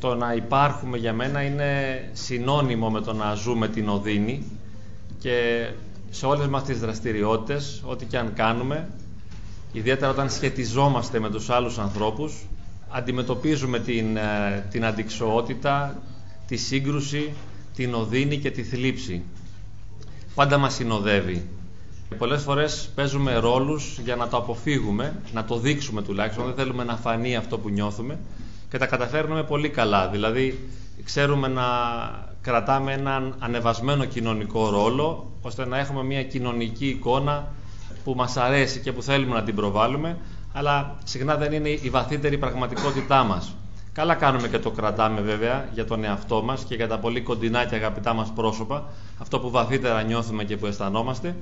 Το να υπάρχουμε για μένα είναι συνώνυμο με το να ζούμε την οδύνη και σε όλες μας τις δραστηριότητες, ό,τι και αν κάνουμε, ιδιαίτερα όταν σχετιζόμαστε με τους άλλους ανθρώπους, αντιμετωπίζουμε την, ε, την αντικσοότητα, τη σύγκρουση, την οδύνη και τη θλίψη. Πάντα μας συνοδεύει. Πολλές φορές παίζουμε ρόλους για να το αποφύγουμε, να το δείξουμε τουλάχιστον, δεν θέλουμε να φανεί αυτό που νιώθουμε και τα καταφέρνουμε πολύ καλά. Δηλαδή, ξέρουμε να κρατάμε έναν ανεβασμένο κοινωνικό ρόλο, ώστε να έχουμε μια κοινωνική εικόνα που μας αρέσει και που θέλουμε να την προβάλλουμε, αλλά συχνά δεν είναι η βαθύτερη πραγματικότητά μας. Καλά κάνουμε και το κρατάμε βέβαια για τον εαυτό μας και για τα πολύ κοντινά και αγαπητά μας πρόσωπα, αυτό που βαθύτερα νιώθουμε και που αισθανόμαστε,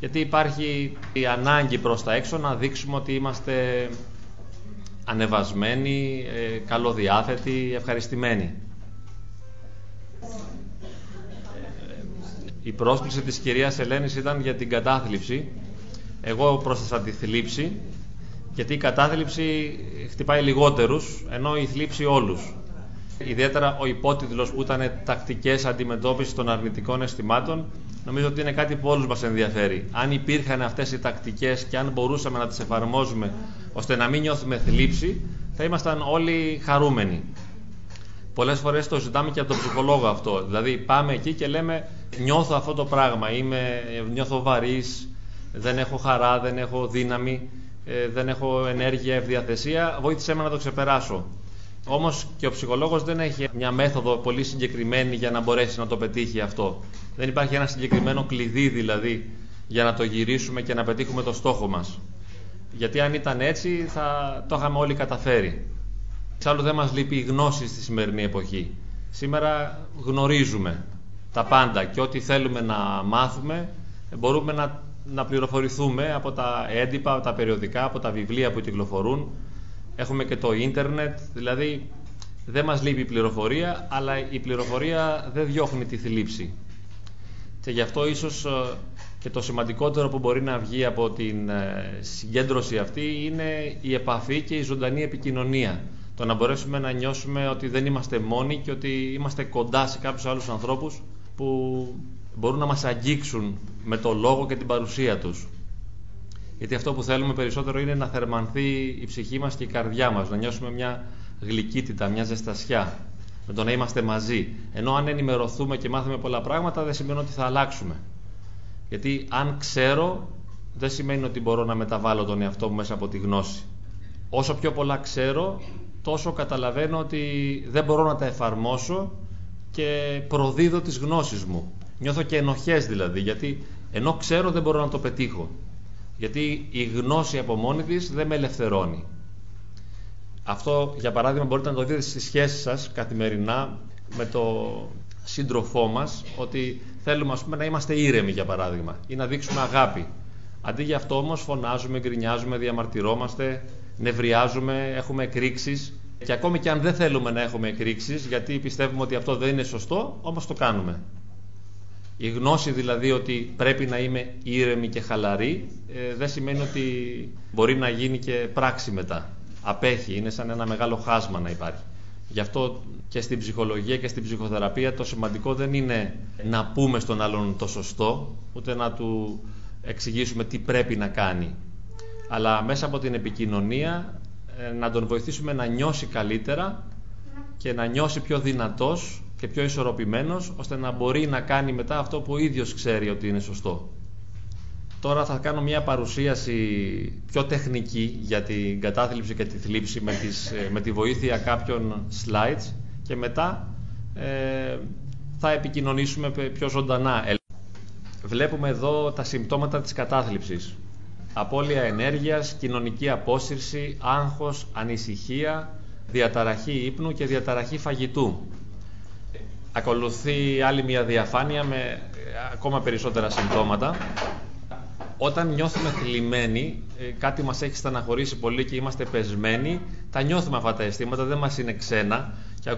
γιατί υπάρχει η ανάγκη προς τα έξω να δείξουμε ότι είμαστε ανεβασμένοι, ε, καλοδιάθετοι, ευχαριστημένοι. Η πρόσκληση της κυρίας Ελένης ήταν για την κατάθλιψη. Εγώ πρόσθεσα τη θλίψη, γιατί η κατάθλιψη χτυπάει λιγότερους, ενώ η θλίψη όλους. Ιδιαίτερα ο υπότιτλος που ήταν τακτικές αντιμετώπισης των αρνητικών αισθημάτων, νομίζω ότι είναι κάτι που όλους μας ενδιαφέρει. Αν υπήρχαν αυτές οι τακτικές και αν μπορούσαμε να τις εφαρμόζουμε ώστε να μην νιώθουμε θλίψη, θα ήμασταν όλοι χαρούμενοι. Πολλές φορές το ζητάμε και από τον ψυχολόγο αυτό. Δηλαδή πάμε εκεί και λέμε νιώθω αυτό το πράγμα, είμαι, νιώθω βαρύς, δεν έχω χαρά, δεν έχω δύναμη, ε, δεν έχω ενέργεια, ευδιαθεσία, βοήθησέ με να το ξεπεράσω. Όμως και ο ψυχολόγος δεν έχει μια μέθοδο πολύ συγκεκριμένη για να μπορέσει να το πετύχει αυτό. Δεν υπάρχει ένα συγκεκριμένο κλειδί δηλαδή για να το γυρίσουμε και να πετύχουμε το στόχο μας. Γιατί αν ήταν έτσι θα το είχαμε όλοι καταφέρει. Εξάλλου δεν μας λείπει η γνώση στη σημερινή εποχή. Σήμερα γνωρίζουμε τα πάντα και ό,τι θέλουμε να μάθουμε μπορούμε να, να πληροφορηθούμε από τα έντυπα, από τα περιοδικά, από τα βιβλία που κυκλοφορούν. Έχουμε και το ίντερνετ, δηλαδή δεν μας λείπει η πληροφορία, αλλά η πληροφορία δεν διώχνει τη θλίψη. Και γι' αυτό ίσως ε, και το σημαντικότερο που μπορεί να βγει από την ε, συγκέντρωση αυτή είναι η επαφή και η ζωντανή επικοινωνία. Το να μπορέσουμε να νιώσουμε ότι δεν είμαστε μόνοι και ότι είμαστε κοντά σε κάποιους άλλους ανθρώπους που μπορούν να μας αγγίξουν με το λόγο και την παρουσία τους. Γιατί αυτό που θέλουμε περισσότερο είναι να θερμανθεί η ψυχή μας και η καρδιά μας, να νιώσουμε μια γλυκύτητα, μια ζεστασιά, με το να είμαστε μαζί. Ενώ αν ενημερωθούμε και μάθουμε πολλά πράγματα δεν σημαίνει ότι θα αλλάξουμε. Γιατί αν ξέρω δεν σημαίνει ότι μπορώ να μεταβάλω τον εαυτό μου μέσα από τη γνώση. Όσο πιο πολλά ξέρω, τόσο καταλαβαίνω ότι δεν μπορώ να τα εφαρμόσω και προδίδω τις γνώσεις μου. Νιώθω και ενοχές δηλαδή, γιατί ενώ ξέρω δεν μπορώ να το πετύχω. Γιατί η γνώση από μόνη της δεν με ελευθερώνει. Αυτό, για παράδειγμα, μπορείτε να το δείτε στις σχέσεις σας καθημερινά με το σύντροφό μας, ότι θέλουμε ας πούμε, να είμαστε ήρεμοι, για παράδειγμα, ή να δείξουμε αγάπη. Αντί για αυτό όμως φωνάζουμε, γκρινιάζουμε, διαμαρτυρόμαστε, νευριάζουμε, έχουμε εκρήξεις και ακόμη και αν δεν θέλουμε να έχουμε εκρήξεις, γιατί πιστεύουμε ότι αυτό δεν είναι σωστό, όμως το κάνουμε. Η γνώση δηλαδή ότι πρέπει να είμαι ήρεμη και χαλαρή ε, δεν σημαίνει ότι μπορεί να γίνει και πράξη μετά. Απέχει, είναι σαν ένα μεγάλο χάσμα να υπάρχει. Γι' αυτό και στην ψυχολογία και στην ψυχοθεραπεία το σημαντικό δεν είναι να πούμε στον άλλον το σωστό, ούτε να του εξηγήσουμε τι πρέπει να κάνει. Αλλά μέσα από την επικοινωνία ε, να τον βοηθήσουμε να νιώσει καλύτερα και να νιώσει πιο δυνατός και πιο ισορροπημένος ώστε να μπορεί να κάνει μετά αυτό που ο ίδιος ξέρει ότι είναι σωστό. Τώρα θα κάνω μια παρουσίαση πιο τεχνική για την κατάθλιψη και τη θλίψη με, τις, ε, με τη βοήθεια κάποιων slides και μετά ε, θα επικοινωνήσουμε πιο ζωντανά. Βλέπουμε εδώ τα συμπτώματα της κατάθλιψης. Απόλυα ενέργειας, κοινωνική απόσυρση, άγχος, ανησυχία, διαταραχή ύπνου και διαταραχή φαγητού. Ακολουθεί άλλη μια διαφάνεια με ε, ακόμα περισσότερα συμπτώματα. Όταν νιώθουμε θλιμμένοι, ε, κάτι μας έχει στεναχωρήσει πολύ και είμαστε πεσμένοι, τα νιώθουμε αυτά τα αισθήματα, δεν μας είναι ξένα.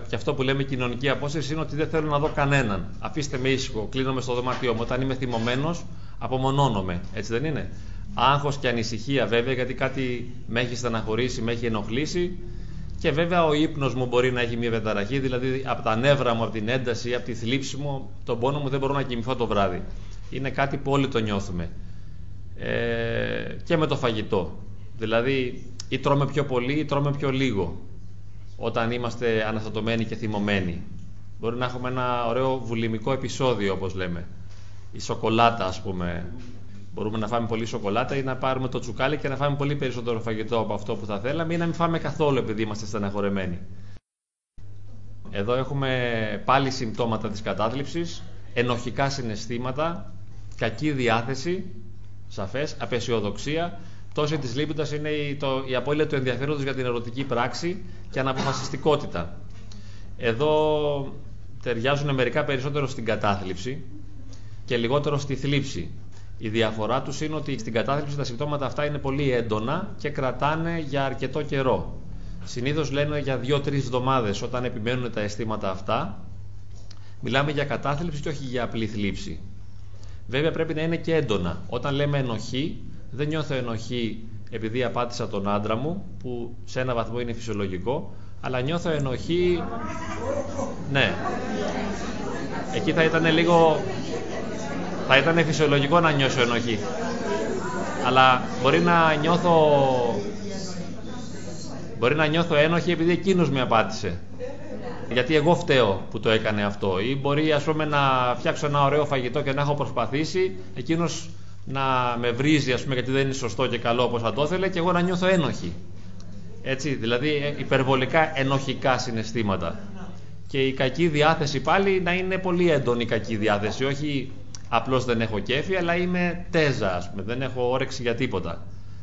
Και αυτό που λέμε κοινωνική απόσυρση είναι ότι δεν θέλω να δω κανέναν. Αφήστε με ήσυχο, κλείνομαι στο δωμάτιό μου. Όταν είμαι θυμωμένος, απομονώνομαι. Έτσι δεν είναι; Άγχος και ανησυχία βέβαια, γιατί κάτι με έχει στεναχωρήσει, με έχει ενοχλήσει Και βέβαια ο ύπνος μου μπορεί να έχει μια διαταραχή, δηλαδή από τα νεύρα μου, από την ένταση ή από τη θλίψη μου, τον πόνο μου δεν μπορώ να κοιμηθώ το βράδυ. Είναι κάτι που όλοι το νιώθουμε. Ε, και με το φαγητό. Δηλαδή, ή τρώμε πιο πολύ ή τρώμε πιο λίγο όταν είμαστε αναστατωμένοι και θυμωμένοι. Μπορεί να έχουμε ένα ωραίο βουλημικό επεισόδιο, όπως λέμε. Η σοκολάτα, ας πούμε. Μπορούμε να φάμε πολύ σοκολάτα ή να πάρουμε το τσουκάλι και να φάμε πολύ περισσότερο φαγητό από αυτό που θα θέλαμε ή να μην φάμε καθόλου επειδή είμαστε στεναχωρεμένοι. Εδώ έχουμε πάλι συμπτώματα της κατάθλιψης, ενοχικά συναισθήματα, κακή διάθεση, σαφές, απεσιοδοξία, Πτώση της λίπητα είναι η, το, η απώλεια του ενδιαφέροντος για την ερωτική πράξη και αναποφασιστικότητα. Εδώ ταιριάζουν μερικά περισσότερο στην κατάθλιψη και λιγότερο στη θλίψη. Η διαφορά τους είναι ότι στην κατάθλιψη τα συμπτώματα αυτά είναι πολύ έντονα και κρατάνε για αρκετό καιρό. Συνήθως λένε για δύο-τρεις εβδομάδες όταν επιμένουν τα αισθήματα αυτά. Μιλάμε για κατάθλιψη και όχι για απλή θλίψη. Βέβαια πρέπει να είναι και έντονα. Όταν λέμε ενοχή, δεν νιώθω ενοχή επειδή απάτησα τον άντρα μου, που σε ένα βαθμό είναι φυσιολογικό, αλλά νιώθω ενοχή... Ναι. Εκεί θα ήταν λίγο... Θα ήταν φυσιολογικό να νιώσω ενοχή. Αλλά μπορεί να νιώθω... Μπορεί να νιώθω ένοχη επειδή εκείνος με απάτησε. Γιατί εγώ φταίω που το έκανε αυτό. Ή μπορεί ας πούμε να φτιάξω ένα ωραίο φαγητό και να έχω προσπαθήσει, εκείνος να με βρίζει, ας πούμε, γιατί δεν είναι σωστό και καλό όπως θα το ήθελε και εγώ να νιώθω ένοχη. Έτσι, δηλαδή ε, υπερβολικά ενοχικά συναισθήματα. Και η κακή διάθεση πάλι να είναι πολύ έντονη η κακή διάθεση. Όχι απλώς δεν έχω κέφι, αλλά είμαι τέζα, ας πούμε, δεν έχω όρεξη για τίποτα.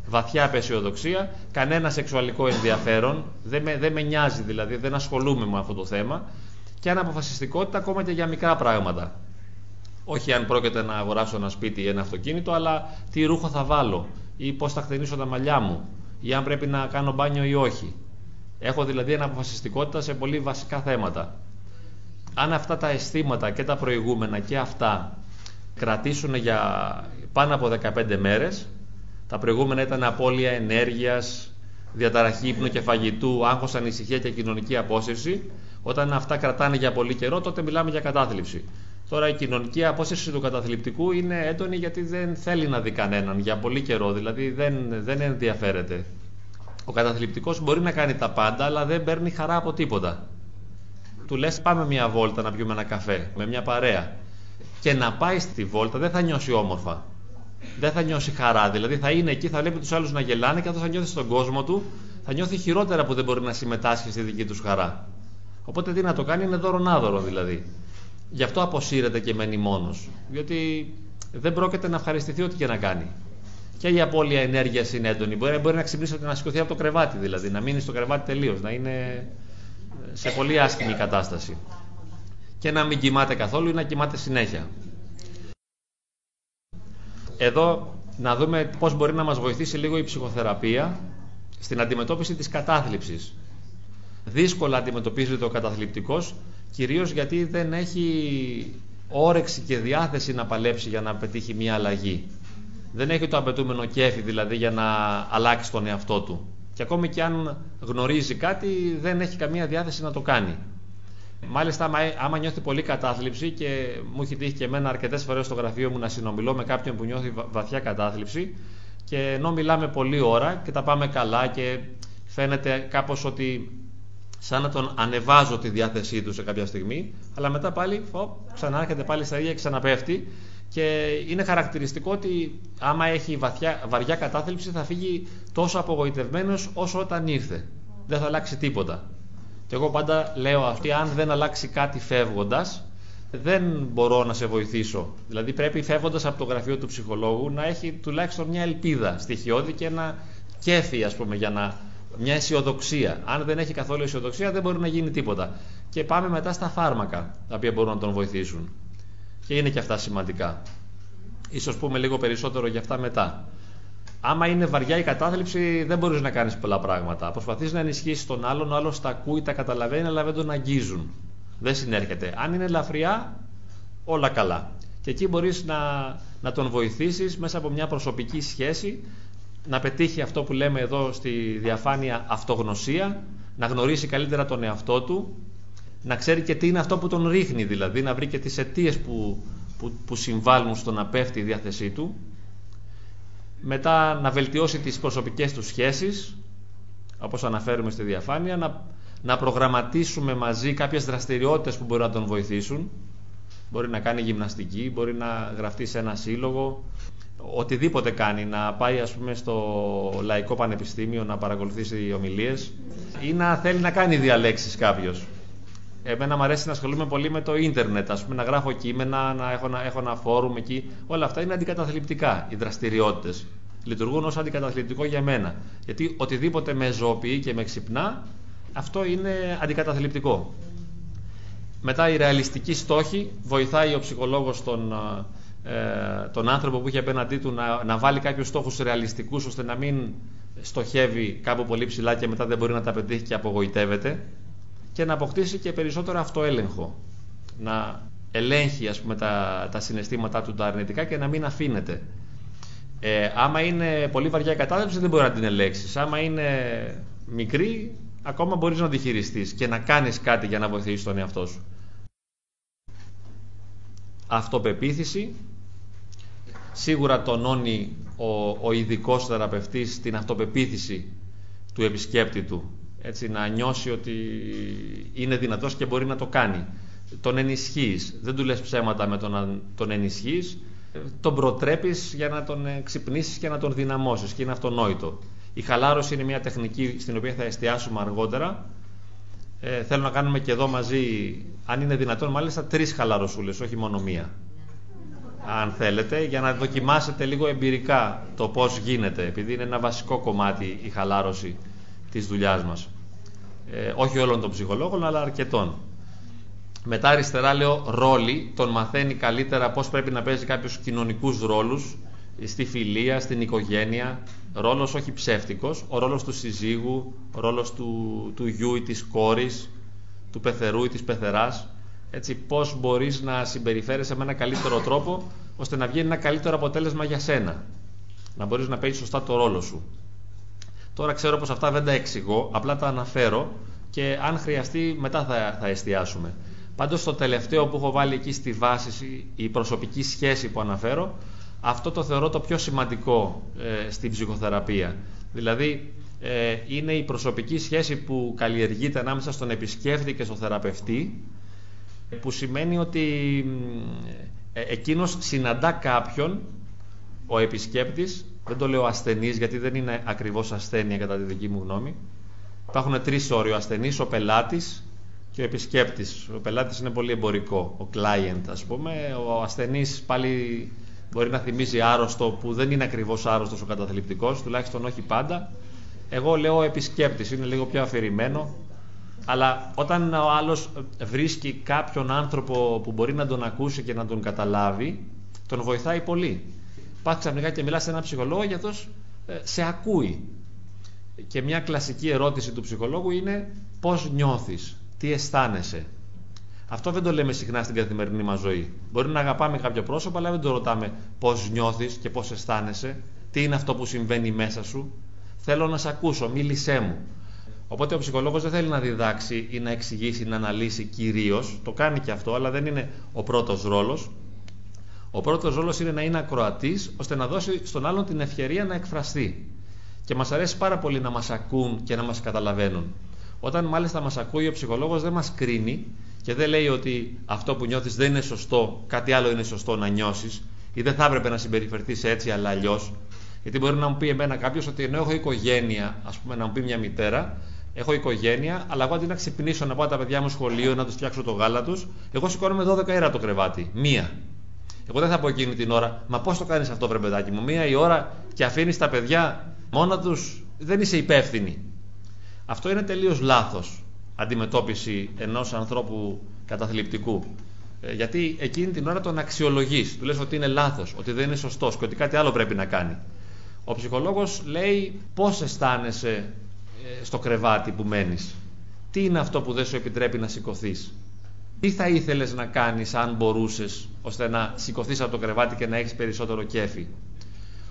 Βαθιά απεσιοδοξία, κανένα σεξουαλικό ενδιαφέρον, δεν με, δεν με νοιάζει δηλαδή, δεν ασχολούμαι με αυτό το θέμα και αναποφασιστικότητα ακόμα και για μικρά πράγματα. Όχι αν πρόκειται να αγοράσω ένα σπίτι ή ένα αυτοκίνητο, αλλά τι ρούχο θα βάλω ή πώς θα χτενίσω τα μαλλιά μου ή αν πρέπει να κάνω μπάνιο ή όχι. Έχω δηλαδή αναποφασιστικότητα σε πολύ βασικά θέματα. Αν αυτά τα αισθήματα και τα προηγούμενα και αυτά κρατήσουν για πάνω από 15 μέρες, τα προηγούμενα ήταν απώλεια ενέργειας, διαταραχή ύπνου και φαγητού, άγχος, ανησυχία και κοινωνική απόσυρση, όταν αυτά κρατάνε για πολύ καιρό, τότε μιλάμε για κατάθλιψη. Τώρα η κοινωνική απόσταση του καταθλιπτικού είναι έντονη γιατί δεν θέλει να δει κανέναν για πολύ καιρό, δηλαδή δεν, δεν ενδιαφέρεται. Ο καταθλιπτικός μπορεί να κάνει τα πάντα, αλλά δεν παίρνει χαρά από τίποτα. Του λες πάμε μια βόλτα να πιούμε ένα καφέ με μια παρέα και να πάει στη βόλτα δεν θα νιώσει όμορφα. Δεν θα νιώσει χαρά. Δηλαδή θα είναι εκεί, θα βλέπει τους άλλους να γελάνε και αυτό θα νιώθει στον κόσμο του, θα νιώθει χειρότερα που δεν μπορεί να συμμετάσχει στη δική τους χαρά. Οπότε τι να το κάνει, είναι δώρο δηλαδή. Γι' αυτό αποσύρεται και μένει μόνος. Διότι δεν πρόκειται να ευχαριστηθεί ό,τι και να κάνει. Και η απώλεια ενέργειας είναι έντονη. Μπορεί, μπορεί να ξυπνήσει να σηκωθεί από το κρεβάτι, δηλαδή να μείνει στο κρεβάτι τελείως, να είναι σε πολύ άσχημη κατάσταση. Και να μην κοιμάται καθόλου ή να κοιμάται συνέχεια. Εδώ να δούμε πώς μπορεί να μας βοηθήσει λίγο η ψυχοθεραπεία στην αντιμετώπιση της κατάθλιψης. Δύσκολα αντιμετωπίζεται ο καταθλιπτικός κυρίως γιατί δεν έχει όρεξη και διάθεση να παλέψει για να πετύχει μια αλλαγή. Δεν έχει το απαιτούμενο κέφι δηλαδή για να αλλάξει τον εαυτό του. Και ακόμη και αν γνωρίζει κάτι δεν έχει καμία διάθεση να το κάνει. Μάλιστα, άμα νιώθει πολύ κατάθλιψη και μου έχει τύχει και εμένα αρκετές φορές στο γραφείο μου να συνομιλώ με κάποιον που νιώθει βαθιά κατάθλιψη και ενώ μιλάμε πολλή ώρα και τα πάμε καλά και φαίνεται κάπως ότι σαν να τον ανεβάζω τη διάθεσή του σε κάποια στιγμή, αλλά μετά πάλι φω, ξανάρχεται πάλι στα ίδια και ξαναπέφτει. Και είναι χαρακτηριστικό ότι άμα έχει βαθιά, βαριά κατάθλιψη θα φύγει τόσο απογοητευμένος όσο όταν ήρθε. Δεν θα αλλάξει τίποτα. Και εγώ πάντα λέω αυτή, αν δεν αλλάξει κάτι φεύγοντας, δεν μπορώ να σε βοηθήσω. Δηλαδή πρέπει φεύγοντας από το γραφείο του ψυχολόγου να έχει τουλάχιστον μια ελπίδα στοιχειώδη και ένα κέφι, ας πούμε, για να μια αισιοδοξία. Αν δεν έχει καθόλου αισιοδοξία δεν μπορεί να γίνει τίποτα. Και πάμε μετά στα φάρμακα τα οποία μπορούν να τον βοηθήσουν. Και είναι και αυτά σημαντικά. Ίσως πούμε λίγο περισσότερο για αυτά μετά. Άμα είναι βαριά η κατάθλιψη, δεν μπορείς να κάνεις πολλά πράγματα. Προσπαθείς να ενισχύσεις τον άλλον, ο άλλος τα ακούει, τα καταλαβαίνει, αλλά δεν τον αγγίζουν. Δεν συνέρχεται. Αν είναι ελαφριά, όλα καλά. Και εκεί μπορείς να, να τον βοηθήσεις μέσα από μια προσωπική σχέση να πετύχει αυτό που λέμε εδώ στη διαφάνεια αυτογνωσία, να γνωρίσει καλύτερα τον εαυτό του, να ξέρει και τι είναι αυτό που τον ρίχνει δηλαδή, να βρει και τις αιτίες που, που, που συμβάλλουν στο να πέφτει η διάθεσή του. Μετά να βελτιώσει τις προσωπικές τους σχέσεις, όπως αναφέρουμε στη διαφάνεια, να, να προγραμματίσουμε μαζί κάποιες δραστηριότητες που μπορεί να τον βοηθήσουν. Μπορεί να κάνει γυμναστική, μπορεί να γραφτεί σε ένα σύλλογο, οτιδήποτε κάνει, να πάει ας πούμε στο Λαϊκό Πανεπιστήμιο να παρακολουθήσει ομιλίες ή να θέλει να κάνει διαλέξεις κάποιος. Εμένα μου αρέσει να ασχολούμαι πολύ με το ίντερνετ, ας πούμε, να γράφω κείμενα, να έχω, να έχω ένα φόρουμ εκεί. Όλα αυτά είναι αντικαταθλιπτικά, οι δραστηριότητες. Λειτουργούν ως αντικαταθλιπτικό για μένα. Γιατί οτιδήποτε με ζωοποιεί και με ξυπνά, αυτό είναι αντικαταθλιπτικό. Μετά η ρεαλιστική στόχη βοηθάει ο ψυχολόγος τον, ε, τον άνθρωπο που έχει απέναντί του να, να βάλει κάποιους στόχους ρεαλιστικούς ώστε να μην στοχεύει κάπου πολύ ψηλά και μετά δεν μπορεί να τα πετύχει και απογοητεύεται και να αποκτήσει και περισσότερο αυτοέλεγχο. Να ελέγχει ας πούμε, τα, τα συναισθήματά του τα αρνητικά και να μην αφήνεται. Ε, άμα είναι πολύ βαριά η κατάθλιψη δεν μπορεί να την ελέγξεις. Άμα είναι μικρή, ακόμα μπορείς να τη χειριστείς και να κάνεις κάτι για να βοηθήσεις τον εαυτό σου. Αυτοπεποίθηση. Σίγουρα τονώνει ο, ο ειδικός θεραπευτής την αυτοπεποίθηση του επισκέπτη του έτσι, να νιώσει ότι είναι δυνατός και μπορεί να το κάνει. Τον ενισχύεις, δεν του λες ψέματα με τον να τον ενισχύεις, τον προτρέπεις για να τον ξυπνήσεις και να τον δυναμώσεις και είναι αυτονόητο. Η χαλάρωση είναι μια τεχνική στην οποία θα εστιάσουμε αργότερα. Ε, θέλω να κάνουμε και εδώ μαζί, αν είναι δυνατόν μάλιστα, τρεις χαλαροσούλες, όχι μόνο μία. Αν θέλετε, για να δοκιμάσετε λίγο εμπειρικά το πώς γίνεται, επειδή είναι ένα βασικό κομμάτι η χαλάρωση της δουλειάς μας. Ε, όχι όλων των ψυχολόγων, αλλά αρκετών. Μετά αριστερά λέω ρόλοι, τον μαθαίνει καλύτερα πώς πρέπει να παίζει κάποιους κοινωνικούς ρόλους, στη φιλία, στην οικογένεια, ρόλος όχι ψεύτικος, ο ρόλος του συζύγου, ο ρόλος του, του γιου ή της κόρης, του πεθερού ή της πεθεράς, έτσι πώς μπορείς να συμπεριφέρεσαι με ένα καλύτερο τρόπο, ώστε να βγει ένα καλύτερο αποτέλεσμα για σένα. Να μπορείς να παίζεις σωστά το ρόλο σου. Τώρα ξέρω πως αυτά δεν τα εξηγώ, απλά τα αναφέρω και αν χρειαστεί μετά θα, θα εστιάσουμε. Πάντως το τελευταίο που έχω βάλει εκεί στη βάση, η προσωπική σχέση που αναφέρω, αυτό το θεωρώ το πιο σημαντικό ε, στην ψυχοθεραπεία. Δηλαδή ε, είναι η προσωπική σχέση που καλλιεργείται ανάμεσα στον επισκέπτη και στον θεραπευτή, που σημαίνει ότι ε, εκείνος συναντά κάποιον, ο επισκέπτης, δεν το λέω ασθενής γιατί δεν είναι ακριβώς ασθένεια κατά τη δική μου γνώμη. Υπάρχουν τρεις όροι, ο ασθενής, ο πελάτης και ο επισκέπτης. Ο πελάτης είναι πολύ εμπορικό, ο client ας πούμε. Ο ασθενής πάλι μπορεί να θυμίζει άρρωστο που δεν είναι ακριβώς άρρωστος ο καταθλιπτικός, τουλάχιστον όχι πάντα. Εγώ λέω επισκέπτης, είναι λίγο πιο αφηρημένο. Αλλά όταν ο άλλος βρίσκει κάποιον άνθρωπο που μπορεί να τον ακούσει και να τον καταλάβει, τον βοηθάει πολύ πας ξαφνικά και μιλάς σε έναν ψυχολόγο για αυτός ε, σε ακούει. Και μια κλασική ερώτηση του ψυχολόγου είναι πώς νιώθεις, τι αισθάνεσαι. Αυτό δεν το λέμε συχνά στην καθημερινή μας ζωή. Μπορεί να αγαπάμε κάποιο πρόσωπο, αλλά δεν το ρωτάμε πώς νιώθεις και πώς αισθάνεσαι, τι είναι αυτό που συμβαίνει μέσα σου. Θέλω να σε ακούσω, μίλησέ μου. Οπότε ο ψυχολόγος δεν θέλει να διδάξει ή να εξηγήσει, να αναλύσει κυρίως. Το κάνει και αυτό, αλλά δεν είναι ο πρώτος ρόλος. Ο πρώτος ρόλος είναι να είναι ακροατής, ώστε να δώσει στον άλλον την ευκαιρία να εκφραστεί. Και μας αρέσει πάρα πολύ να μας ακούν και να μας καταλαβαίνουν. Όταν μάλιστα μας ακούει ο ψυχολόγος, δεν μας κρίνει και δεν λέει ότι αυτό που νιώθεις δεν είναι σωστό, κάτι άλλο είναι σωστό να νιώσεις, ή δεν θα έπρεπε να συμπεριφερθείς έτσι, αλλά αλλιώς. Γιατί μπορεί να μου πει εμένα κάποιος ότι ενώ έχω οικογένεια, ας πούμε, να μου πει μια μητέρα, έχω οικογένεια, αλλά εγώ αντί να ξυπνήσω να πάω τα παιδιά μου σχολείο, να τους φτιάξω το γάλα τους, εγώ σηκώνομαι 12 ώρα το κρεβάτι. Μία. Εγώ δεν θα πω εκείνη την ώρα, μα πώς το κάνεις αυτό, βρε παιδάκι μου, μία η ώρα και αφήνεις τα παιδιά μόνα τους, δεν είσαι υπεύθυνη. Αυτό είναι τελείως λάθος αντιμετώπιση ενός ανθρώπου καταθλιπτικού. Ε, γιατί εκείνη την ώρα τον αξιολογείς. Του λες ότι είναι λάθος, ότι δεν είναι σωστός και ότι κάτι άλλο πρέπει να κάνει. Ο ψυχολόγος λέει πώς αισθάνεσαι ε, στο κρεβάτι που μένεις; Τι είναι αυτό που δεν σου επιτρέπει να σηκωθείς; Τι θα ήθελες να κάνεις αν μπορούσες ώστε να σηκωθείς από το κρεβάτι και να έχεις περισσότερο κέφι;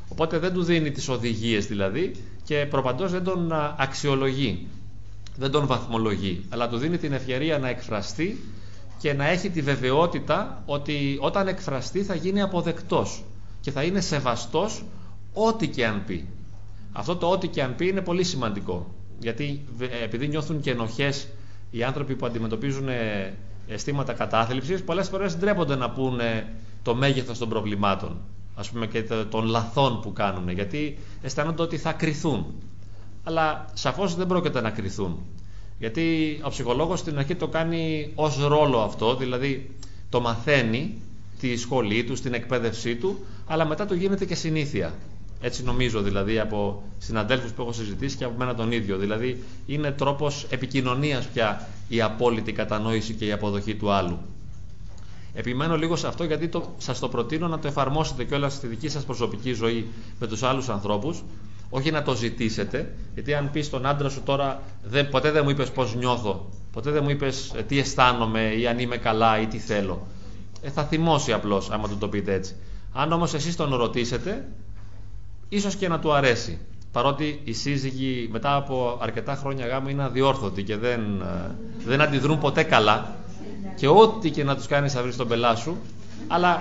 Οπότε δεν του δίνει τις οδηγίες δηλαδή και προπαντός δεν τον αξιολογεί. δεν τον βαθμολογεί, αλλά του δίνει την ευκαιρία να εκφραστεί και να έχει τη βεβαιότητα ότι όταν εκφραστεί θα γίνει αποδεκτός και θα είναι σεβαστός ό,τι και αν πει. Αυτό το ό,τι και αν πει είναι πολύ σημαντικό. Γιατί επειδή νιώθουν και ενοχές οι άνθρωποι που αντιμετωπίζουν ε, αισθήματα κατάθλιψης, πολλές φορές ντρέπονται να πούνε το μέγεθος των προβλημάτων ας πούμε και των λαθών που κάνουν γιατί αισθάνονται ότι θα κρυθούν. Αλλά σαφώς δεν πρόκειται να κρυθούν. Γιατί ο ψυχολόγος στην αρχή το κάνει ως ρόλο αυτό δηλαδή το μαθαίνει τη σχολή του, στην εκπαίδευσή του αλλά μετά το γίνεται και συνήθεια έτσι νομίζω δηλαδή από συναντέλφους που έχω συζητήσει και από μένα τον ίδιο. Δηλαδή είναι τρόπος επικοινωνίας πια η απόλυτη κατανόηση και η αποδοχή του άλλου. Επιμένω λίγο σε αυτό γιατί το, σας το προτείνω να το εφαρμόσετε κιόλας στη δική σας προσωπική ζωή με τους άλλους ανθρώπους όχι να το ζητήσετε, γιατί αν πεις στον άντρα σου τώρα δεν, ποτέ δεν μου είπες πώς νιώθω, ποτέ δεν μου είπες ε, τι αισθάνομαι ή αν είμαι καλά ή τι θέλω. Ε, θα θυμώσει απλώς άμα του το πείτε έτσι. Αν όμως εσείς τον ρωτήσετε, ίσως και να του αρέσει. Παρότι οι σύζυγοι μετά από αρκετά χρόνια γάμου είναι αδιόρθωτοι και δεν, ε, δεν αντιδρούν ποτέ καλά και ό,τι και να τους κάνεις θα βρεις τον πελά σου, αλλά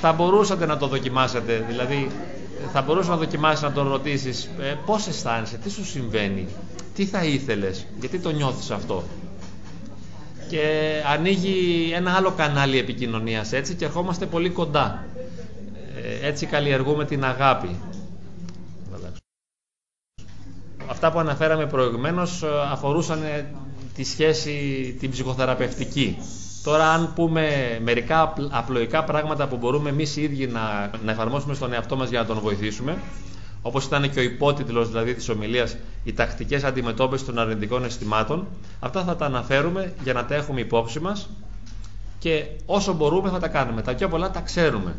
θα μπορούσατε να το δοκιμάσετε. Δηλαδή, θα μπορούσες να δοκιμάσεις να τον ρωτήσεις ε, πώς αισθάνεσαι, τι σου συμβαίνει, τι θα ήθελες, γιατί το νιώθεις αυτό. Και ανοίγει ένα άλλο κανάλι επικοινωνίας έτσι και ερχόμαστε πολύ κοντά. Ε, έτσι καλλιεργούμε την αγάπη. Αυτά που αναφέραμε προηγουμένως ε, αφορούσαν τη σχέση την ψυχοθεραπευτική. Τώρα, αν πούμε μερικά απλοϊκά πράγματα που μπορούμε εμείς οι ίδιοι να, να εφαρμόσουμε στον εαυτό μας για να τον βοηθήσουμε, όπως ήταν και ο υπότιτλος δηλαδή της ομιλίας, οι τακτικές αντιμετώπισης των αρνητικών αισθημάτων, αυτά θα τα αναφέρουμε για να τα έχουμε υπόψη μας και όσο μπορούμε θα τα κάνουμε. Τα πιο πολλά τα ξέρουμε.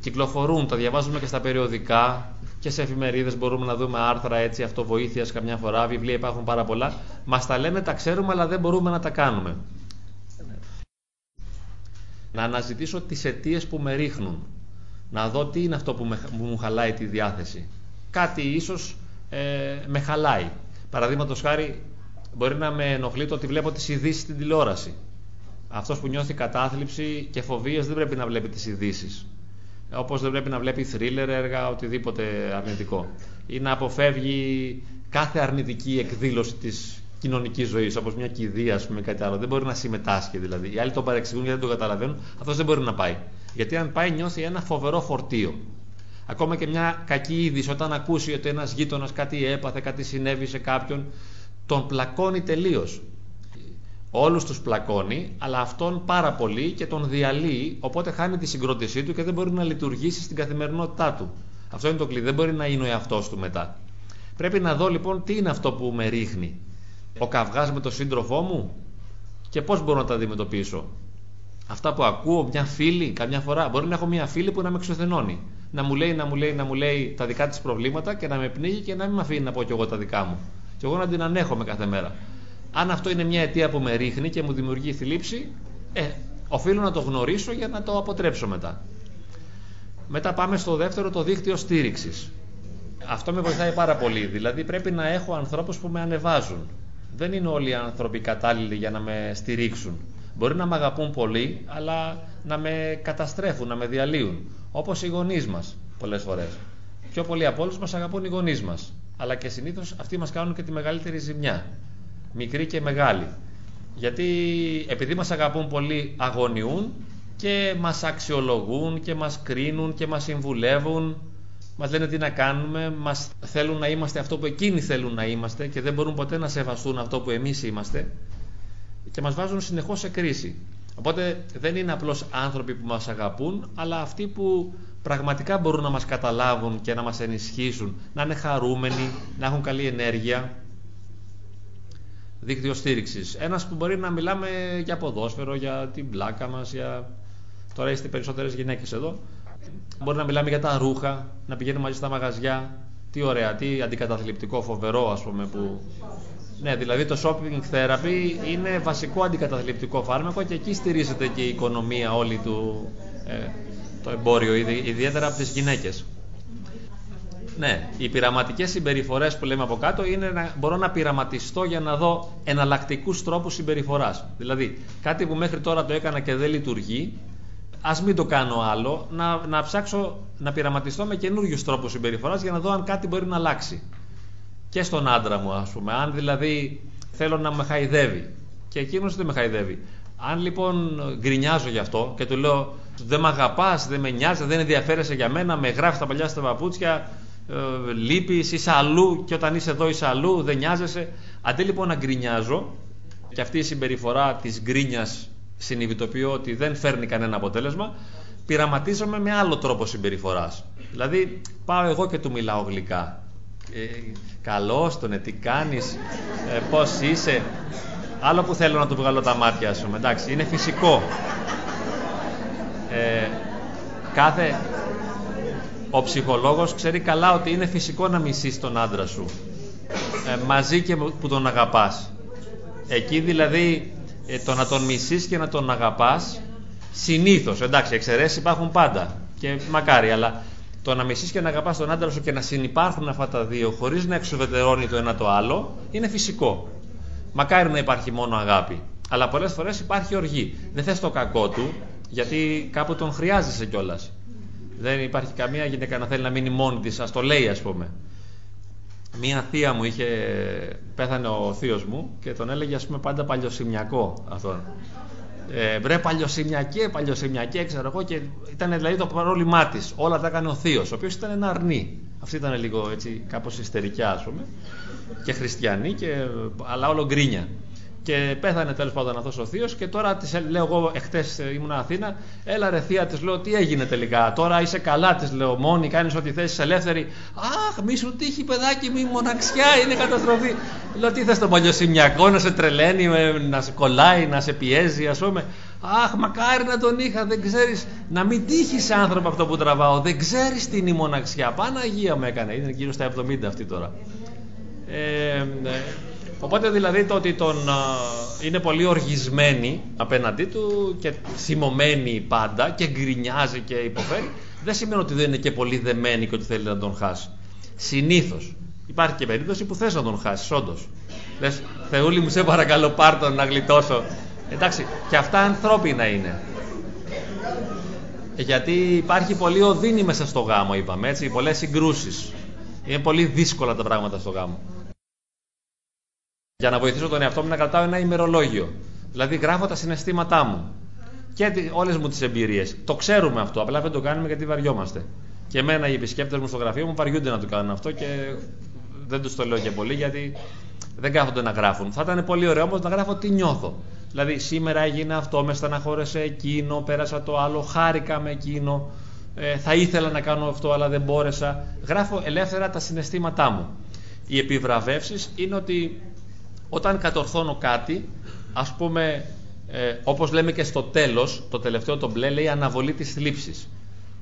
Κυκλοφορούν, τα διαβάζουμε και στα περιοδικά και σε εφημερίδες μπορούμε να δούμε άρθρα έτσι αυτοβοήθειας καμιά φορά, βιβλία υπάρχουν πάρα πολλά. Μας τα λένε, τα ξέρουμε, αλλά δεν μπορούμε να τα κάνουμε να αναζητήσω τις αιτίες που με ρίχνουν. Να δω τι είναι αυτό που, με, μου χαλάει τη διάθεση. Κάτι ίσως ε, με χαλάει. Παραδείγματος χάρη, μπορεί να με ενοχλεί το ότι βλέπω τις ειδήσεις στην τηλεόραση. Αυτός που νιώθει κατάθλιψη και φοβίες δεν πρέπει να βλέπει τις ειδήσεις. Όπως δεν πρέπει να βλέπει θρίλερ, έργα, οτιδήποτε αρνητικό. Ή να αποφεύγει κάθε αρνητική εκδήλωση της κοινωνικής ζωής, όπως μια κηδεία, ας πούμε, κάτι άλλο. Δεν μπορεί να συμμετάσχει δηλαδή. Οι άλλοι τον παρεξηγούν γιατί δεν το καταλαβαίνουν. Αυτός δεν μπορεί να πάει. Γιατί αν πάει, νιώθει ένα φοβερό φορτίο. Ακόμα και μια κακή είδηση, όταν ακούσει ότι ένας γείτονας κάτι έπαθε, κάτι συνέβη σε κάποιον, τον πλακώνει τελείως. Όλους τους πλακώνει, αλλά αυτόν πάρα πολύ και τον διαλύει, οπότε χάνει τη συγκρότησή του και δεν μπορεί να λειτουργήσει στην καθημερινότητά του. Αυτό είναι το κλειδί. Δεν μπορεί να είναι ο εαυτός του μετά. Πρέπει να δω λοιπόν τι είναι αυτό που με ρίχνει ο καυγάς με τον σύντροφό μου και πώς μπορώ να τα αντιμετωπίσω. Αυτά που ακούω, μια φίλη, καμιά φορά, μπορεί να έχω μια φίλη που να με εξωθενώνει. Να μου λέει, να μου λέει, να μου λέει τα δικά της προβλήματα και να με πνίγει και να μην με αφήνει να πω κι εγώ τα δικά μου. Και εγώ να την ανέχομαι κάθε μέρα. Αν αυτό είναι μια αιτία που με ρίχνει και μου δημιουργεί θλίψη, ε, οφείλω να το γνωρίσω για να το αποτρέψω μετά. Μετά πάμε στο δεύτερο, το δίκτυο στήριξης. Αυτό με βοηθάει πάρα πολύ. Δηλαδή πρέπει να έχω ανθρώπους που με ανεβάζουν δεν είναι όλοι οι άνθρωποι κατάλληλοι για να με στηρίξουν. Μπορεί να με αγαπούν πολύ, αλλά να με καταστρέφουν, να με διαλύουν. Όπως οι γονείς μας πολλές φορές. Πιο πολλοί από όλους μας αγαπούν οι γονείς μας. Αλλά και συνήθως αυτοί μας κάνουν και τη μεγαλύτερη ζημιά. Μικρή και μεγάλη. Γιατί επειδή μας αγαπούν πολύ αγωνιούν και μας αξιολογούν και μας κρίνουν και μας συμβουλεύουν μας λένε τι να κάνουμε, μας θέλουν να είμαστε αυτό που εκείνοι θέλουν να είμαστε και δεν μπορούν ποτέ να σεβαστούν αυτό που εμείς είμαστε και μας βάζουν συνεχώς σε κρίση. Οπότε δεν είναι απλώς άνθρωποι που μας αγαπούν, αλλά αυτοί που πραγματικά μπορούν να μας καταλάβουν και να μας ενισχύσουν, να είναι χαρούμενοι, να έχουν καλή ενέργεια. Δίκτυο στήριξης. Ένας που μπορεί να μιλάμε για ποδόσφαιρο, για την πλάκα μας, για... Τώρα είστε περισσότερες γυναίκες εδώ. Μπορεί να μιλάμε για τα ρούχα, να πηγαίνουμε μαζί στα μαγαζιά. Τι ωραία, τι αντικαταθλιπτικό, φοβερό ας πούμε που... Ναι, δηλαδή το shopping therapy είναι βασικό αντικαταθλιπτικό φάρμακο και εκεί στηρίζεται και η οικονομία όλη του, ε, το εμπόριο, ιδιαίτερα από τις γυναίκες. Ναι, οι πειραματικές συμπεριφορές που λέμε από κάτω είναι να μπορώ να πειραματιστώ για να δω εναλλακτικούς τρόπους συμπεριφοράς. Δηλαδή, κάτι που μέχρι τώρα το έκανα και δεν λειτουργεί, ας μην το κάνω άλλο, να, να ψάξω να πειραματιστώ με καινούριους τρόπους συμπεριφοράς για να δω αν κάτι μπορεί να αλλάξει. Και στον άντρα μου, ας πούμε. Αν δηλαδή θέλω να με χαϊδεύει και εκείνος δεν με χαϊδεύει. Αν λοιπόν γκρινιάζω γι' αυτό και του λέω δεν με αγαπάς, δεν με νοιάζει, δεν ενδιαφέρεσαι για μένα, με γράφεις τα παλιά στα παπούτσια, ε, λείπεις, είσαι αλλού και όταν είσαι εδώ είσαι αλλού, δεν νοιάζεσαι. Αντί λοιπόν να γκρινιάζω και αυτή η συμπεριφορά της γκρίνιας συνειδητοποιώ ότι δεν φέρνει κανένα αποτέλεσμα, πειραματίζομαι με άλλο τρόπο συμπεριφοράς. Δηλαδή, πάω εγώ και του μιλάω γλυκά. Ε, καλώς τον, τι κάνεις, ε, πώς είσαι. Άλλο που θέλω να του βγάλω τα μάτια σου, εντάξει, είναι φυσικό. Ε, κάθε, ο ψυχολόγος ξέρει καλά ότι είναι φυσικό να μισείς τον άντρα σου. Ε, μαζί και που τον αγαπάς. Εκεί δηλαδή ε, το να τον μισείς και να τον αγαπάς συνήθως, εντάξει εξαιρέσεις υπάρχουν πάντα και μακάρι αλλά το να μισείς και να αγαπάς τον άντρα σου και να συνεπάρχουν αυτά τα δύο χωρίς να εξουδετερώνει το ένα το άλλο είναι φυσικό. Μακάρι να υπάρχει μόνο αγάπη. Αλλά πολλές φορές υπάρχει οργή. Δεν θες το κακό του γιατί κάπου τον χρειάζεσαι κιόλας. Δεν υπάρχει καμία γυναίκα να θέλει να μείνει μόνη της, ας το λέει ας πούμε. Μία θεία μου είχε, πέθανε ο θείος μου και τον έλεγε ας πούμε πάντα παλιοσημιακό αυτόν. Ε, βρε παλιοσημιακέ, παλιοσημιακέ, ξέρω εγώ, και ήταν δηλαδή το πρόβλημά της. Όλα τα έκανε ο θείος, ο οποίος ήταν ένα αρνί. Αυτή ήταν λίγο έτσι, κάπως ιστερικιά, ας πούμε, και χριστιανή, και, αλλά όλο γκρίνια. Και πέθανε τέλος πάντων αυτός ο θείος και τώρα της λέω εγώ, εχθές ήμουν Αθήνα, έλα ρε θεία, της λέω τι έγινε τελικά; Τώρα είσαι καλά, της λέω μόνη, κάνεις ό,τι θες, ελεύθερη. Αχ, μη σου τύχει παιδάκι μου, η μοναξιά είναι καταστροφή. Λέω τι θες το παλιοσημιακό, να σε τρελαίνει, να σε κολλάει, να σε πιέζει, ας πούμε. Αχ, μακάρι να τον είχα, δεν ξέρεις. Να μην τύχει σε άνθρωπο αυτό που τραβάω, δεν ξέρεις τι είναι η μοναξιά. Παναγία μου έκανε, είναι γύρω στα 70 αυτή τώρα. Ε, ναι. Οπότε δηλαδή το ότι τον, είναι πολύ οργισμένη απέναντί του και θυμωμένη πάντα και γκρινιάζει και υποφέρει, δεν σημαίνει ότι δεν είναι και πολύ δεμένη και ότι θέλει να τον χάσει. Συνήθως. Υπάρχει και περίπτωση που θες να τον χάσεις, όντως. Λες, Θεούλη μου, σε παρακαλώ, πάρ τον να γλιτώσω. Εντάξει, και αυτά ανθρώπινα είναι. Γιατί υπάρχει πολύ οδύνη μέσα στο γάμο, είπαμε έτσι, πολλές συγκρούσεις. Είναι πολύ δύσκολα τα πράγματα στο γάμο για να βοηθήσω τον εαυτό μου να κρατάω ένα ημερολόγιο. Δηλαδή γράφω τα συναισθήματά μου και όλες μου τις εμπειρίες. Το ξέρουμε αυτό, απλά δεν το κάνουμε γιατί βαριόμαστε. Και εμένα οι επισκέπτες μου στο γραφείο μου βαριούνται να το κάνουν αυτό και δεν τους το λέω και πολύ γιατί δεν κάθονται να γράφουν. Θα ήταν πολύ ωραίο όμως να γράφω τι νιώθω. Δηλαδή σήμερα έγινε αυτό, με στεναχώρεσε εκείνο, πέρασα το άλλο, χάρηκα με εκείνο, ε, θα ήθελα να κάνω αυτό αλλά δεν μπόρεσα. Γράφω ελεύθερα τα συναισθήματά μου. Οι επιβραβεύσεις είναι ότι όταν κατορθώνω κάτι, ας πούμε, ε, όπως λέμε και στο τέλος, το τελευταίο το μπλε λέει αναβολή της θλίψης.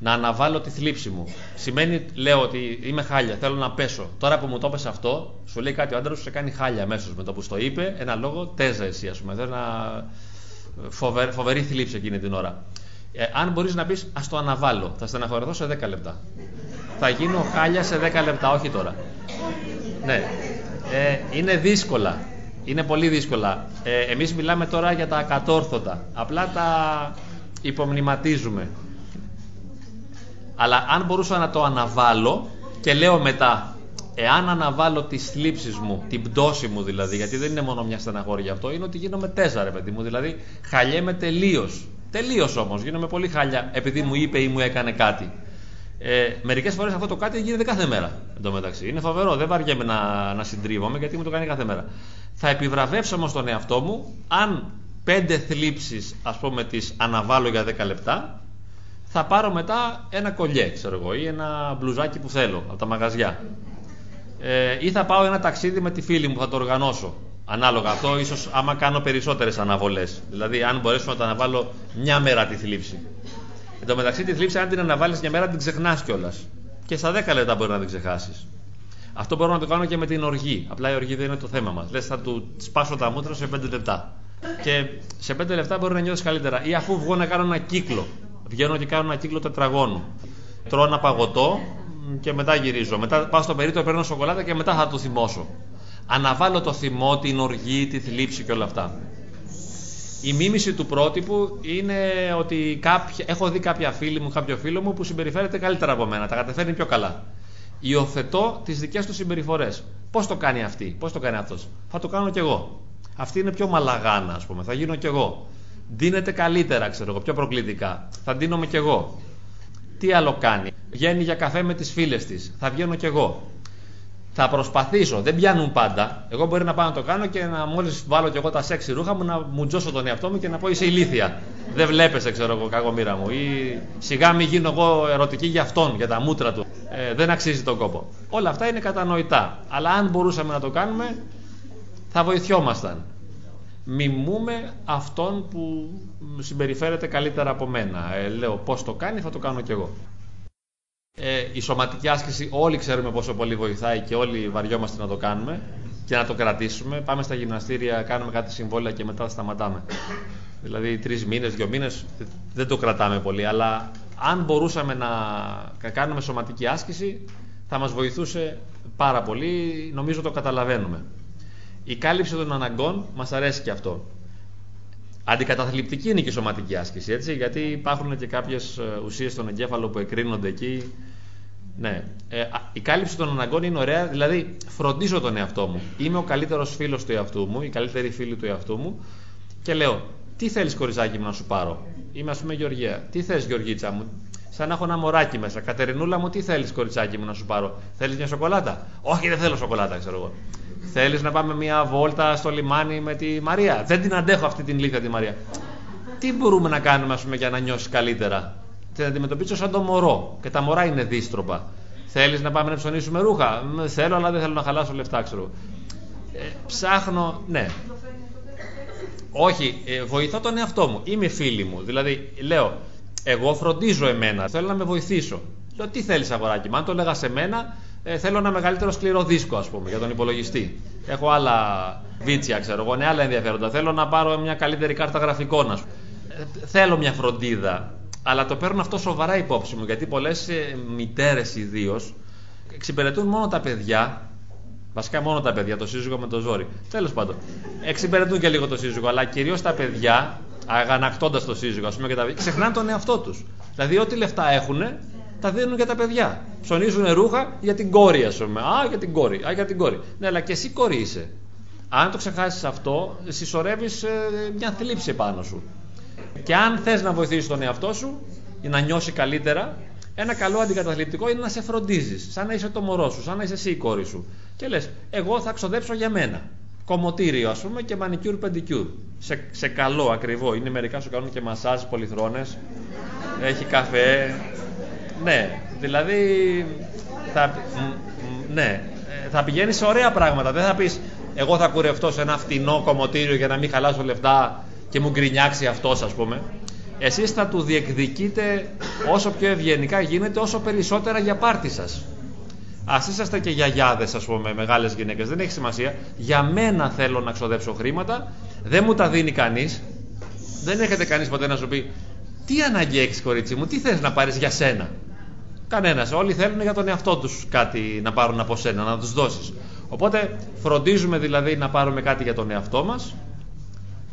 Να αναβάλω τη θλίψη μου. Σημαίνει, λέω ότι είμαι χάλια, θέλω να πέσω. Τώρα που μου το έπεσε αυτό, σου λέει κάτι ο άντρας σου σε κάνει χάλια αμέσως. Με το που στο είπε, ένα λόγο, τέζα εσύ, ας πούμε. Θέλω να. Φοβερή, φοβερή θλίψη εκείνη την ώρα. Ε, αν μπορείς να πεις, ας το αναβάλω, θα στεναχωρεθώ σε 10 λεπτά. Θα γίνω χάλια σε 10 λεπτά, όχι τώρα. Ναι. Ε, είναι δύσκολα. Είναι πολύ δύσκολα. Ε, εμείς μιλάμε τώρα για τα ακατόρθωτα. Απλά τα υπομνηματίζουμε. Αλλά αν μπορούσα να το αναβάλω και λέω μετά, εάν αναβάλω τις θλίψεις μου, την πτώση μου δηλαδή, γιατί δεν είναι μόνο μια στεναχώρια αυτό, είναι ότι γίνομαι τέσσερα, ρε παιδί μου. Δηλαδή, χαλιέμαι τελείως. Τελείως όμως. Γίνομαι πολύ χάλια επειδή μου είπε ή μου έκανε κάτι. Ε, Μερικές φορές αυτό το κάτι γίνεται κάθε μέρα. Εν Είναι φοβερό. Δεν βαριέμαι να, να συντρίβομαι γιατί μου το κάνει κάθε μέρα. Θα επιβραβεύσω όμως τον εαυτό μου αν πέντε θλίψεις ας πούμε τις αναβάλω για 10 λεπτά θα πάρω μετά ένα κολλιέ ξέρω εγώ ή ένα μπλουζάκι που θέλω από τα μαγαζιά ε, ή θα πάω ένα ταξίδι με τη φίλη μου θα το οργανώσω ανάλογα αυτό ίσως άμα κάνω περισσότερες αναβολές δηλαδή αν μπορέσω να τα αναβάλω μια μέρα τη θλίψη Εν τω μεταξύ τη θλίψη αν την αναβάλεις μια μέρα την ξεχνάς κιόλας. και στα 10 λεπτά μπορεί να την ξεχάσεις αυτό μπορώ να το κάνω και με την οργή. Απλά η οργή δεν είναι το θέμα μας. Λες, θα του σπάσω τα μούτρα σε 5 λεπτά. Και σε 5 λεπτά μπορεί να νιώσει καλύτερα. Ή αφού βγω να κάνω ένα κύκλο. Βγαίνω και κάνω ένα κύκλο τετραγώνου. Τρώω ένα παγωτό και μετά γυρίζω. Μετά πάω στο περίπτωμα, παίρνω σοκολάτα και μετά θα το θυμώσω. Αναβάλω το θυμό, την οργή, τη θλίψη και όλα αυτά. Η μίμηση του πρότυπου είναι ότι κάποια, έχω δει κάποια φίλη μου, κάποιο φίλο μου που συμπεριφέρεται καλύτερα από μένα, τα καταφέρνει πιο καλά. Υιοθετώ τις δικές του συμπεριφορές. Πώς το κάνει αυτή, πώς το κάνει αυτός; Θα το κάνω κι εγώ. Αυτή είναι πιο μαλαγάνα, ας πούμε. Θα γίνω κι εγώ. Δίνεται καλύτερα, ξέρω εγώ, πιο προκλητικά. Θα δίνομαι κι εγώ. Τι άλλο κάνει; Βγαίνει για καφέ με τις φίλες της. Θα βγαίνω κι εγώ. Θα προσπαθήσω. Δεν πιάνουν πάντα. Εγώ μπορεί να πάω να το κάνω και να μόλις βάλω κι εγώ τα σεξι ρούχα μου να μου τζώσω τον εαυτό μου και να πω είσαι ηλίθια. Δεν βλέπεσαι, ξέρω εγώ, κακομήρα μου. Ή σιγά μην γίνω εγώ ερωτική για αυτόν, για τα μούτρα του. Ε, δεν αξίζει τον κόπο. Όλα αυτά είναι κατανοητά. Αλλά αν μπορούσαμε να το κάνουμε, θα βοηθιόμασταν. Μιμούμε αυτόν που συμπεριφέρεται καλύτερα από μένα. Ε, λέω πώς το κάνει, θα το κάνω κι εγώ. Ε, η σωματική άσκηση όλοι ξέρουμε πόσο πολύ βοηθάει και όλοι βαριόμαστε να το κάνουμε και να το κρατήσουμε. Πάμε στα γυμναστήρια, κάνουμε κάτι συμβόλαια και μετά σταματάμε. Δηλαδή τρεις μήνες, δύο μήνες δεν το κρατάμε πολύ. Αλλά αν μπορούσαμε να κάνουμε σωματική άσκηση θα μας βοηθούσε πάρα πολύ. Νομίζω το καταλαβαίνουμε. Η κάλυψη των αναγκών μας αρέσει και αυτό. Αντικαταθλιπτική είναι και η σωματική άσκηση, έτσι, γιατί υπάρχουν και κάποιες ε, ουσίες στον εγκέφαλο που εκρίνονται εκεί. Ναι. Ε, η κάλυψη των αναγκών είναι ωραία, δηλαδή φροντίζω τον εαυτό μου. Είμαι ο καλύτερος φίλος του εαυτού μου, η καλύτερη φίλη του εαυτού μου και λέω, τι θέλεις κοριζάκι μου να σου πάρω; Είμαι ας πούμε Γεωργία. Τι θες Γεωργίτσα μου, σαν να έχω ένα μωράκι μέσα. Κατερινούλα μου, τι θέλεις, κοριτσάκι μου, να σου πάρω; Θέλεις μια σοκολάτα; Όχι, δεν θέλω σοκολάτα, ξέρω εγώ. Θέλεις να πάμε μια βόλτα στο λιμάνι με τη Μαρία; Δεν την αντέχω αυτή την λίθα τη Μαρία. Τι μπορούμε να κάνουμε, ας πούμε, για να νιώσει καλύτερα; Την αντιμετωπίσω σαν το μωρό. Και τα μωρά είναι δίστροπα. Θέλεις να πάμε να ψωνίσουμε ρούχα; Θέλω, αλλά δεν θέλω να χαλάσω λεφτά, ξέρω. Ε, ψάχνω, ναι. Όχι, ε, βοηθώ τον εαυτό μου. Είμαι φίλη μου. Δηλαδή, λέω, εγώ φροντίζω εμένα. Θέλω να με βοηθήσω. Λέω, τι θέλεις, αγοράκι μου; Αν το έλεγα σε μένα, ε, θέλω ένα μεγαλύτερο σκληρό δίσκο, ας πούμε, για τον υπολογιστή. Έχω άλλα βίτσια, ξέρω εγώ, ναι, άλλα ενδιαφέροντα. Θέλω να πάρω μια καλύτερη κάρτα γραφικών, ας πούμε. Ε, θέλω μια φροντίδα. Αλλά το παίρνω αυτό σοβαρά υπόψη μου, γιατί πολλές ε, μητέρες ιδίως εξυπηρετούν μόνο τα παιδιά. Βασικά μόνο τα παιδιά, το σύζυγο με το ζόρι. Τέλος πάντων. Εξυπηρετούν και λίγο το σύζυγο, αλλά κυρίως τα παιδιά, αγανακτώντας το σύζυγο, ας πούμε, και τα ξεχνάνε τον εαυτό τους. Δηλαδή, ό,τι λεφτά έχουν, τα δίνουν για τα παιδιά. Ψωνίζουν ρούχα για την κόρη, ας πούμε. Α, για την κόρη. Α, για την κόρη. Ναι, αλλά και εσύ κόρη είσαι. Αν το ξεχάσεις αυτό, συσσωρεύει ε, μια θλίψη πάνω σου. Και αν θες να βοηθήσεις τον εαυτό σου για να νιώσει καλύτερα, ένα καλό αντικαταθλιπτικό είναι να σε φροντίζεις. Σαν να είσαι το μωρό σου, σαν να είσαι εσύ η κόρη σου. Και λες, εγώ θα ξοδέψω για μένα. Κομμωτήριο, ας πούμε, και μανικιούρ πεντικιούρ. Σε, σε καλό ακριβό. Είναι μερικά σου κάνουν και μασάζ πολυθρόνες. Έχει καφέ. Ναι, δηλαδή θα, ναι, ε, θα πηγαίνεις σε ωραία πράγματα. Δεν θα πεις εγώ θα κουρευτώ σε ένα φτηνό κομμωτήριο για να μην χαλάσω λεφτά και μου γκρινιάξει αυτός, ας πούμε. Εσείς θα του διεκδικείτε όσο πιο ευγενικά γίνεται, όσο περισσότερα για πάρτη σας. Α είσαστε και γιαγιάδες, ας πούμε, μεγάλες γυναίκες, δεν έχει σημασία. Για μένα θέλω να ξοδέψω χρήματα, δεν μου τα δίνει κανείς. Δεν έχετε κανείς ποτέ να σου πει τι ανάγκη έχεις, κορίτσι μου, τι θες να πάρεις για σένα; Κανένας. Όλοι θέλουν για τον εαυτό τους κάτι να πάρουν από σένα, να τους δώσεις. Οπότε φροντίζουμε δηλαδή να πάρουμε κάτι για τον εαυτό μας,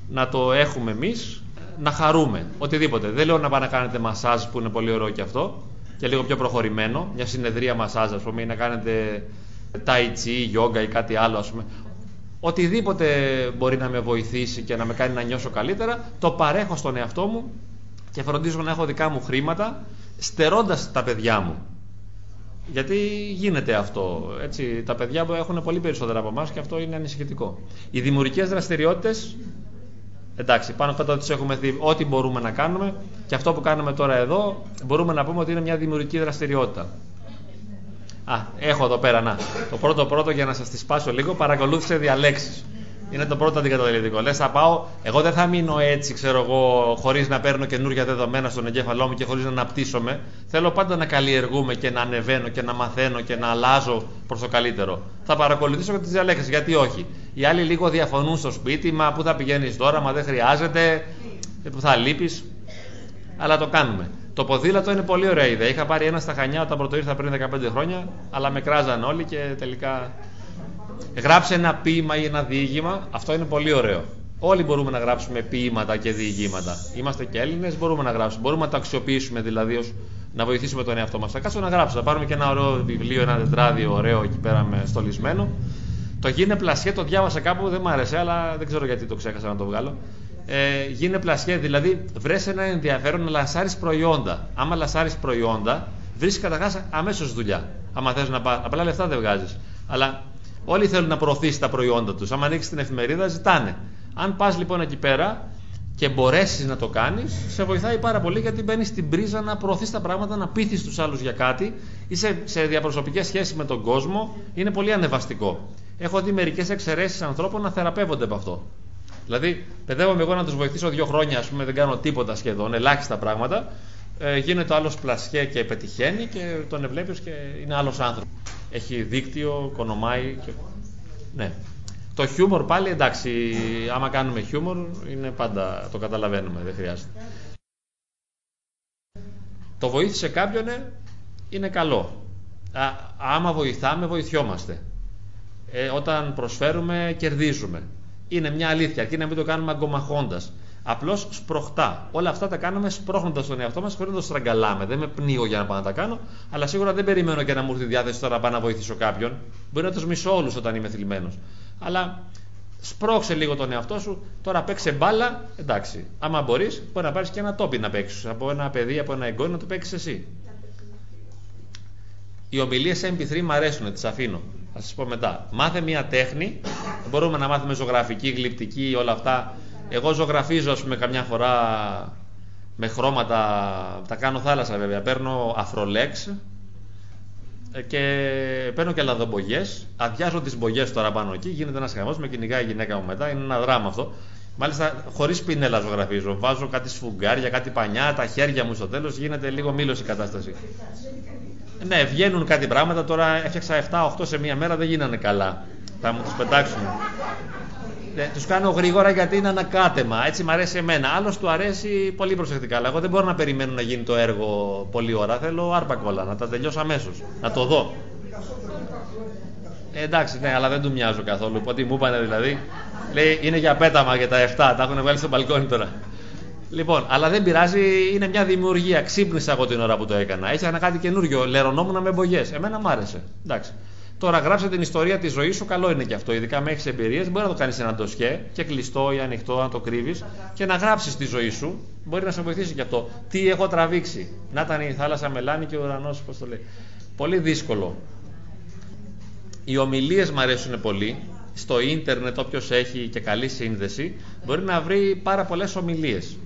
να το έχουμε εμείς, να χαρούμε. Οτιδήποτε. Δεν λέω να πάνε να κάνετε μασάζ που είναι πολύ ωραίο και αυτό και λίγο πιο προχωρημένο, μια συνεδρία μασάζ, ας πούμε, ή να κάνετε tai chi, yoga ή κάτι άλλο, ας πούμε. Οτιδήποτε μπορεί να με βοηθήσει και να με κάνει να νιώσω καλύτερα, το παρέχω στον εαυτό μου και φροντίζω να έχω δικά μου χρήματα στερώντας τα παιδιά μου. Γιατί γίνεται αυτό. Έτσι, τα παιδιά μου έχουν πολύ περισσότερα από εμάς και αυτό είναι ανησυχητικό. Οι δημιουργικές δραστηριότητες, εντάξει, πάνω κάτω τι έχουμε δει, ό,τι μπορούμε να κάνουμε και αυτό που κάνουμε τώρα εδώ μπορούμε να πούμε ότι είναι μια δημιουργική δραστηριότητα. Α, έχω εδώ πέρα, να. Το πρώτο πρώτο για να σας τη σπάσω λίγο, παρακολούθησε διαλέξεις. Είναι το πρώτο αντικαταλητικό. Λες, θα πάω, εγώ δεν θα μείνω έτσι, ξέρω εγώ, χωρίς να παίρνω καινούργια δεδομένα στον εγκέφαλό μου και χωρίς να αναπτύσσομαι. Θέλω πάντα να καλλιεργούμε και να ανεβαίνω και να μαθαίνω και να αλλάζω προς το καλύτερο. Θα παρακολουθήσω και τις διαλέξεις, γιατί όχι. Οι άλλοι λίγο διαφωνούν στο σπίτι, μα πού θα πηγαίνεις τώρα, μα δεν χρειάζεται, που θα λείπεις. Αλλά το κάνουμε. Το ποδήλατο είναι πολύ ωραία ιδέα. Είχα πάρει ένα στα Χανιά όταν πρώτο ήρθα πριν 15 χρόνια, αλλά με κράζαν όλοι και τελικά. Γράψε ένα ποίημα ή ένα διήγημα, αυτό είναι πολύ ωραίο. Όλοι μπορούμε να γράψουμε ποίηματα και διηγήματα. Είμαστε και Έλληνες, μπορούμε να γράψουμε. Μπορούμε να το αξιοποιήσουμε δηλαδή ως να βοηθήσουμε τον εαυτό μας. Θα κάτσω να γράψω. Θα πάρουμε και ένα ωραίο βιβλίο, ένα τετράδιο ωραίο εκεί πέρα με στολισμένο. Το γίνε πλασιέ, το διάβασα κάπου, δεν μ' άρεσε, αλλά δεν ξέρω γιατί το ξέχασα να το βγάλω. Ε, γίνε πλασιέ, δηλαδή βρες ένα ενδιαφέρον να λασάρεις προϊόντα. Άμα λασάρεις προϊόντα, βρίσκεις καταρχάς αμέσως δουλειά. Άμα θες να πάρει, απλά λεφτά δεν βγάζεις. Αλλά όλοι θέλουν να προωθήσει τα προϊόντα τους. Άμα ανοίξεις την εφημερίδα, ζητάνε. Αν πας λοιπόν εκεί πέρα και μπορέσεις να το κάνεις, σε βοηθάει πάρα πολύ γιατί μπαίνεις στην πρίζα να προωθείς τα πράγματα, να πείθεις τους άλλους για κάτι. Είσαι σε διαπροσωπικές σχέσεις με τον κόσμο, είναι πολύ ανεβαστικό. Έχω δει μερικές εξαιρέσεις ανθρώπων να θεραπεύονται από αυτό. Δηλαδή, παιδεύομαι εγώ να τους βοηθήσω δύο χρόνια, ας πούμε, δεν κάνω τίποτα σχεδόν, ελάχιστα πράγματα. Ε, γίνεται άλλος πλασιέ και πετυχαίνει και τον ευλέπεις και είναι άλλος άνθρωπος. Έχει δίκτυο, κονομάει. Και... Ναι. Το χιούμορ πάλι εντάξει, άμα κάνουμε χιούμορ είναι πάντα, το καταλαβαίνουμε, δεν χρειάζεται. Το βοήθησε κάποιον, είναι καλό. Α, άμα βοηθάμε, βοηθιόμαστε. Ε, όταν προσφέρουμε, κερδίζουμε. Είναι μια αλήθεια, αρκεί να μην το κάνουμε αγκομαχώντας. Απλώς σπροχτά. Όλα αυτά τα κάνουμε σπρώχνοντας τον εαυτό μας χωρίς να το στραγγαλάμε. Δεν με πνίγω για να πάω να τα κάνω, αλλά σίγουρα δεν περιμένω και να μου έρθει η διάθεση τώρα να πάω να βοηθήσω κάποιον. Μπορεί να τους μισώ όλους όταν είμαι θλιμμένος. Αλλά σπρώξε λίγο τον εαυτό σου, τώρα παίξε μπάλα, εντάξει. Άμα μπορείς, μπορεί να πάρεις και ένα τόπι να παίξεις. Από ένα παιδί, από ένα εγγόνι να το παίξεις εσύ. Οι ομιλίες MP3 μου αρέσουν, τις αφήνω. Θα σας πω μετά. Μάθε μια τέχνη. Μπορούμε να μάθουμε ζωγραφική, γλυπτική, όλα αυτά. Εγώ ζωγραφίζω, ας πούμε, καμιά φορά με χρώματα. Τα κάνω θάλασσα βέβαια. Παίρνω αφρολέξ ε, και παίρνω και λαδομπογιές. Αδειάζω τις μπογιές τώρα πάνω εκεί. Γίνεται ένας χαμός. Με κυνηγάει η γυναίκα μου μετά. Είναι ένα δράμα αυτό. Μάλιστα, χωρίς πινέλα ζωγραφίζω. Βάζω κάτι σφουγγάρια, κάτι πανιά, τα χέρια μου στο τέλος. Γίνεται λίγο μήλο η κατάσταση. Ναι, βγαίνουν κάτι πράγματα. Τώρα έφτιαξα 7-8 σε μία μέρα, δεν γίνανε καλά. Θα μου τους πετάξουν. Ναι, τους κάνω γρήγορα γιατί είναι ανακάτεμα. Έτσι μου αρέσει εμένα. Άλλος του αρέσει πολύ προσεκτικά. Αλλά εγώ δεν μπορώ να περιμένω να γίνει το έργο πολλή ώρα. Θέλω άρπα κόλλα, να τα τελειώσω αμέσως. Να το δω. Ε, εντάξει, ναι, αλλά δεν του μοιάζω καθόλου. Πότε μου είπανε δηλαδή. Λέει είναι για πέταμα για τα 7. Τα έχουν βγάλει στο μπαλκόνι τώρα. Λοιπόν, αλλά δεν πειράζει, είναι μια δημιουργία. Ξύπνησα εγώ την ώρα που το έκανα. Έκανα κάτι καινούριο. Λερωνόμουν με μπογιές. Εμένα μ' άρεσε. Εντάξει. Τώρα γράψε την ιστορία της ζωής σου, καλό είναι και αυτό. Ειδικά με έχεις εμπειρίες, μπορεί να το κάνεις ένα ντοσιέ και κλειστό ή ανοιχτό, να το κρύβεις και να γράψεις τη ζωή σου. Μπορεί να σε βοηθήσει και αυτό. Τι έχω τραβήξει. Να ήταν η θάλασσα μελάνη και ο ουρανός, πώς το λέει. Πολύ δύσκολο. Οι ομιλίες μου αρέσουν πολύ. Στο ίντερνετ, όποιος έχει και καλή σύνδεση, μπορεί να βρει πάρα πολλές ομιλίες.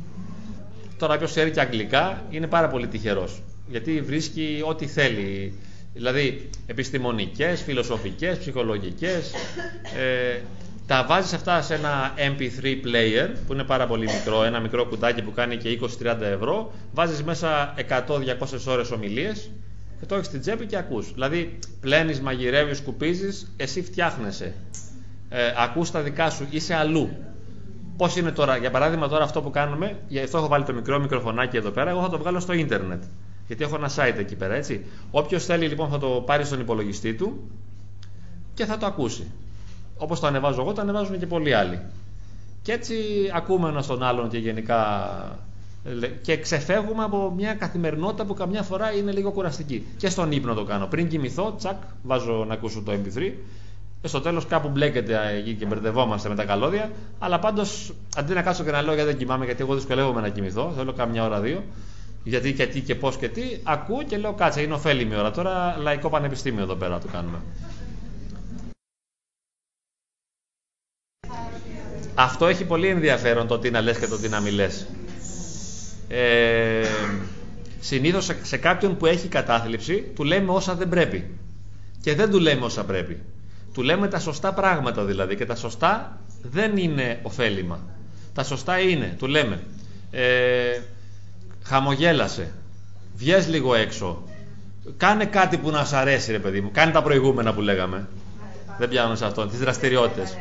Τώρα, όποιο ξέρει και αγγλικά, είναι πάρα πολύ τυχερός. Γιατί βρίσκει ό,τι θέλει. Δηλαδή, επιστημονικές, φιλοσοφικές, ψυχολογικές. Ε, τα βάζεις αυτά σε ένα MP3 player που είναι πάρα πολύ μικρό, ένα μικρό κουτάκι που κάνει και 20-30 ευρώ. Βάζεις μέσα 100-200 ώρες ομιλίες και το έχεις στην τσέπη και ακούς. Δηλαδή, πλένεις, μαγειρεύεις, σκουπίζεις, εσύ φτιάχνεσαι. Ε, ακούς τα δικά σου, είσαι αλλού. Πώς είναι τώρα, για παράδειγμα, τώρα αυτό που κάνουμε, γι' αυτό έχω βάλει το μικρό μικροφωνάκι εδώ πέρα, εγώ θα το βγάλω στο ίντερνετ. Γιατί έχω ένα site εκεί πέρα, έτσι. Όποιος θέλει λοιπόν θα το πάρει στον υπολογιστή του και θα το ακούσει. Όπως το ανεβάζω εγώ, το ανεβάζουν και πολλοί άλλοι. Και έτσι ακούμε ένα τον άλλον και γενικά. Και ξεφεύγουμε από μια καθημερινότητα που καμιά φορά είναι λίγο κουραστική. Και στον ύπνο το κάνω. Πριν κοιμηθώ, τσακ, βάζω να ακούσω το MP3 και στο τέλος κάπου μπλέκεται εκεί και μπερδευόμαστε με τα καλώδια. Αλλά πάντως αντί να κάτσω και να λέω γιατί δεν κοιμάμαι, γιατί εγώ δυσκολεύομαι να κοιμηθώ, θέλω κάμια ώρα δύο, γιατί και τι και πώς και τι, ακούω και λέω κάτσε, είναι ωφέλιμη ώρα. Τώρα λαϊκό πανεπιστήμιο εδώ πέρα το κάνουμε. Αυτό έχει πολύ ενδιαφέρον το τι να λες και το τι να μην λες. Ε, συνήθως σε, σε κάποιον που έχει κατάθλιψη του λέμε όσα δεν πρέπει. Και δεν του λέμε όσα πρέπει. Του λέμε τα σωστά πράγματα δηλαδή και τα σωστά δεν είναι ωφέλιμα. Τα σωστά είναι, του λέμε, ε, χαμογέλασε, βγες λίγο έξω, κάνε κάτι που να σ' αρέσει ρε παιδί μου, κάνε τα προηγούμενα που λέγαμε. Δεν πιάνω σε αυτό, τις δραστηριότητες.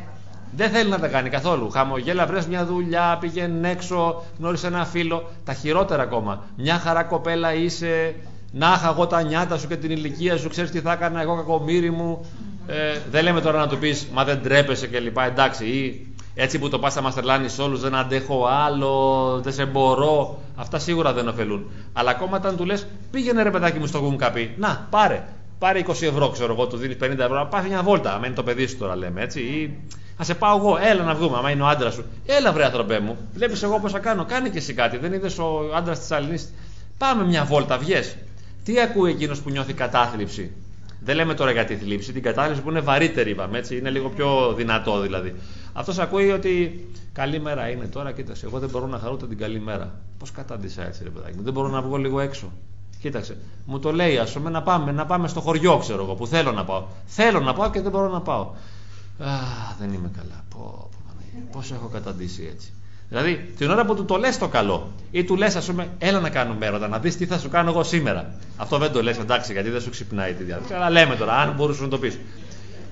Δεν θέλει να τα κάνει καθόλου. Χαμογέλα, βρες μια δουλειά, πήγαινε έξω, γνώρισε ένα φίλο. Τα χειρότερα ακόμα. Μια χαρά κοπέλα είσαι, να είχα εγώ τα νιάτα σου και την ηλικία σου, ξέρεις τι θα έκανα εγώ κακομύρι μου. Ε, δεν λέμε τώρα να του πεις, μα δεν τρέπεσαι κλπ. Εντάξει, ή έτσι που το πα θα μας τρελάνει όλους, δεν αντέχω άλλο, δεν σε μπορώ. Αυτά σίγουρα δεν ωφελούν. Αλλά ακόμα όταν του λες, πήγαινε ρε παιδάκι μου στο γουγκαπί, να πάρε. Πάρε 20 ευρώ, ξέρω εγώ, του δίνεις 50 ευρώ, πάει μια βόλτα. Αν είναι το παιδί σου τώρα, λέμε έτσι. Ή Α σε πάω εγώ, έλα να βγούμε. Άμα είναι ο άντρας σου, έλα βρε άνθρωπέ μου. Βλέπεις εγώ πώς θα κάνω, κάνει και εσύ κάτι. Δεν είδες ο άντρας της Αλληνής. Πάμε μια βόλτα, βγες. Τι ακούει εκείνος που νιώθει κατάθλιψη; Δεν λέμε τώρα για τη θλίψη, την κατάθλιψη που είναι βαρύτερη, είπαμε έτσι, είναι λίγο πιο δυνατό δηλαδή. Αυτό ακούει ότι καλή μέρα είναι τώρα, κοίταξε. Εγώ δεν μπορώ να χαρώ την καλή μέρα. Πώ κατάντησα έτσι, ρε παιδάκι μου, δεν μπορώ να βγω λίγο έξω. Κοίταξε, μου το λέει, α πούμε, να πάμε, να πάμε στο χωριό, ξέρω εγώ, που θέλω να πάω. Θέλω να πάω και δεν μπορώ να πάω. Α, δεν είμαι καλά. Πώ, πώς έχω καταντήσει έτσι. Δηλαδή, την ώρα που του το λες το καλό ή του λες, ας πούμε, έλα να κάνουμε έρωτα, να δεις τι θα σου κάνω εγώ σήμερα. Αυτό δεν το λες, εντάξει, γιατί δεν σου ξυπνάει τη διάθεση. Αλλά λέμε τώρα, αν μπορούσες να το πεις.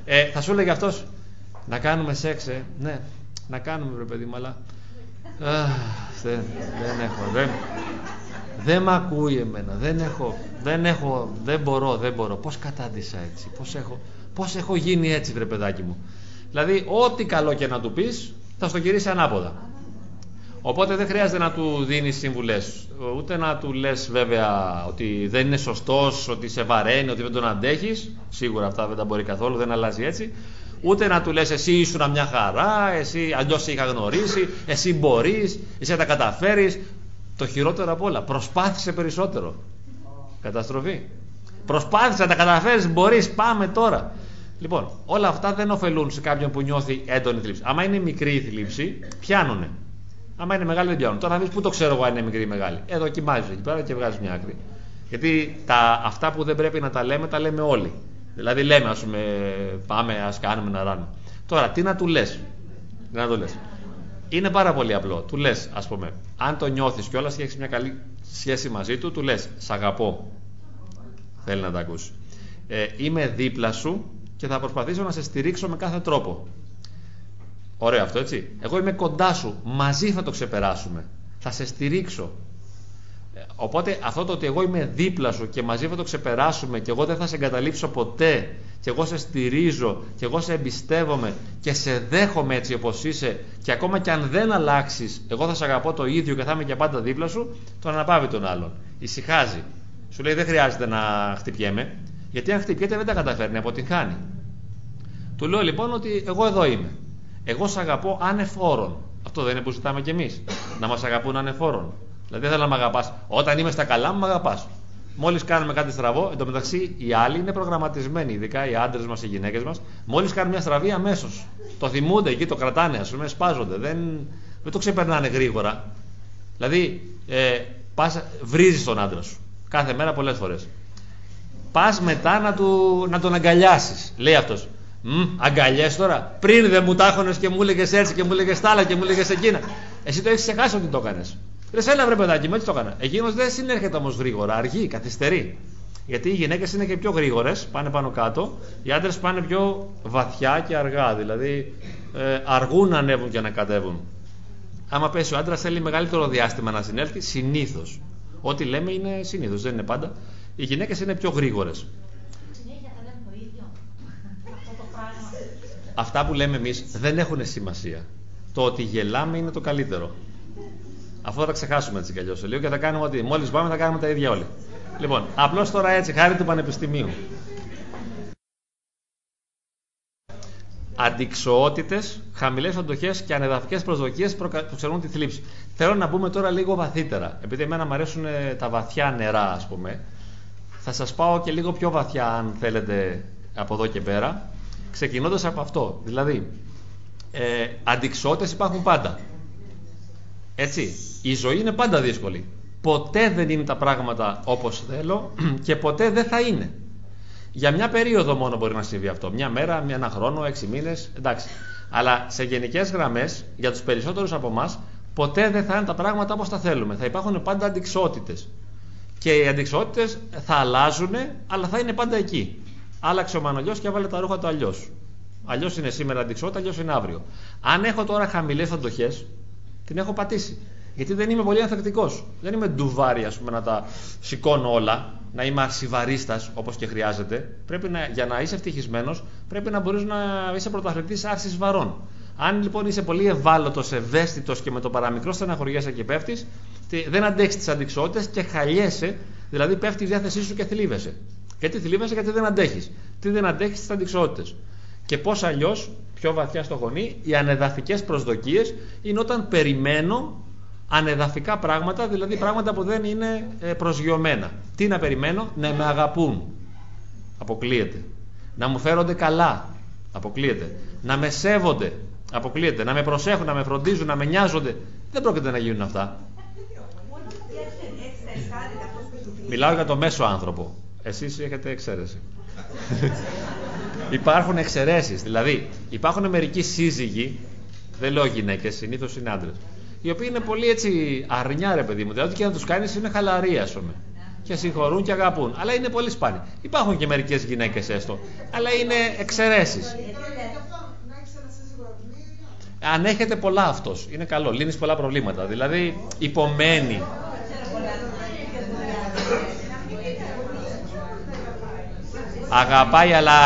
Ε, θα σου έλεγε αυτός, να κάνουμε σεξ, ε. ναι, να κάνουμε, ρε παιδί μου, αλλά. δεν, δεν έχω, δεν, δεν μ' ακούει εμένα, δεν έχω, δεν έχω, δεν μπορώ, δεν μπορώ. Πώς κατάντησα έτσι, πώς έχω, πώς έχω γίνει έτσι, βρε παιδάκι μου. Δηλαδή, ό,τι καλό και να του πεις, θα στο γυρίσει ανάποδα. Οπότε δεν χρειάζεται να του δίνεις συμβουλές. Ούτε να του λες βέβαια ότι δεν είναι σωστός, ότι σε βαραίνει, ότι δεν τον αντέχεις. Σίγουρα αυτά δεν τα μπορεί καθόλου, δεν αλλάζει έτσι. Ούτε να του λες εσύ ήσουν μια χαρά, εσύ αλλιώς σε είχα γνωρίσει, εσύ μπορείς, εσύ θα τα καταφέρεις. Το χειρότερο απ' όλα, προσπάθησε περισσότερο. Καταστροφή. Προσπάθησε να τα καταφέρεις, μπορείς, πάμε τώρα. Λοιπόν, όλα αυτά δεν ωφελούν σε κάποιον που νιώθει έντονη θλίψη. Άμα είναι μικρή η θλίψη, πιάνουνε. Άμα είναι μεγάλη δεν πιάνουν. Τώρα θα πει πού το ξέρω εγώ αν είναι μικρή ή μεγάλη. Ε, δοκιμάζει εκεί πέρα και βγάζει μια άκρη. Γιατί τα, αυτά που δεν πρέπει να τα λέμε, τα λέμε όλοι. Δηλαδή λέμε, ας πούμε, πάμε, ας κάνουμε να ράνουμε. Τώρα, τι να του λες; Να το λες; Είναι πάρα πολύ απλό. Του λες, ας πούμε, αν το νιώθεις κιόλας και έχεις μια καλή σχέση μαζί του, του λες, Σ' αγαπώ. Θέλει να τα ακούσει. Ε, είμαι δίπλα σου και θα προσπαθήσω να σε στηρίξω με κάθε τρόπο. Ωραίο αυτό έτσι. Εγώ είμαι κοντά σου. Μαζί θα το ξεπεράσουμε. Θα σε στηρίξω. Ε, οπότε αυτό το ότι εγώ είμαι δίπλα σου και μαζί θα το ξεπεράσουμε και εγώ δεν θα σε εγκαταλείψω ποτέ και εγώ σε στηρίζω και εγώ σε εμπιστεύομαι και σε δέχομαι έτσι όπως είσαι και ακόμα και αν δεν αλλάξεις εγώ θα σε αγαπώ το ίδιο και θα είμαι και πάντα δίπλα σου τον αναπαύει τον άλλον. Ησυχάζει. Σου λέει δεν χρειάζεται να χτυπιέμαι γιατί αν χτυπιέται δεν τα καταφέρνει, αποτυγχάνει. Του λέω λοιπόν ότι εγώ εδώ είμαι. Εγώ σ' αγαπώ ανεφόρον. Αυτό δεν είναι που ζητάμε κι εμείς. Να μας αγαπούν ανεφόρον. Δηλαδή δεν θέλω να με αγαπάς. Όταν είμαι στα καλά μου, με αγαπάς. Μόλις κάνουμε κάτι στραβό, εντωμεταξύ οι άλλοι είναι προγραμματισμένοι, ειδικά οι άντρες μας, οι γυναίκες μας. Μόλις κάνουν μια στραβή, αμέσως το θυμούνται εκεί, το κρατάνε, ας πούμε, σπάζονται. Δεν, δεν το ξεπερνάνε γρήγορα. Δηλαδή, ε, πας, βρίζεις τον άντρα σου. Κάθε μέρα πολλές φορές. Πας μετά να, του, να τον αγκαλιάσεις. Λέει αυτός. Αγκαλιές τώρα. Πριν δεν μου τάχωνε και μου έλεγες έτσι και μου έλεγες τ' άλλα και μου έλεγες εκείνα. Εσύ το έχεις ξεχάσει ότι το έκανες. Λες, έλα βρε παιδάκι μου, έτσι το έκανα. Εκείνος δεν συνέρχεται όμως γρήγορα, αργεί, καθυστερεί. Γιατί οι γυναίκες είναι και πιο γρήγορες, πάνε πάνω κάτω. Οι άντρες πάνε πιο βαθιά και αργά. Δηλαδή ε, αργούν να ανέβουν και να κατέβουν. Άμα πέσει ο άντρας θέλει μεγαλύτερο διάστημα να συνέλθει, συνήθως. Ό,τι λέμε είναι συνήθως, δεν είναι πάντα. Οι γυναίκες είναι πιο γρήγορες. Αυτά που λέμε εμείς δεν έχουν σημασία. Το ότι γελάμε είναι το καλύτερο. Αυτό θα τα ξεχάσουμε έτσι κι αλλιώς λίγο και θα κάνουμε ότι μόλις πάμε θα κάνουμε τα ίδια όλοι. Λοιπόν, απλώς τώρα έτσι, χάρη του Πανεπιστημίου. Αντικσοότητες, χαμηλές αντοχέ και ανεδαφικές προσδοκίες που ξερούν τη θλίψη. Θέλω να μπούμε τώρα λίγο βαθύτερα. Επειδή εμένα μου αρέσουν ε, τα βαθιά νερά, ας πούμε, θα σας πάω και λίγο πιο βαθιά, αν θέλετε, από εδώ και πέρα. Ξεκινώντας από αυτό. Δηλαδή, ε, αντικσότητες υπάρχουν πάντα. Έτσι. Η ζωή είναι πάντα δύσκολη. Ποτέ δεν είναι τα πράγματα όπως θέλω και ποτέ δεν θα είναι. Για μια περίοδο μόνο μπορεί να συμβεί αυτό. Μια μέρα, μια, ένα χρόνο, έξι μήνες, εντάξει. Αλλά σε γενικές γραμμές, για τους περισσότερους από εμάς, ποτέ δεν θα είναι τα πράγματα όπως τα θέλουμε. Θα υπάρχουν πάντα αντικσότητες. Και οι αντικσότητες θα αλλάζουν, αλλά θα είναι πάντα εκεί. Άλλαξε ο Μανολιός και έβαλε τα ρούχα του αλλιώς. Αλλιώς είναι σήμερα αντικσότητα, αλλιώς είναι αύριο. Αν έχω τώρα χαμηλές αντοχές, την έχω πατήσει. Γιατί δεν είμαι πολύ ανθεκτικός. Δεν είμαι ντουβάρι, ας πούμε, να τα σηκώνω όλα, να είμαι αρσιβαρίστας όπως και χρειάζεται. Πρέπει να, για να είσαι ευτυχισμένος, πρέπει να μπορείς να είσαι πρωταθλητής άρσης βαρών. Αν λοιπόν είσαι πολύ ευάλωτος, ευαίσθητος και με το παραμικρό στεναχωριέσαι και πέφτεις, δεν αντέχεις τις αντικσότητες και χαλιέσαι, δηλαδή πέφτει η διάθεσή σου και θλίβεσαι. Γιατί θλίβεσαι, γιατί δεν αντέχεις. Τι δεν αντέχεις τις αντικσότητες. Και πώς αλλιώς, πιο βαθιά στο γονί, οι ανεδαφικές προσδοκίες είναι όταν περιμένω ανεδαφικά πράγματα, δηλαδή πράγματα που δεν είναι ε, προσγειωμένα. Τι να περιμένω, να με αγαπούν. Αποκλείεται. Να μου φέρονται καλά. Αποκλείεται. Να με σέβονται. Αποκλείεται. Να με προσέχουν, να με φροντίζουν, να με νοιάζονται. Δεν πρόκειται να γίνουν αυτά. Μιλάω για το μέσο άνθρωπο. Εσείς έχετε εξαίρεση. υπάρχουν εξαιρέσεις. Δηλαδή, υπάρχουν μερικοί σύζυγοι, δεν λέω γυναίκες, συνήθως είναι άντρες, οι οποίοι είναι πολύ έτσι αρνιά, ρε παιδί μου. Δηλαδή, και να τους κάνεις είναι χαλαροί, ας πούμε. Και συγχωρούν και αγαπούν. Αλλά είναι πολύ σπάνιοι. Υπάρχουν και μερικές γυναίκες έστω. Αλλά είναι εξαιρέσεις. Αν έχετε πολλά αυτός, είναι καλό. Λύνεις πολλά προβλήματα. Δηλαδή, υπομένει. Αγαπάει αλλά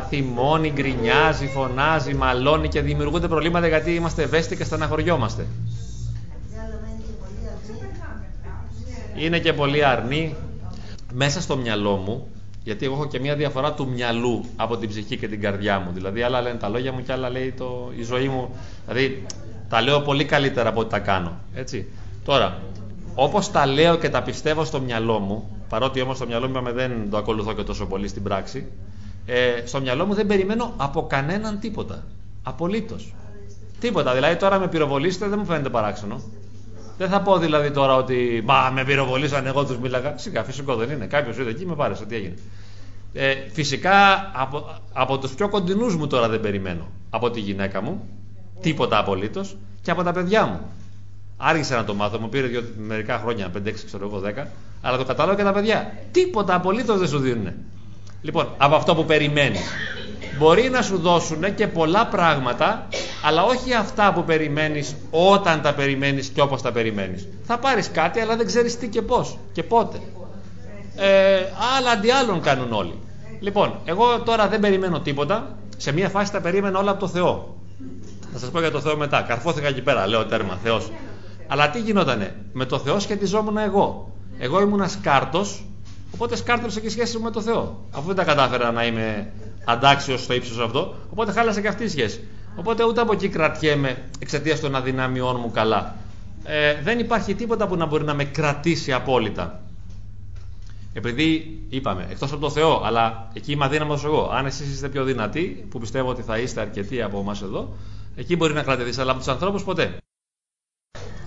θυμώνει, γκρινιάζει, φωνάζει, μαλώνει και δημιουργούνται προβλήματα γιατί είμαστε ευαίσθητοι και στεναχωριόμαστε. Είναι και πολύ αρνή. Μέσα στο μυαλό μου, γιατί εγώ έχω και μια διαφορά του μυαλού από την ψυχή και την καρδιά μου. Δηλαδή, άλλα λένε τα λόγια μου και άλλα λέει το, η ζωή μου. Δηλαδή, τα λέω πολύ καλύτερα από ό,τι τα κάνω. Έτσι. Τώρα, όπως τα λέω και τα πιστεύω στο μυαλό μου, παρότι όμως στο μυαλό μου δεν το ακολουθώ και τόσο πολύ στην πράξη, ε, στο μυαλό μου δεν περιμένω από κανέναν τίποτα. Απολύτως. Τίποτα. Δηλαδή τώρα με πυροβολήσετε δεν μου φαίνεται παράξενο. Δεν θα πω δηλαδή τώρα ότι Μα με πυροβολήσαν, εγώ τους μίλαγα. Σιγά, φυσικό δεν είναι. Κάποιος είδε εκεί, με πάρεσε. Τι έγινε. Ε, φυσικά από, από τους πιο κοντινούς μου τώρα δεν περιμένω. Από τη γυναίκα μου, τίποτα απολύτως, και από τα παιδιά μου. Άργησα να το μάθω, μου πήρε δύο, μερικά χρόνια, 5-6 ξέρω εγώ 10, αλλά το κατάλαβα και τα παιδιά. Τίποτα απολύτως δεν σου δίνουν. Λοιπόν, από αυτό που περιμένεις. Μπορεί να σου δώσουν και πολλά πράγματα, αλλά όχι αυτά που περιμένεις όταν τα περιμένεις και όπως τα περιμένεις. Θα πάρεις κάτι, αλλά δεν ξέρεις τι και πώς και πότε. Ε, άλλα αντί άλλων κάνουν όλοι. Λοιπόν, εγώ τώρα δεν περιμένω τίποτα. Σε μία φάση τα περίμενα όλα από το Θεό. Θα σας πω για το Θεό μετά. Καρφώθηκα εκεί πέρα, λέω τέρμα, Θεός. Αλλά τι γινότανε; Με το Θεό σχετιζόμουν εγώ. Εγώ ήμουν σκάρτο, οπότε σκάρτεψε και σχέση μου με το Θεό. Αφού δεν τα κατάφερα να είμαι αντάξιος στο ύψος αυτό, οπότε χάλασε και αυτή η σχέση. Οπότε ούτε από εκεί κρατιέμαι εξαιτίας των αδυναμιών μου καλά. Ε, δεν υπάρχει τίποτα που να μπορεί να με κρατήσει απόλυτα. Επειδή είπαμε, εκτός από το Θεό, αλλά εκεί είμαι αδύναμος εγώ. Αν εσείς είστε πιο δυνατοί, που πιστεύω ότι θα είστε αρκετοί από εμάς εδώ, εκεί μπορεί να κρατηθείς. Αλλά από τους ανθρώπους ποτέ.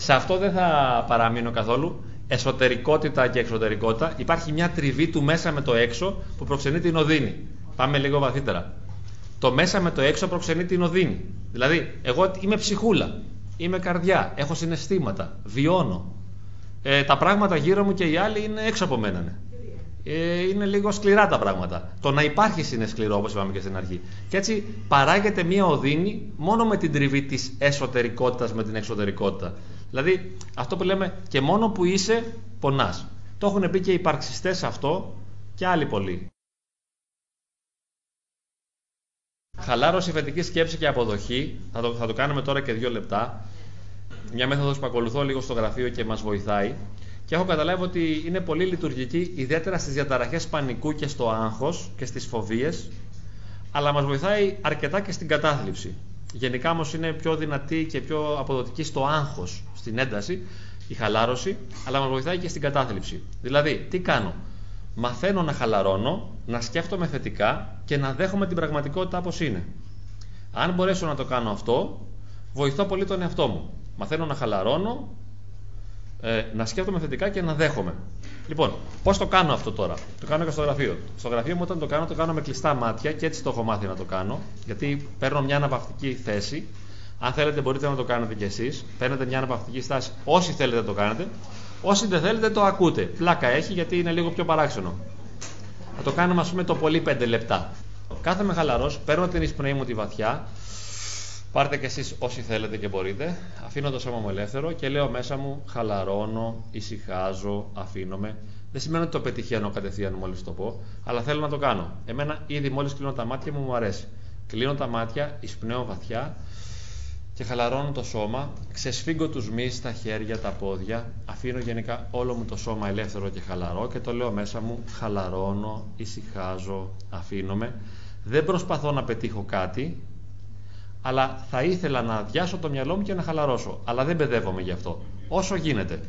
Σε αυτό δεν θα παραμείνω καθόλου. Εσωτερικότητα και εξωτερικότητα. Υπάρχει μια τριβή του μέσα με το έξω που προξενεί την οδύνη. Πάμε λίγο βαθύτερα. Το μέσα με το έξω προξενεί την οδύνη. Δηλαδή, εγώ είμαι ψυχούλα, είμαι καρδιά, έχω συναισθήματα, βιώνω. Ε, τα πράγματα γύρω μου και οι άλλοι είναι έξω από μένα. Ναι. Ε, είναι λίγο σκληρά τα πράγματα. Το να υπάρχει είναι σκληρό, όπως είπαμε και στην αρχή. Και έτσι παράγεται μια οδύνη μόνο με την τριβή της εσωτερικότητας με την εξωτερικότητα. Δηλαδή, αυτό που λέμε και μόνο που είσαι, πονάς. Το έχουν πει και οι υπαρξιστές αυτό και άλλοι πολλοί. Χαλάρωση, φετική σκέψη και αποδοχή. Θα το, θα το κάνουμε τώρα και δύο λεπτά. Μια μέθοδος που ακολουθώ λίγο στο γραφείο και μας βοηθάει. Και έχω καταλάβει ότι είναι πολύ λειτουργική, ιδιαίτερα στις διαταραχές πανικού και στο άγχος και στις φοβίες, αλλά μας βοηθάει αρκετά και στην κατάθλιψη. Γενικά όμως είναι πιο δυνατή και πιο αποδοτική στο άγχος, στην ένταση, η χαλάρωση, αλλά μας βοηθάει και στην κατάθλιψη. Δηλαδή, τι κάνω, μαθαίνω να χαλαρώνω, να σκέφτομαι θετικά και να δέχομαι την πραγματικότητα όπως είναι. Αν μπορέσω να το κάνω αυτό, βοηθώ πολύ τον εαυτό μου. Μαθαίνω να χαλαρώνω, ε, να σκέφτομαι θετικά και να δέχομαι. Λοιπόν, πώς το κάνω αυτό τώρα; Το κάνω και στο γραφείο. Στο γραφείο μου όταν το κάνω, το κάνω με κλειστά μάτια και έτσι το έχω μάθει να το κάνω. Γιατί παίρνω μια αναπαυτική θέση. Αν θέλετε, μπορείτε να το κάνετε κι εσείς. Παίρνετε μια αναπαυτική στάση. Όσοι θέλετε, το κάνετε. Όσοι δεν θέλετε, το ακούτε. Πλάκα έχει γιατί είναι λίγο πιο παράξενο. Θα το κάνουμε, ας πούμε, το πολύ 5 λεπτά. Κάθομαι χαλαρό, παίρνω την εισπνοή μου τη βαθιά, πάρτε κι εσείς όσοι θέλετε και μπορείτε, αφήνω το σώμα μου ελεύθερο και λέω μέσα μου χαλαρώνω, ησυχάζω, αφήνομαι. Δεν σημαίνει ότι το πετυχαίνω κατευθείαν μόλις το πω, αλλά θέλω να το κάνω. Εμένα ήδη μόλις κλείνω τα μάτια μου μου αρέσει. Κλείνω τα μάτια, εισπνέω βαθιά και χαλαρώνω το σώμα, ξεσφίγγω τους μυς στα χέρια, τα πόδια, αφήνω γενικά όλο μου το σώμα ελεύθερο και χαλαρό και το λέω μέσα μου, χαλαρώνω, ησυχάζω, αφήνομαι. Δεν προσπαθώ να πετύχω κάτι, αλλά θα ήθελα να αδειάσω το μυαλό μου και να χαλαρώσω. Αλλά δεν παιδεύομαι γι' αυτό. Όσο γίνεται.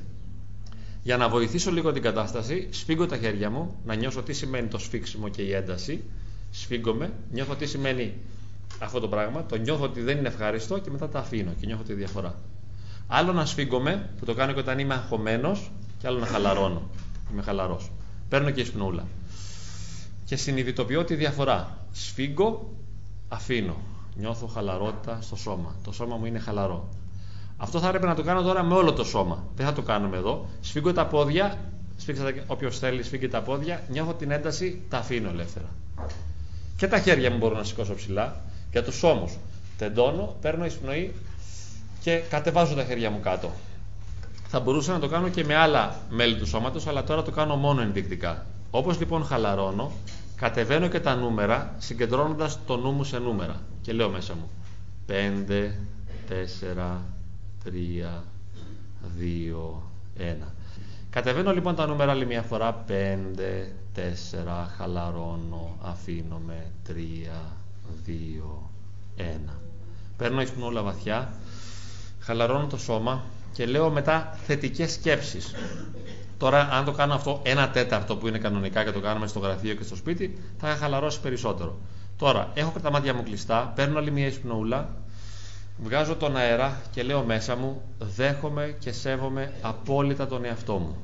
Για να βοηθήσω λίγο την κατάσταση, σφίγγω τα χέρια μου, να νιώσω τι σημαίνει το σφίξιμο και η ένταση. Σφίγγομαι, νιώθω τι σημαίνει αυτό το πράγμα, το νιώθω ότι δεν είναι ευχάριστο και μετά τα αφήνω και νιώθω τη διαφορά. Άλλο να σφίγγομαι, που το κάνω και όταν είμαι αγχωμένος, και άλλο να χαλαρώνω. Είμαι χαλαρός. Παίρνω και εισπνούλα. Και συνειδητοποιώ τη διαφορά. Σφίγγω, αφήνω. Νιώθω χαλαρότητα στο σώμα. Το σώμα μου είναι χαλαρό. Αυτό θα έπρεπε να το κάνω τώρα με όλο το σώμα. Δεν θα το κάνουμε εδώ. Σφίγγω τα πόδια, σφίξτε όποιος θέλει, σφίγγει τα πόδια, νιώθω την ένταση, τα αφήνω ελεύθερα. Και τα χέρια μου μπορώ να σηκώσω ψηλά. Για τους ώμους. Τεντώνω, παίρνω εισπνοή και κατεβάζω τα χέρια μου κάτω. Θα μπορούσα να το κάνω και με άλλα μέλη του σώματος, αλλά τώρα το κάνω μόνο ενδεικτικά. Όπως λοιπόν χαλαρώνω, κατεβαίνω και τα νούμερα, συγκεντρώνοντας το νου μου σε νούμερα. Και λέω μέσα μου, 5, 4, 3, 2, 1. Κατεβαίνω λοιπόν τα νούμερα άλλη μια φορά, 5, 4, χαλαρώνω, αφήνομαι, 3, 2, 1. Παίρνω ίσπνο όλα βαθιά, χαλαρώνω το σώμα και λέω μετά θετικές σκέψεις. Τώρα, αν το κάνω αυτό ένα τέταρτο που είναι κανονικά και το κάνουμε στο γραφείο και στο σπίτι, θα χαλαρώσει περισσότερο. Τώρα, έχω τα μάτια μου κλειστά, παίρνω άλλη μια εισπνοούλα, βγάζω τον αέρα και λέω μέσα μου, δέχομαι και σέβομαι απόλυτα τον εαυτό μου.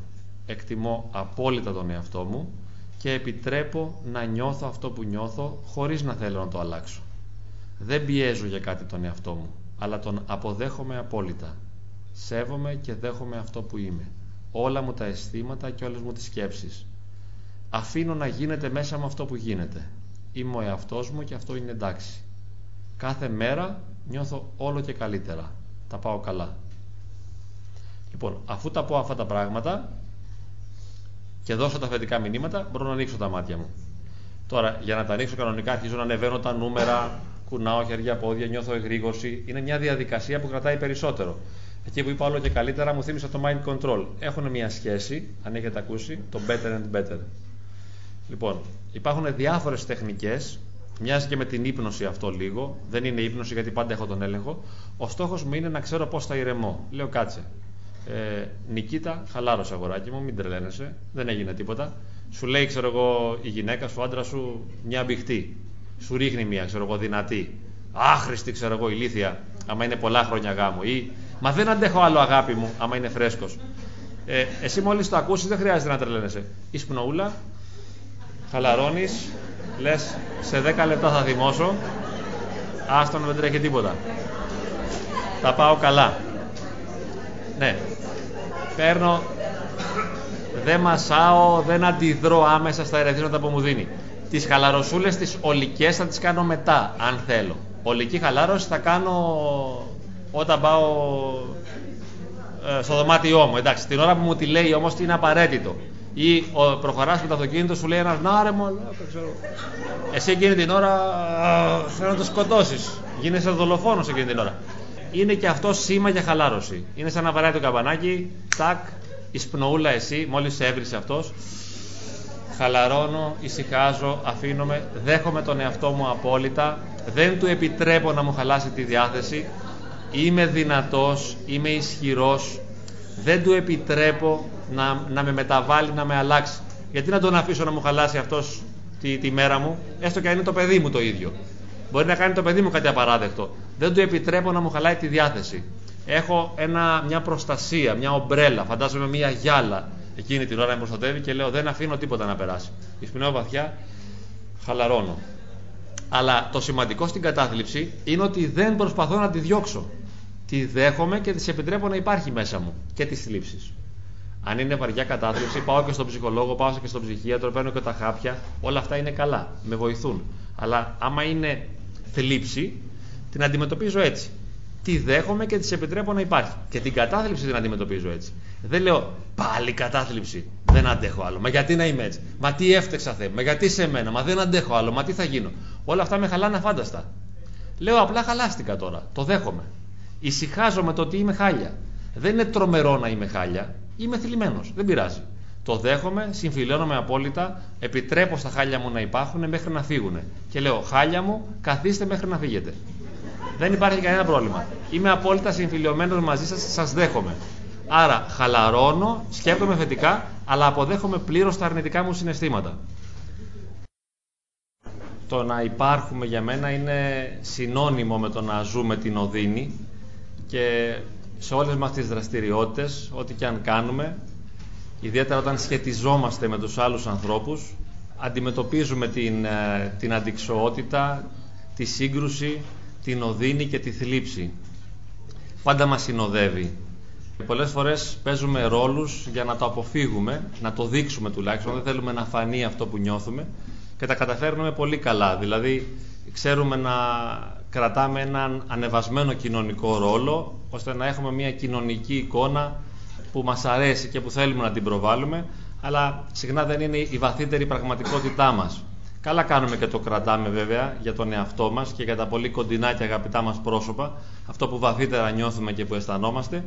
Εκτιμώ απόλυτα τον εαυτό μου και επιτρέπω να νιώθω αυτό που νιώθω χωρίς να θέλω να το αλλάξω. Δεν πιέζω για κάτι τον εαυτό μου, αλλά τον αποδέχομαι απόλυτα. Σέβομαι και δέχομαι αυτό που είμαι. Όλα μου τα αισθήματα και όλες μου τις σκέψεις. Αφήνω να γίνεται μέσα μου αυτό που γίνεται. Είμαι ο εαυτός μου και αυτό είναι εντάξει. Κάθε μέρα νιώθω όλο και καλύτερα. Τα πάω καλά. Λοιπόν, αφού τα πω αυτά τα πράγματα, και δώσω τα θετικά μηνύματα, μπορώ να ανοίξω τα μάτια μου. Τώρα, για να τα ανοίξω κανονικά, αρχίζω να ανεβαίνω τα νούμερα, κουνάω χέρια, πόδια, νιώθω εγρήγορση. Είναι μια διαδικασία που κρατάει περισσότερο. Εκεί που είπα όλο και καλύτερα, μου θύμισε το mind control. Έχουν μια σχέση, αν έχετε ακούσει, το better and better. Λοιπόν, υπάρχουν διάφορες τεχνικές. Μοιάζει και με την ύπνωση αυτό λίγο. Δεν είναι ύπνωση γιατί πάντα έχω τον έλεγχο. Ο στόχος μου είναι να ξέρω πώς θα ηρεμώ. Λέω κάτσε. Ε, Νικήτα, χαλάρωσε αγοράκι μου, μην τρελαίνεσαι, δεν έγινε τίποτα. Σου λέει, ξέρω εγώ, η γυναίκα σου, ο άντρας σου, μια μπιχτή. Σου ρίχνει μια, ξέρω εγώ, δυνατή. Άχρηστη, ξέρω εγώ, ηλίθια, άμα είναι πολλά χρόνια γάμου. Ή, μα δεν αντέχω άλλο αγάπη μου, άμα είναι φρέσκος. Ε, εσύ μόλις το ακούσεις, δεν χρειάζεται να τρελαίνεσαι. Ισπνοούλα, χαλαρώνεις, λες, σε 10 λεπτά θα θυμώσω. Άστον δεν τρέχει τίποτα. Τα πάω καλά. Ναι. Παίρνω, δεν μασάω, δεν αντιδρώ άμεσα στα ερεθίσματα που μου δίνει. Τις χαλαροσούλες, τις ολικές θα τις κάνω μετά, αν θέλω. Ολική χαλάρωση θα κάνω όταν πάω ε, στο δωμάτιό μου. Εντάξει, την ώρα που μου τη λέει όμως είναι απαραίτητο. Ή ο, προχωράς με το αυτοκίνητο, σου λέει ένας να ρε ξέρω. Εσύ εκείνη την ώρα θέλω να το σκοτώσεις. Γίνεσαι δολοφόνος εκείνη την ώρα είναι και αυτό σήμα για χαλάρωση. Είναι σαν να βαράει το καμπανάκι, τάκ, εισπνοούλα εσύ, μόλις σε έβρισε αυτός. Χαλαρώνω, ησυχάζω, αφήνομαι, δέχομαι τον εαυτό μου απόλυτα, δεν του επιτρέπω να μου χαλάσει τη διάθεση, είμαι δυνατός, είμαι ισχυρός, δεν του επιτρέπω να, να με μεταβάλει, να με αλλάξει. Γιατί να τον αφήσω να μου χαλάσει αυτός τη, τη μέρα μου, έστω και αν είναι το παιδί μου το ίδιο. Μπορεί να κάνει το παιδί μου κάτι απαράδεκτο. Δεν του επιτρέπω να μου χαλάει τη διάθεση. Έχω ένα, μια προστασία, μια ομπρέλα, φαντάζομαι μια γυάλα εκείνη την ώρα με προστατεύει και λέω δεν αφήνω τίποτα να περάσει. Εισπνέω βαθιά, χαλαρώνω. Αλλά το σημαντικό στην κατάθλιψη είναι ότι δεν προσπαθώ να τη διώξω. Τη δέχομαι και της επιτρέπω να υπάρχει μέσα μου και τις θλίψεις. Αν είναι βαριά κατάθλιψη, πάω και στον ψυχολόγο, πάω και στον ψυχίατρο, παίρνω και τα χάπια. Όλα αυτά είναι καλά, με βοηθούν. Αλλά άμα είναι θλίψη, την αντιμετωπίζω έτσι. Τη δέχομαι και της επιτρέπω να υπάρχει. Και την κατάθλιψη την αντιμετωπίζω έτσι. Δεν λέω πάλι κατάθλιψη. Δεν αντέχω άλλο. Μα γιατί να είμαι έτσι; Μα τι έφτεξα Θεέ. Μα γιατί σε μένα; Μα δεν αντέχω άλλο. Μα τι θα γίνω; Όλα αυτά με χαλάνε αφάνταστα. Λέω απλά χαλάστηκα τώρα. Το δέχομαι. Ησυχάζω με το ότι είμαι χάλια. Δεν είναι τρομερό να είμαι χάλια. Είμαι θλιμμένος. Δεν πειράζει. Το δέχομαι, συμφιλιώνομαι απόλυτα, επιτρέπω στα χάλια μου να υπάρχουν μέχρι να φύγουν. Και λέω, χάλια μου, καθίστε μέχρι να φύγετε. Δεν υπάρχει κανένα πρόβλημα. Είμαι απόλυτα συμφιλειωμένο μαζί σας, σας δέχομαι. Άρα, χαλαρώνω, σκέφτομαι θετικά, αλλά αποδέχομαι πλήρως τα αρνητικά μου συναισθήματα. Το να υπάρχουμε για μένα είναι συνώνυμο με το να ζούμε την οδύνη και σε όλες μας τις δραστηριότητες, ό,τι και αν κάνουμε, ιδιαίτερα όταν σχετιζόμαστε με τους άλλους ανθρώπους, αντιμετωπίζουμε την, ε, την αντικσοότητα, τη σύγκρουση, την οδύνη και τη θλίψη. Πάντα μας συνοδεύει. Πολλές φορές παίζουμε ρόλους για να το αποφύγουμε, να το δείξουμε τουλάχιστον, δεν θέλουμε να φανεί αυτό που νιώθουμε και τα καταφέρνουμε πολύ καλά. Δηλαδή, ξέρουμε να κρατάμε έναν ανεβασμένο κοινωνικό ρόλο, ώστε να έχουμε μια κοινωνική εικόνα που μας αρέσει και που θέλουμε να την προβάλλουμε, αλλά συχνά δεν είναι η βαθύτερη πραγματικότητά μας. Καλά κάνουμε και το κρατάμε βέβαια για τον εαυτό μας και για τα πολύ κοντινά και αγαπητά μας πρόσωπα, αυτό που βαθύτερα νιώθουμε και που αισθανόμαστε,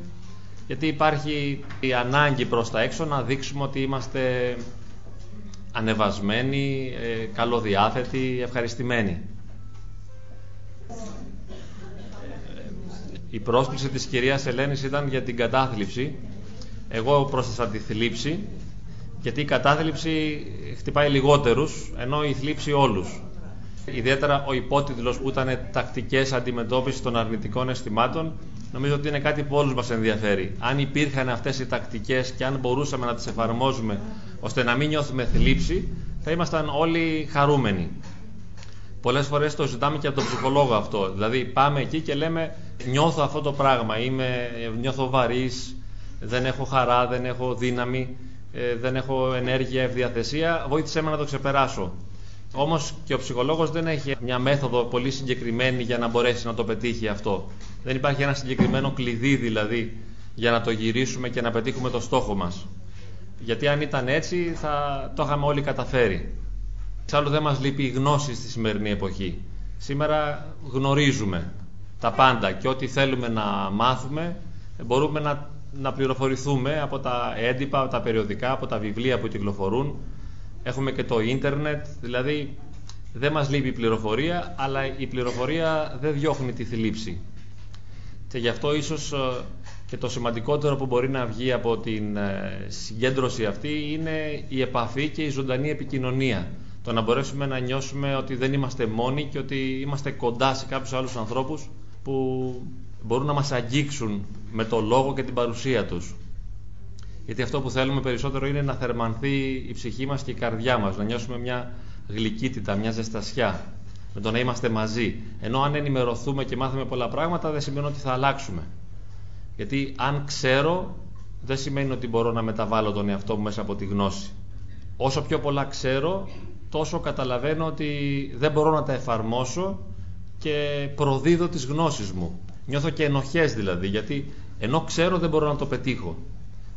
γιατί υπάρχει η ανάγκη προς τα έξω να δείξουμε ότι είμαστε ανεβασμένοι, ε, καλοδιάθετοι, ευχαριστημένοι. Η πρόσκληση της κυρίας Ελένης ήταν για την κατάθλιψη. Εγώ πρόσθεσα τη θλίψη, γιατί η κατάθλιψη χτυπάει λιγότερους, ενώ η θλίψη όλους. Ιδιαίτερα ο υπότιτλος που ήταν τακτικές αντιμετώπισης των αρνητικών αισθημάτων, νομίζω ότι είναι κάτι που όλους μας ενδιαφέρει. Αν υπήρχαν αυτές οι τακτικές και αν μπορούσαμε να τις εφαρμόζουμε ώστε να μην νιώθουμε θλίψη, θα ήμασταν όλοι χαρούμενοι. Πολλές φορές το ζητάμε και από τον ψυχολόγο αυτό. Δηλαδή πάμε εκεί και λέμε νιώθω αυτό το πράγμα, είμαι, νιώθω βαρύς, δεν έχω χαρά, δεν έχω δύναμη, ε, δεν έχω ενέργεια, ευδιαθεσία, βοήθησέ με να το ξεπεράσω. Όμως και ο ψυχολόγος δεν έχει μια μέθοδο πολύ συγκεκριμένη για να μπορέσει να το πετύχει αυτό. Δεν υπάρχει ένα συγκεκριμένο κλειδί δηλαδή για να το γυρίσουμε και να πετύχουμε το στόχο μας. Γιατί αν ήταν έτσι θα το είχαμε όλοι καταφέρει. Εξάλλου δεν μας λείπει η γνώση στη σημερινή εποχή. Σήμερα γνωρίζουμε τα πάντα και ό,τι θέλουμε να μάθουμε μπορούμε να, να πληροφορηθούμε από τα έντυπα, από τα περιοδικά, από τα βιβλία που κυκλοφορούν. Έχουμε και το ίντερνετ, δηλαδή δεν μας λείπει η πληροφορία, αλλά η πληροφορία δεν διώχνει τη θλίψη. Και γι' αυτό ίσως ε, και το σημαντικότερο που μπορεί να βγει από την ε, συγκέντρωση αυτή είναι η επαφή και η ζωντανή επικοινωνία το να μπορέσουμε να νιώσουμε ότι δεν είμαστε μόνοι και ότι είμαστε κοντά σε κάποιους άλλους ανθρώπους που μπορούν να μας αγγίξουν με το λόγο και την παρουσία τους. Γιατί αυτό που θέλουμε περισσότερο είναι να θερμανθεί η ψυχή μας και η καρδιά μας, να νιώσουμε μια γλυκύτητα, μια ζεστασιά, με το να είμαστε μαζί. Ενώ αν ενημερωθούμε και μάθουμε πολλά πράγματα δεν σημαίνει ότι θα αλλάξουμε. Γιατί αν ξέρω δεν σημαίνει ότι μπορώ να μεταβάλω τον εαυτό μου μέσα από τη γνώση. Όσο πιο πολλά ξέρω, τόσο καταλαβαίνω ότι δεν μπορώ να τα εφαρμόσω και προδίδω τις γνώσεις μου. Νιώθω και ενοχές δηλαδή, γιατί ενώ ξέρω δεν μπορώ να το πετύχω.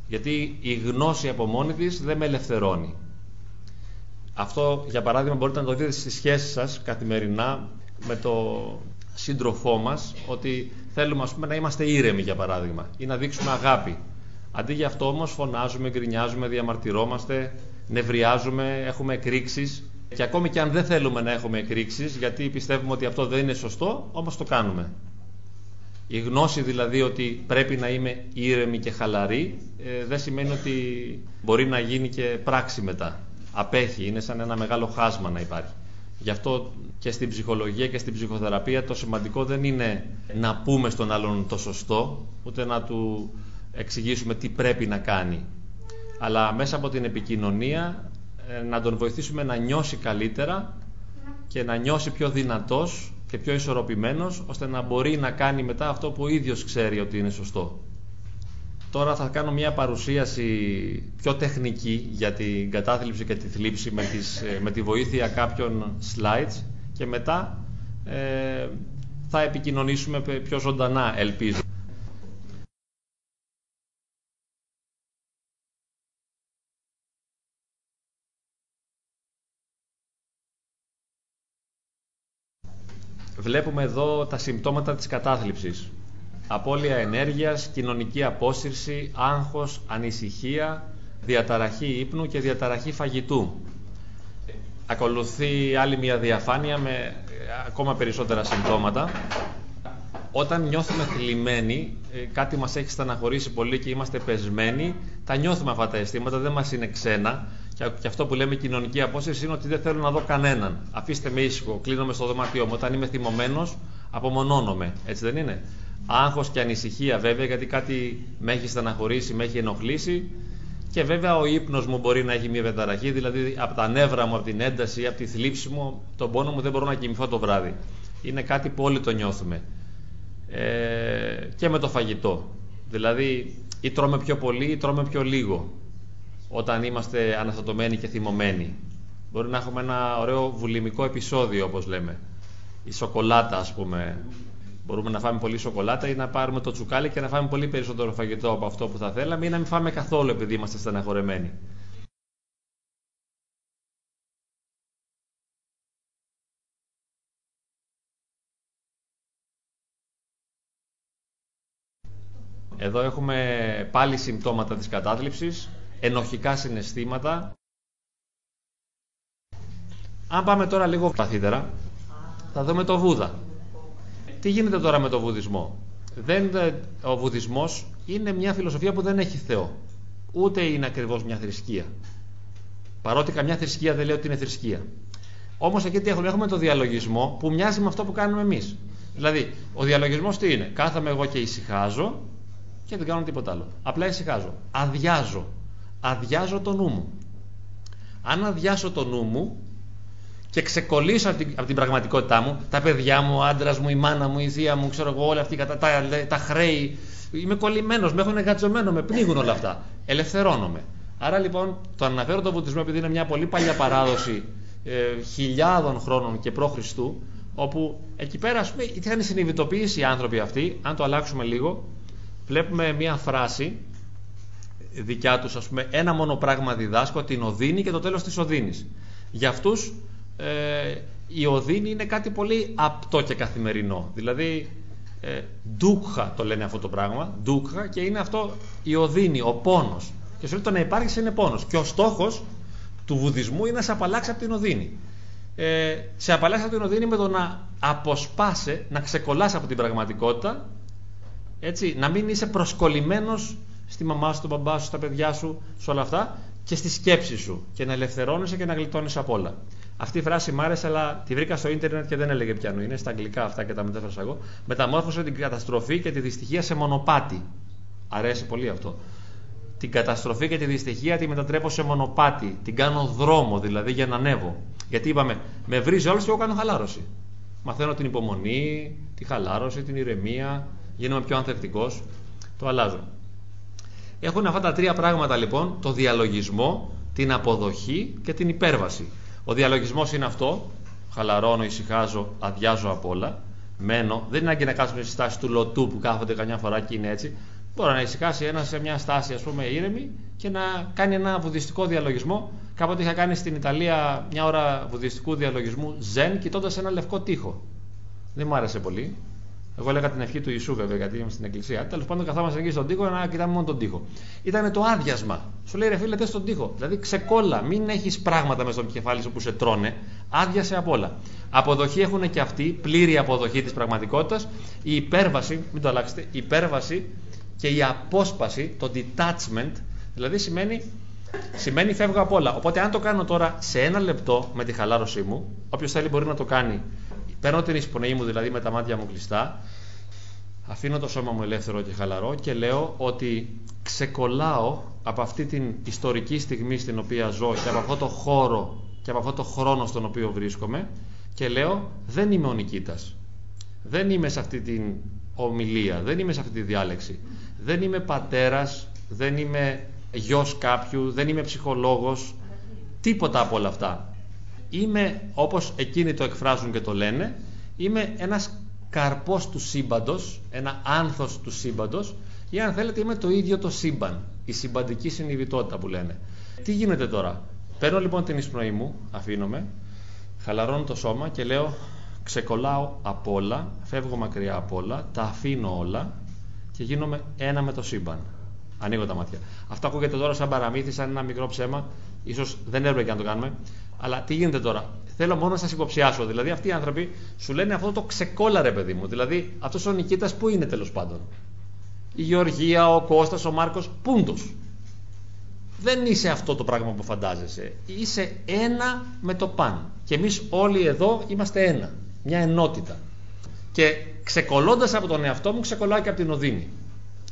Γιατί η γνώση από μόνη της δεν με ελευθερώνει. Αυτό, για παράδειγμα, μπορείτε να το δείτε στις σχέσεις σας καθημερινά με το σύντροφό μας, ότι θέλουμε ας πούμε, να είμαστε ήρεμοι, για παράδειγμα, ή να δείξουμε αγάπη. Αντί για αυτό όμως φωνάζουμε, γκρινιάζουμε, διαμαρτυρόμαστε, νευριάζουμε, έχουμε εκρήξεις και ακόμη και αν δεν θέλουμε να έχουμε εκρήξεις γιατί πιστεύουμε ότι αυτό δεν είναι σωστό, όμως το κάνουμε. Η γνώση δηλαδή ότι πρέπει να είμαι ήρεμη και χαλαρή ε, δεν σημαίνει ότι μπορεί να γίνει και πράξη μετά. Απέχει, είναι σαν ένα μεγάλο χάσμα να υπάρχει. Γι' αυτό και στην ψυχολογία και στην ψυχοθεραπεία το σημαντικό δεν είναι να πούμε στον άλλον το σωστό, ούτε να του εξηγήσουμε τι πρέπει να κάνει αλλά μέσα από την επικοινωνία ε, να τον βοηθήσουμε να νιώσει καλύτερα και να νιώσει πιο δυνατός και πιο ισορροπημένος ώστε να μπορεί να κάνει μετά αυτό που ο ίδιος ξέρει ότι είναι σωστό. Τώρα θα κάνω μια παρουσίαση πιο τεχνική για την κατάθλιψη και τη θλίψη με, τις, ε, με τη βοήθεια κάποιων slides και μετά ε, θα επικοινωνήσουμε πιο ζωντανά, ελπίζω. Βλέπουμε εδώ τα συμπτώματα της κατάθλιψης. Απόλυα ενέργειας, κοινωνική απόσυρση, άγχος, ανησυχία, διαταραχή ύπνου και διαταραχή φαγητού. Ακολουθεί άλλη μια διαφάνεια με ε, ακόμα περισσότερα συμπτώματα. Όταν νιώθουμε θλιμμένοι, ε, κάτι μας έχει στεναχωρήσει πολύ και είμαστε πεσμένοι, τα νιώθουμε αυτά τα αισθήματα, δεν μας είναι ξένα. Και αυτό που λέμε κοινωνική απόσυρση είναι ότι δεν θέλω να δω κανέναν. Αφήστε με ήσυχο, κλείνομαι στο δωμάτιό μου. Όταν είμαι θυμωμένος, απομονώνομαι. Έτσι δεν είναι; Άγχος και ανησυχία βέβαια, γιατί κάτι με έχει στεναχωρήσει, με έχει ενοχλήσει. Και βέβαια ο ύπνος μου μπορεί να έχει μια βενταραχή, δηλαδή από τα νεύρα μου, από την ένταση ή από τη θλίψη μου, τον πόνο μου δεν μπορώ να κοιμηθώ το βράδυ. Είναι κάτι που όλοι το νιώθουμε. Ε, και με το φαγητό. Δηλαδή, ή τρώμε πιο πολύ ή τρώμε πιο λίγο όταν είμαστε αναστατωμένοι και θυμωμένοι. Μπορεί να έχουμε ένα ωραίο βουλημικό επεισόδιο, όπως λέμε. Η σοκολάτα, ας πούμε. Μπορούμε να φάμε πολύ σοκολάτα ή να πάρουμε το τσουκάλι και να φάμε πολύ περισσότερο φαγητό από αυτό που θα θέλαμε ή να μην φάμε καθόλου επειδή είμαστε στεναχωρεμένοι. Εδώ έχουμε πάλι συμπτώματα της κατάθλιψης ενοχικά συναισθήματα. Αν πάμε τώρα λίγο βαθύτερα, θα δούμε το Βούδα. Τι γίνεται τώρα με το Βουδισμό; Δεν, ο Βουδισμός είναι μια φιλοσοφία που δεν έχει Θεό. Ούτε είναι ακριβώς μια θρησκεία. Παρότι καμιά θρησκεία δεν λέει ότι είναι θρησκεία. Όμως εκεί τι έχουμε, έχουμε το διαλογισμό που μοιάζει με αυτό που κάνουμε εμείς. Δηλαδή, ο διαλογισμός τι είναι; Κάθομαι εγώ και ησυχάζω και δεν κάνω τίποτα άλλο. Απλά ησυχάζω. Αδειάζω αδειάζω το νου μου. Αν αδειάσω το νου μου και ξεκολλήσω από την, από την πραγματικότητά μου, τα παιδιά μου, ο άντρας μου, η μάνα μου, η θεία μου, ξέρω εγώ, όλα αυτή τα, τα, τα χρέη, είμαι κολλημένος, με έχουν εγκατζωμένο, με πνίγουν όλα αυτά. Ελευθερώνομαι. Άρα λοιπόν το αναφέρω τον βουδισμό επειδή είναι μια πολύ παλιά παράδοση ε, χιλιάδων χρόνων και π.Χ. όπου εκεί πέρα ας πούμε είχαν συνειδητοποιήσει οι άνθρωποι αυτοί, αν το αλλάξουμε λίγο, βλέπουμε μια φράση δικιά τους ας πούμε ένα μόνο πράγμα διδάσκω την οδύνη και το τέλος της οδύνης. Για αυτούς ε, η οδύνη είναι κάτι πολύ απτό και καθημερινό. Δηλαδή ε, ντούκχα το λένε αυτό το πράγμα ντούκχα και είναι αυτό η οδύνη, ο πόνος. Και σου λέει το να υπάρχεις είναι πόνος. Και ο στόχος του βουδισμού είναι να σε απαλλάξει από την οδύνη. Ε, σε απαλλάξει από την οδύνη με το να αποσπάσει, να ξεκολλάς από την πραγματικότητα έτσι, να μην είσαι προσκολλημένος στη μαμά σου, στον μπαμπά σου, στα παιδιά σου, σε όλα αυτά και στη σκέψη σου και να ελευθερώνεσαι και να γλιτώνεις από όλα. Αυτή η φράση μου άρεσε, αλλά τη βρήκα στο ίντερνετ και δεν έλεγε πιανού. Είναι στα αγγλικά αυτά και τα μετέφρασα εγώ. Μεταμόρφωσε την καταστροφή και τη δυστυχία σε μονοπάτι. Αρέσει πολύ αυτό. Την καταστροφή και τη δυστυχία τη μετατρέπω σε μονοπάτι. Την κάνω δρόμο δηλαδή για να ανέβω. Γιατί είπαμε, με βρίζει όλο και εγώ κάνω χαλάρωση. Μαθαίνω την υπομονή, τη χαλάρωση, την ηρεμία, γίνομαι πιο ανθεκτικός. Το αλλάζω. Έχουν αυτά τα τρία πράγματα λοιπόν, το διαλογισμό, την αποδοχή και την υπέρβαση. Ο διαλογισμός είναι αυτό, χαλαρώνω, ησυχάζω, αδειάζω απ' όλα, μένω, δεν είναι ανάγκη να κάτσουμε στη στάση του λωτού που κάθονται καμιά φορά και είναι έτσι. Μπορεί να ησυχάσει ένας σε μια στάση ας πούμε ήρεμη και να κάνει ένα βουδιστικό διαλογισμό. Κάποτε είχα κάνει στην Ιταλία μια ώρα βουδιστικού διαλογισμού ζεν κοιτώντας ένα λευκό τείχο. Δεν μου άρεσε πολύ. Εγώ έλεγα την ευχή του Ιησού, βέβαια, γιατί είμαι στην εκκλησία. Τέλος πάντων, καθόμαστε εκεί στον τοίχο να κοιτάμε μόνο τον τοίχο. Ήταν το άδειασμα. Σου λέει ρε φίλε, τε στον τοίχο. Δηλαδή ξεκόλα, μην έχεις πράγματα μέσα στο κεφάλι σου που σε τρώνε. Άδειασε απ' όλα. Αποδοχή έχουν και αυτοί, πλήρη αποδοχή της πραγματικότητας. Η υπέρβαση, μην το αλλάξετε, η υπέρβαση και η απόσπαση, το detachment, δηλαδή σημαίνει Σημαίνει φεύγω από όλα. Οπότε, αν το κάνω τώρα σε ένα λεπτό με τη χαλάρωσή μου, όποιος θέλει μπορεί να το κάνει Παίρνω την εισπνοή μου δηλαδή με τα μάτια μου κλειστά, αφήνω το σώμα μου ελεύθερο και χαλαρό και λέω ότι ξεκολλάω από αυτή την ιστορική στιγμή στην οποία ζω και από αυτό το χώρο και από αυτό το χρόνο στον οποίο βρίσκομαι και λέω δεν είμαι ο Νικήτας. Δεν είμαι σε αυτή την ομιλία, δεν είμαι σε αυτή τη διάλεξη. Δεν είμαι πατέρας, δεν είμαι γιος κάποιου, δεν είμαι ψυχολόγος, τίποτα από όλα αυτά. Είμαι, όπως εκείνοι το εκφράζουν και το λένε, είμαι ένας καρπός του σύμπαντος, ένα άνθος του σύμπαντος ή αν θέλετε είμαι το ίδιο το σύμπαν, η συμπαντική συνειδητότητα που λένε. Τι γίνεται τώρα; Παίρνω λοιπόν την εισπνοή μου, αφήνομαι, χαλαρώνω το σώμα και λέω ξεκολλάω από όλα, φεύγω μακριά από όλα, τα αφήνω όλα και γίνομαι ένα με το σύμπαν. Ανοίγω τα μάτια. Αυτό ακούγεται τώρα σαν παραμύθι, σαν ένα μικρό ψέμα. Ίσως δεν έπρεπε να το κάνουμε. Αλλά τι γίνεται τώρα; Θέλω μόνο να σας υποψιάσω. Δηλαδή, αυτοί οι άνθρωποι σου λένε αυτό το ξεκόλαρε, παιδί μου. Δηλαδή, αυτός ο Νικήτας που είναι τέλος πάντων; Η Γεωργία, ο Κώστας, ο Μάρκος, πούντος. Δεν είσαι αυτό το πράγμα που φαντάζεσαι. Είσαι ένα με το παν. Και εμείς όλοι εδώ είμαστε ένα. Μια ενότητα. Και ξεκολλώντας από τον εαυτό μου, ξεκολλάω και από την οδύνη.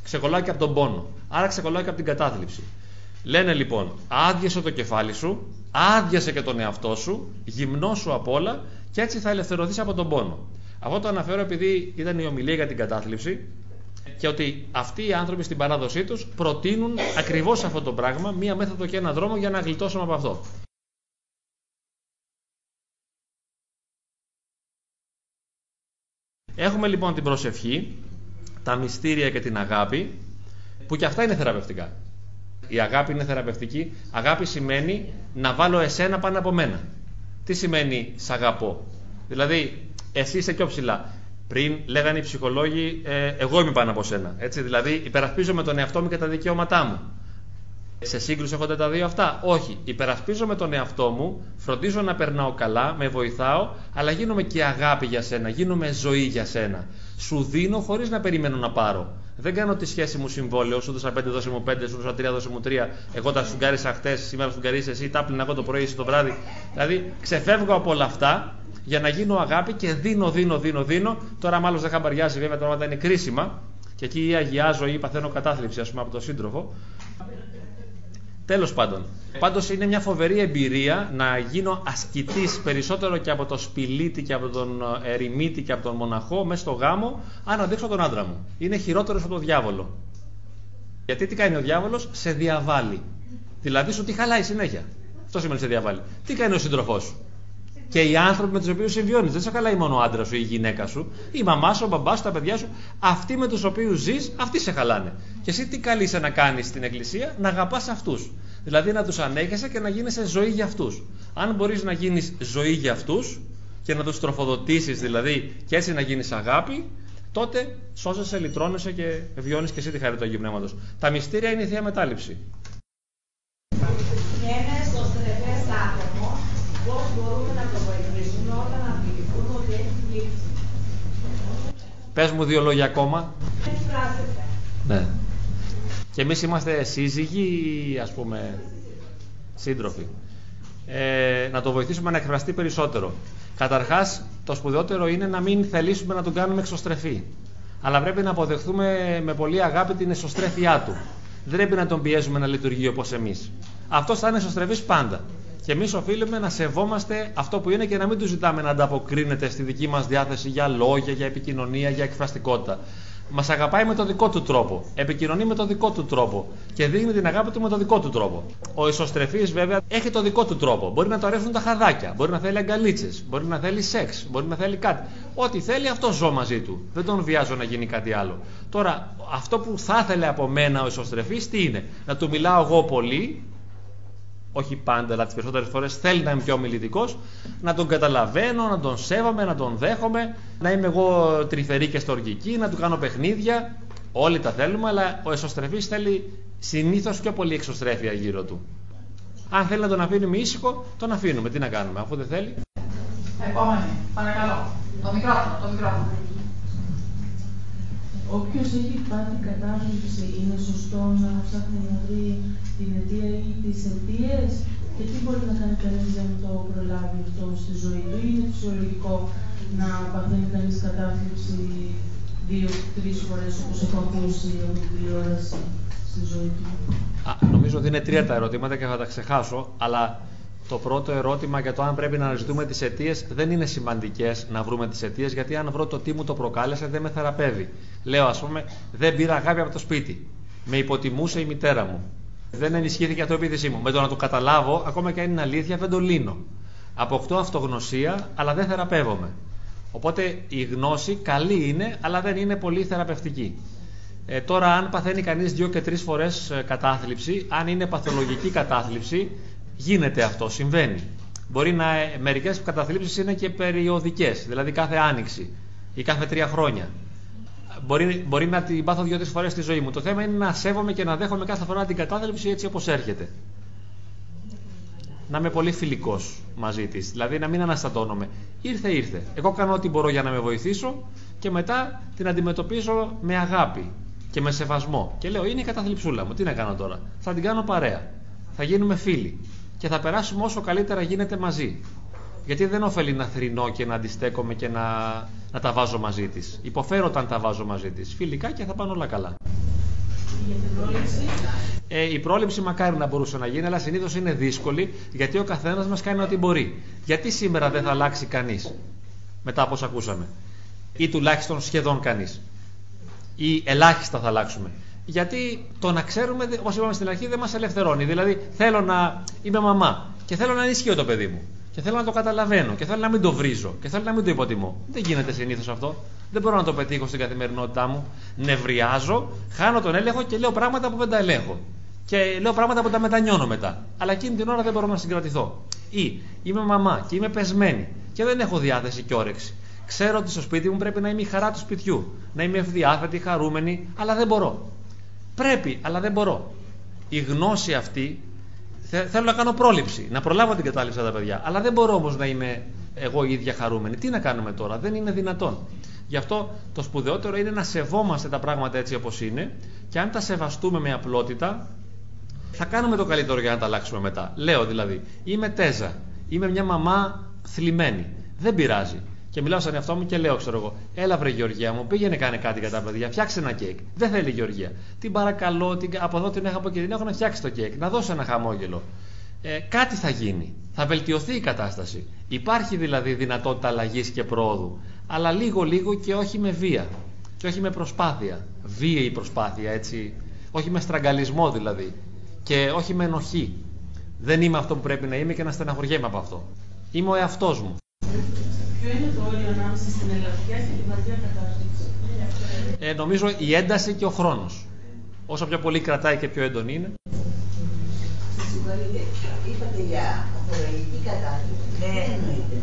Ξεκολλάω και από τον πόνο. Άρα ξεκολλάω και από την κατάθλιψη. Λένε λοιπόν, άδειασε το κεφάλι σου, άδειασε και τον εαυτό σου, γυμνό σου απ' όλα και έτσι θα ελευθερωθείς από τον πόνο. Αυτό το αναφέρω επειδή ήταν η ομιλία για την κατάθλιψη και ότι αυτοί οι άνθρωποι στην παράδοσή τους προτείνουν ακριβώς αυτό το πράγμα, μία μέθοδο και ένα δρόμο για να γλιτώσουμε από αυτό. Έχουμε λοιπόν την προσευχή, τα μυστήρια και την αγάπη, που και αυτά είναι θεραπευτικά. Η αγάπη είναι θεραπευτική. Αγάπη σημαίνει να βάλω εσένα πάνω από μένα. Τι σημαίνει σ' αγαπώ; Δηλαδή, εσύ είσαι πιο ψηλά. Πριν λέγανε οι ψυχολόγοι, ε, εγώ είμαι πάνω από σένα. Έτσι, δηλαδή, υπερασπίζομαι τον εαυτό μου και τα δικαιώματά μου. Σε σύγκρουση έχονται τα δύο αυτά; Όχι. Υπερασπίζομαι τον εαυτό μου, φροντίζω να περνάω καλά, με βοηθάω, αλλά γίνομαι και αγάπη για σένα, γίνομαι ζωή για σένα. Σου δίνω χωρίς να περιμένω να πάρω. Δεν κάνω τη σχέση μου συμβόλαιο, σου δώσα 5, δώσε μου 5, σου δώσα 3, δώσε μου 3. Εγώ τα σουγκάρισα χτες, σήμερα σουγκαρίσει εσύ, τα πλυνα εγώ το πρωί, εσύ το βράδυ. Δηλαδή ξεφεύγω από όλα αυτά για να γίνω αγάπη και δίνω, δίνω, δίνω, δίνω. Τώρα μάλλον δεν χαμπαριάζει βέβαια, τα πράγματα είναι κρίσιμα. Και εκεί ή αγιάζω ή παθαίνω κατάθλιψη, ας πούμε, από τον σύντροφο. Τέλος πάντων. Πάντως είναι μια φοβερή εμπειρία να γίνω ασκητής περισσότερο και από το σπιλίτη και από τον ερημίτη και από τον μοναχό μέσα στο γάμο, αν αντέξω τον άντρα μου. Είναι χειρότερος από τον διάβολο. Γιατί τι κάνει ο διάβολος, σε διαβάλλει. Δηλαδή σου τι χαλάει συνέχεια. Αυτό σημαίνει σε διαβάλλει. Τι κάνει ο σύντροφός σου; Και οι άνθρωποι με τους οποίους συμβιώνεις. Δεν σε χαλάει μόνο ο άντρας σου ή η γυναίκα σου, η μαμά σου, ο μπαμπάς σου, τα παιδιά σου. Αυτοί με τους οποίους ζεις, αυτοί σε χαλάνε. Και εσύ τι καλείσαι να κάνεις στην εκκλησία, να αγαπάς αυτούς. Δηλαδή να τους ανέχεσαι και να γίνεσαι ζωή για αυτούς. Αν μπορείς να γίνεις ζωή για αυτούς και να τους τροφοδοτήσεις δηλαδή και έτσι να γίνεις αγάπη, τότε σώζεσαι, λυτρώνεσαι και βιώνεις και εσύ τη χαρή του Αγίου Πνεύματος. Τα μυστήρια είναι η θεία μετάληψη. Πες μου δύο λόγια ακόμα. Ναι. Και εμείς είμαστε σύζυγοι, ας πούμε, σύντροφοι. Ε, να το βοηθήσουμε να εκφραστεί περισσότερο. Καταρχάς, το σπουδαιότερο είναι να μην θελήσουμε να τον κάνουμε εξωστρεφή. Αλλά πρέπει να αποδεχθούμε με πολύ αγάπη την εσωστρέφειά του. Δεν πρέπει να τον πιέζουμε να λειτουργεί όπως εμείς. Αυτό θα είναι εσωστρεφής πάντα. Και εμείς οφείλουμε να σεβόμαστε αυτό που είναι και να μην τους ζητάμε να ανταποκρίνεται στη δική μας διάθεση για λόγια, για επικοινωνία, για εκφραστικότητα. Μας αγαπάει με τον δικό του τρόπο. Επικοινωνεί με τον δικό του τρόπο. Και δείχνει την αγάπη του με τον δικό του τρόπο. Ο ισοστρεφής βέβαια έχει τον δικό του τρόπο. Μπορεί να το αρέσουν τα χαδάκια. Μπορεί να θέλει αγκαλίτσες. Μπορεί να θέλει σεξ. Μπορεί να θέλει κάτι. Ό,τι θέλει αυτό ζω μαζί του. Δεν τον βιάζω να γίνει κάτι άλλο. Τώρα, αυτό που θα ήθελε από μένα ο ισοστρεφής τι είναι; Να του μιλάω εγώ πολύ όχι πάντα, αλλά τις περισσότερες φορές θέλει να είμαι πιο ομιλητικός, να τον καταλαβαίνω, να τον σέβομαι, να τον δέχομαι, να είμαι εγώ τρυφερή και στοργική, να του κάνω παιχνίδια. Όλοι τα θέλουμε, αλλά ο εσωστρεφής θέλει συνήθως πιο πολύ εξωστρέφεια γύρω του. Αν θέλει να τον αφήνουμε ήσυχο, τον αφήνουμε. Τι να κάνουμε, αφού δεν θέλει. Επόμενη, παρακαλώ. Το μικρόφωνο, το μικρόφωνο. Όποιος έχει πάθει κατάθλιψη είναι σωστό να ψάχνει να βρει την αιτία ή τις αιτίες και τι μπορεί να κάνει κανείς για να το προλάβει αυτό στη ζωή του; Είναι φυσιολογικό να παθαίνει κανείς κατάθλιψη δύο-τρεις φορές όπως έχω ακούσει από την τηλεόραση στη ζωή του; Α, νομίζω ότι είναι τρία τα ερωτήματα και θα τα ξεχάσω, αλλά το πρώτο ερώτημα για το αν πρέπει να αναζητούμε τις αιτίες δεν είναι σημαντικές να βρούμε τις αιτίες, γιατί αν βρω το τι μου το προκάλεσε δεν με θεραπεύει. Λέω, ας πούμε, δεν πήρα αγάπη από το σπίτι. Με υποτιμούσε η μητέρα μου. Δεν ενισχύθηκε η αυτοεπίθεσή μου. Με το να το καταλάβω, ακόμα και αν είναι αλήθεια, δεν το λύνω. Αποκτώ αυτογνωσία, αλλά δεν θεραπεύομαι. Οπότε η γνώση καλή είναι, αλλά δεν είναι πολύ θεραπευτική. Ε, τώρα, αν παθαίνει κανείς δύο και τρεις φορές ε, κατάθλιψη, αν είναι παθολογική κατάθλιψη, γίνεται αυτό, συμβαίνει. Μπορεί να. Ε, Μερικές καταθλίψεις είναι και περιοδικές, δηλαδή κάθε άνοιξη ή κάθε τρία χρόνια. Μπορεί, μπορεί να την πάθω δύο-τρεις φορές στη ζωή μου. Το θέμα είναι να σέβομαι και να δέχομαι κάθε φορά την κατάθλιψη έτσι όπως έρχεται. Να είμαι πολύ φιλικός μαζί της. Δηλαδή να μην αναστατώνομαι. Ήρθε, ήρθε. Εγώ κάνω ό,τι μπορώ για να με βοηθήσω και μετά την αντιμετωπίζω με αγάπη και με σεβασμό. Και λέω: Είναι η καταθλιψούλα μου. Τι να κάνω τώρα; Θα την κάνω παρέα. Θα γίνουμε φίλοι. Και θα περάσουμε όσο καλύτερα γίνεται μαζί. Γιατί δεν ωφελεί να θρυνώ και να αντιστέκομαι και να, να τα βάζω μαζί της. Υποφέρω όταν τα βάζω μαζί της. Φιλικά και θα πάνε όλα καλά. Ε, η πρόληψη μακάρι να μπορούσε να γίνει, αλλά συνήθως είναι δύσκολη γιατί ο καθένας μας κάνει ό,τι μπορεί. Γιατί σήμερα δεν θα αλλάξει κανείς μετά από όσα ακούσαμε, ή τουλάχιστον σχεδόν κανείς, ή ελάχιστα θα αλλάξουμε. Γιατί το να ξέρουμε, όπως είπαμε στην αρχή, δεν μας ελευθερώνει. Δηλαδή, θέλω να είμαι μαμά και θέλω να ενισχύω το παιδί μου. Και θέλω να το καταλαβαίνω και θέλω να μην το βρίζω και θέλω να μην το υποτιμώ. Δεν γίνεται συνήθως αυτό. Δεν μπορώ να το πετύχω στην καθημερινότητά μου. Νευριάζω, χάνω τον έλεγχο και λέω πράγματα που δεν τα ελέγχω. Και λέω πράγματα που τα μετανιώνω μετά. Αλλά εκείνη την ώρα δεν μπορώ να συγκρατηθώ. Ή είμαι μαμά και είμαι πεσμένη και δεν έχω διάθεση και όρεξη. Ξέρω ότι στο σπίτι μου πρέπει να είμαι η χαρά του σπιτιού. Να είμαι ευδιάθετη, χαρούμενη, αλλά δεν μπορώ. Πρέπει, αλλά δεν μπορώ. Η γνώση αυτή θέλω να κάνω πρόληψη, να προλάβω την κατάληψη τα παιδιά. Αλλά δεν μπορώ όμως να είμαι εγώ η ίδια χαρούμενη. Τι να κάνουμε τώρα, δεν είναι δυνατόν. Γι' αυτό το σπουδαιότερο είναι να σεβόμαστε τα πράγματα έτσι όπως είναι και αν τα σεβαστούμε με απλότητα, θα κάνουμε το καλύτερο για να τα αλλάξουμε μετά. Λέω δηλαδή, είμαι τέζα, είμαι μια μαμά θλιμμένη. Δεν πειράζει. Και μιλάω σαν εαυτό μου και λέω, ξέρω εγώ, έλα βρε Γεωργία μου, πήγαινε κάνε κάτι για τα παιδιά, φτιάξε ένα κέικ. Δεν θέλει η Γεωργία. Την παρακαλώ, την, από εδώ την έχω από εκεί, την έχω να φτιάξει το κέικ, να δώσω ένα χαμόγελο. Ε, κάτι θα γίνει. Θα βελτιωθεί η κατάσταση. Υπάρχει δηλαδή δυνατότητα αλλαγής και πρόοδου. Αλλά λίγο-λίγο και όχι με βία. Και όχι με προσπάθεια. Βίαιη προσπάθεια, έτσι. Όχι με στραγγαλισμό δηλαδή. Και όχι με ενοχή. Δεν είμαι αυτό που πρέπει να είμαι και να στεναχωριέμαι από αυτό. Είμαι ο εαυτός μου. Ποιο είναι το όριο ανάμεσα στην ελαφριά και την βαριά κατάσταση. Ε, νομίζω η ένταση και ο χρόνος. Όσο πιο πολύ κρατάει και πιο έντονη είναι. Συγχωρείτε, είπατε για παθολογική κατάσταση. Δεν εννοείται.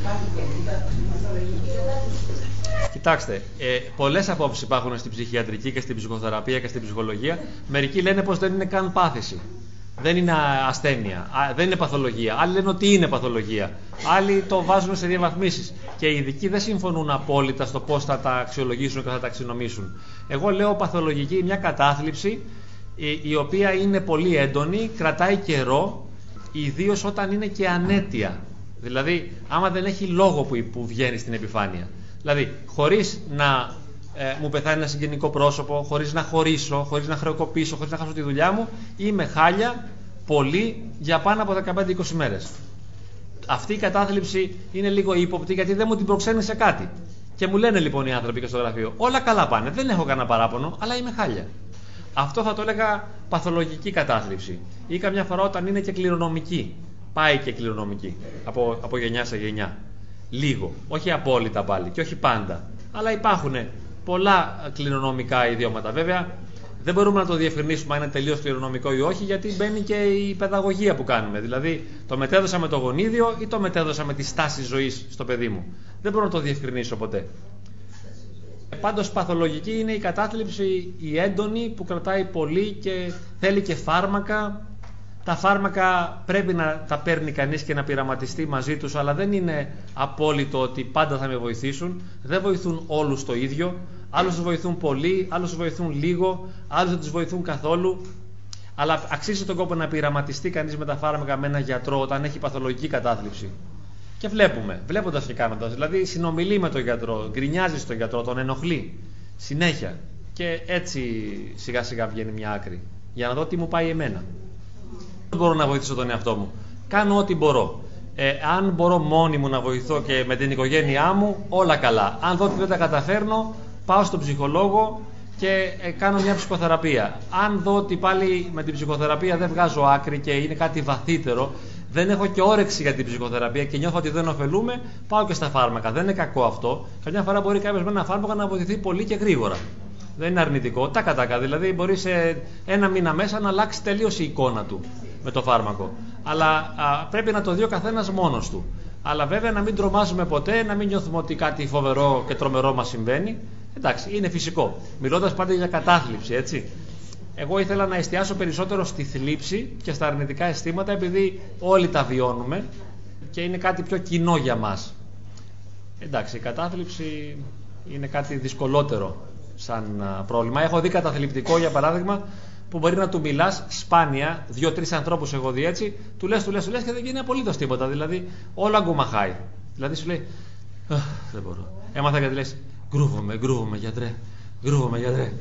Υπάρχει και παθολογική κατάσταση. Κοιτάξτε, ε, πολλές απόψεις υπάρχουν στην ψυχιατρική και στην ψυχοθεραπεία και στην ψυχολογία. Μερικοί λένε πως δεν είναι καν πάθηση δεν είναι ασθένεια, δεν είναι παθολογία. Άλλοι λένε ότι είναι παθολογία. Άλλοι το βάζουν σε διαβαθμίσεις. Και οι ειδικοί δεν συμφωνούν απόλυτα στο πώς θα τα αξιολογήσουν και θα τα αξινομήσουν. Εγώ λέω παθολογική μια κατάθλιψη η οποία είναι πολύ έντονη, κρατάει καιρό, ιδίως όταν είναι και ανέτεια. Δηλαδή, άμα δεν έχει λόγο που βγαίνει στην επιφάνεια. Δηλαδή, χωρίς να ε, μου πεθάνει ένα συγγενικό πρόσωπο, χωρίς να χωρίσω, χωρίς να χρεοκοπήσω, χωρίς να χάσω τη δουλειά μου, είμαι χάλια πολύ για πάνω από 15-20 μέρες. Αυτή η κατάθλιψη είναι λίγο ύποπτη γιατί δεν μου την προξένει σε κάτι. Και μου λένε λοιπόν οι άνθρωποι και στο γραφείο, Όλα καλά πάνε, δεν έχω κανένα παράπονο, αλλά είμαι χάλια. Αυτό θα το έλεγα παθολογική κατάθλιψη. Ή καμιά φορά όταν είναι και κληρονομική. Πάει και κληρονομική από, από γενιά σε γενιά. Λίγο. Όχι απόλυτα πάλι και όχι πάντα. Αλλά υπάρχουν πολλά κληρονομικά ιδιώματα. Βέβαια, δεν μπορούμε να το διευκρινίσουμε αν είναι τελείως κληρονομικό ή όχι, γιατί μπαίνει και η παιδαγωγία που κάνουμε. Δηλαδή, το μετέδωσα με το γονίδιο ή το μετέδωσα με τη στάση ζωής στο παιδί μου. Δεν μπορώ να το διευκρινίσω ποτέ. Πάντως παθολογική είναι η κατάθλιψη η έντονη που κρατάει πολύ και θέλει και φάρμακα. Τα φάρμακα πρέπει να τα παίρνει κανείς και να πειραματιστεί μαζί τους, αλλά δεν είναι απόλυτο ότι πάντα θα με βοηθήσουν. Δεν βοηθούν όλους το ίδιο. Άλλους τους βοηθούν πολύ, άλλους τους βοηθούν λίγο, άλλους δεν τους βοηθούν καθόλου. Αλλά αξίζει τον κόπο να πειραματιστεί κανείς με τα φάρμακα με έναν γιατρό όταν έχει παθολογική κατάθλιψη. Και βλέπουμε, βλέποντας και κάνοντας. Δηλαδή, συνομιλεί με τον γιατρό, γκρινιάζει στον γιατρό, τον ενοχλεί συνέχεια. Και έτσι σιγά σιγά βγαίνει μια άκρη. Για να δω τι μου πάει εμένα. Δεν μπορώ να βοηθήσω τον εαυτό μου. κάνω ό,τι μπορώ. Ε, αν μπορώ μόνη μου να βοηθώ και με την οικογένειά μου, όλα καλά. Αν δω ότι δεν τα καταφέρνω, πάω στον ψυχολόγο και ε, κάνω μια ψυχοθεραπεία. Αν δω ότι πάλι με την ψυχοθεραπεία δεν βγάζω άκρη και είναι κάτι βαθύτερο, δεν έχω και όρεξη για την ψυχοθεραπεία και νιώθω ότι δεν ωφελούμε, πάω και στα φάρμακα. Δεν είναι κακό αυτό. Καμιά φορά μπορεί κάποιος με ένα φάρμακο να βοηθηθεί πολύ και γρήγορα. Δεν είναι αρνητικό. Τα κατάκα. Δηλαδή μπορεί σε ένα μήνα μέσα να αλλάξει τελείως η εικόνα του με το φάρμακο. Αλλά α, πρέπει να το δει ο καθένας μόνος του. Αλλά βέβαια να μην τρομάζουμε ποτέ, να μην νιώθουμε ότι κάτι φοβερό και τρομερό μας συμβαίνει. Εντάξει, είναι φυσικό. Μιλώντας πάντα για κατάθλιψη, έτσι. Εγώ ήθελα να εστιάσω περισσότερο στη θλίψη και στα αρνητικά αισθήματα επειδή όλοι τα βιώνουμε και είναι κάτι πιο κοινό για μας. Εντάξει, η κατάθλιψη είναι κάτι δυσκολότερο σαν πρόβλημα. Έχω δει καταθλιπτικό για παράδειγμα που μπορεί να του μιλάς σπάνια, δύο-τρεις ανθρώπους έχω δει έτσι, του λες, του λες, του λες και δεν γίνει απολύτως τίποτα. Δηλαδή, όλα γκουμαχάει. Δηλαδή σου λέει, Δεν μπορώ. Έμαθα γιατί λες, Γκρούβομαι, γκρούβομαι, γιατρέ. Γκρούβομαι, γιατρέ.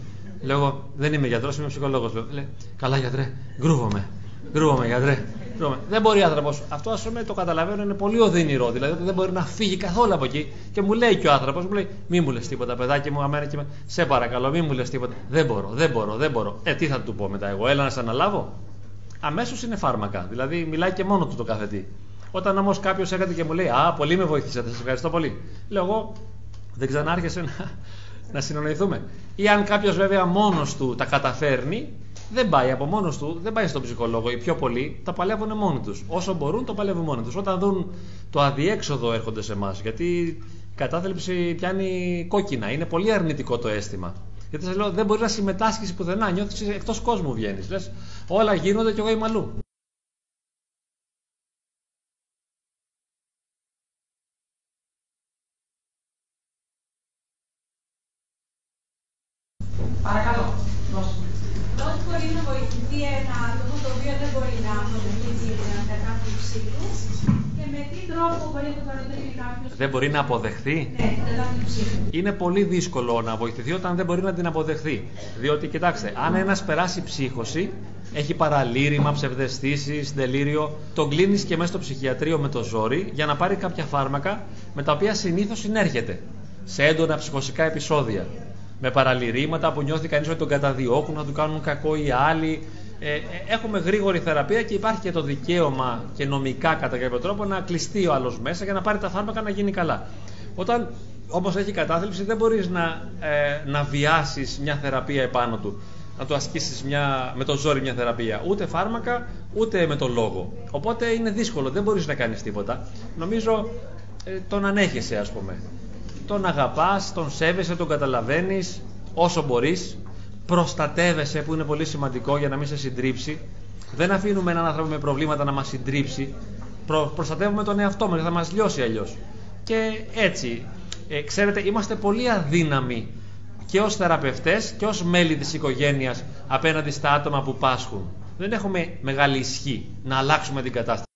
Λέω, δεν είμαι γιατρός, είμαι ψυχολόγος. Λέει, καλά, γιατρέ, γκρούβομαι. Γκρούβομαι, γιατρέ. Δεν μπορεί άνθρωπος. Αυτό ας πούμε το καταλαβαίνω είναι πολύ οδυνηρό. Δηλαδή δεν μπορεί να φύγει καθόλου από εκεί. Και μου λέει και ο άνθρωπος, μου λέει, Μη μου λες τίποτα, παιδάκι μου, αμένα και με. Σε παρακαλώ, μη μου λες τίποτα. Δεν μπορώ, δεν μπορώ, δεν μπορώ. Ε, τι θα του πω μετά εγώ, έλα να σε αναλάβω. Αμέσως είναι φάρμακα. Δηλαδή μιλάει και μόνο του το κάθε τι. Όταν όμως κάποιος έρχεται και μου λέει, Α, πολύ με βοήθησατε, σα ευχαριστώ πολύ. Λέω εγώ, δεν ξανάρχεσαι να, να συνονιθούμε. Ή αν κάποιος βέβαια μόνος του τα καταφέρνει, δεν πάει από μόνος του, δεν πάει στον ψυχολόγο. Οι πιο πολλοί τα παλεύουν μόνοι τους. Όσο μπορούν, το παλεύουν μόνοι τους. Όταν δουν το αδιέξοδο, έρχονται σε εμάς. Γιατί η κατάθλιψη πιάνει κόκκινα. Είναι πολύ αρνητικό το αίσθημα. Γιατί σας λέω, δεν μπορείς να συμμετάσχεις πουθενά. Νιώθεις εκτός κόσμου βγαίνεις. Λες, όλα γίνονται και εγώ είμαι αλλού. Παρακαλώ, Πώς μπορεί να βοηθηθεί ένα άτομο το οποίο δεν μπορεί να αποδεχθεί την κατάθλιψή του και με τι τρόπο μπορεί να παροτρύνει κάποιος. Δεν μπορεί να αποδεχθεί; Ναι, την κατάθλιψή του. Είναι πολύ δύσκολο να βοηθηθεί όταν δεν μπορεί να την αποδεχθεί. Διότι, κοιτάξτε, αν ένας περάσει ψύχωση, έχει παραλήρημα, ψευδεστήσεις, δελήριο, τον κλείνεις και μέσα στο ψυχιατρίο με το ζόρι για να πάρει κάποια φάρμακα με τα οποία συνήθως συνέρχεται σε έντονα ψυχοσικά επεισόδια με παραλυρήματα που νιώθει κανείς ότι τον καταδιώκουν, να του κάνουν κακό οι άλλοι. Ε, ε, έχουμε γρήγορη θεραπεία και υπάρχει και το δικαίωμα και νομικά κατά κάποιο τρόπο να κλειστεί ο άλλος μέσα για να πάρει τα φάρμακα να γίνει καλά. Όταν όμω έχει κατάθλιψη, δεν μπορείς να, ε, να βιάσεις μια θεραπεία επάνω του. Να του ασκήσεις με το ζόρι μια θεραπεία. Ούτε φάρμακα, ούτε με τον λόγο. Οπότε είναι δύσκολο, δεν μπορείς να κάνεις τίποτα. Νομίζω ε, τον ανέχεσαι, ας πούμε τον αγαπάς, τον σέβεσαι, τον καταλαβαίνεις όσο μπορείς, προστατεύεσαι που είναι πολύ σημαντικό για να μην σε συντρίψει. Δεν αφήνουμε έναν άνθρωπο με προβλήματα να μας συντρίψει. Προ, προστατεύουμε τον εαυτό μας, θα μας λιώσει αλλιώς. Και έτσι, ε, ξέρετε, είμαστε πολύ αδύναμοι και ως θεραπευτές και ως μέλη της οικογένειας απέναντι στα άτομα που πάσχουν. Δεν έχουμε μεγάλη ισχύ να αλλάξουμε την κατάσταση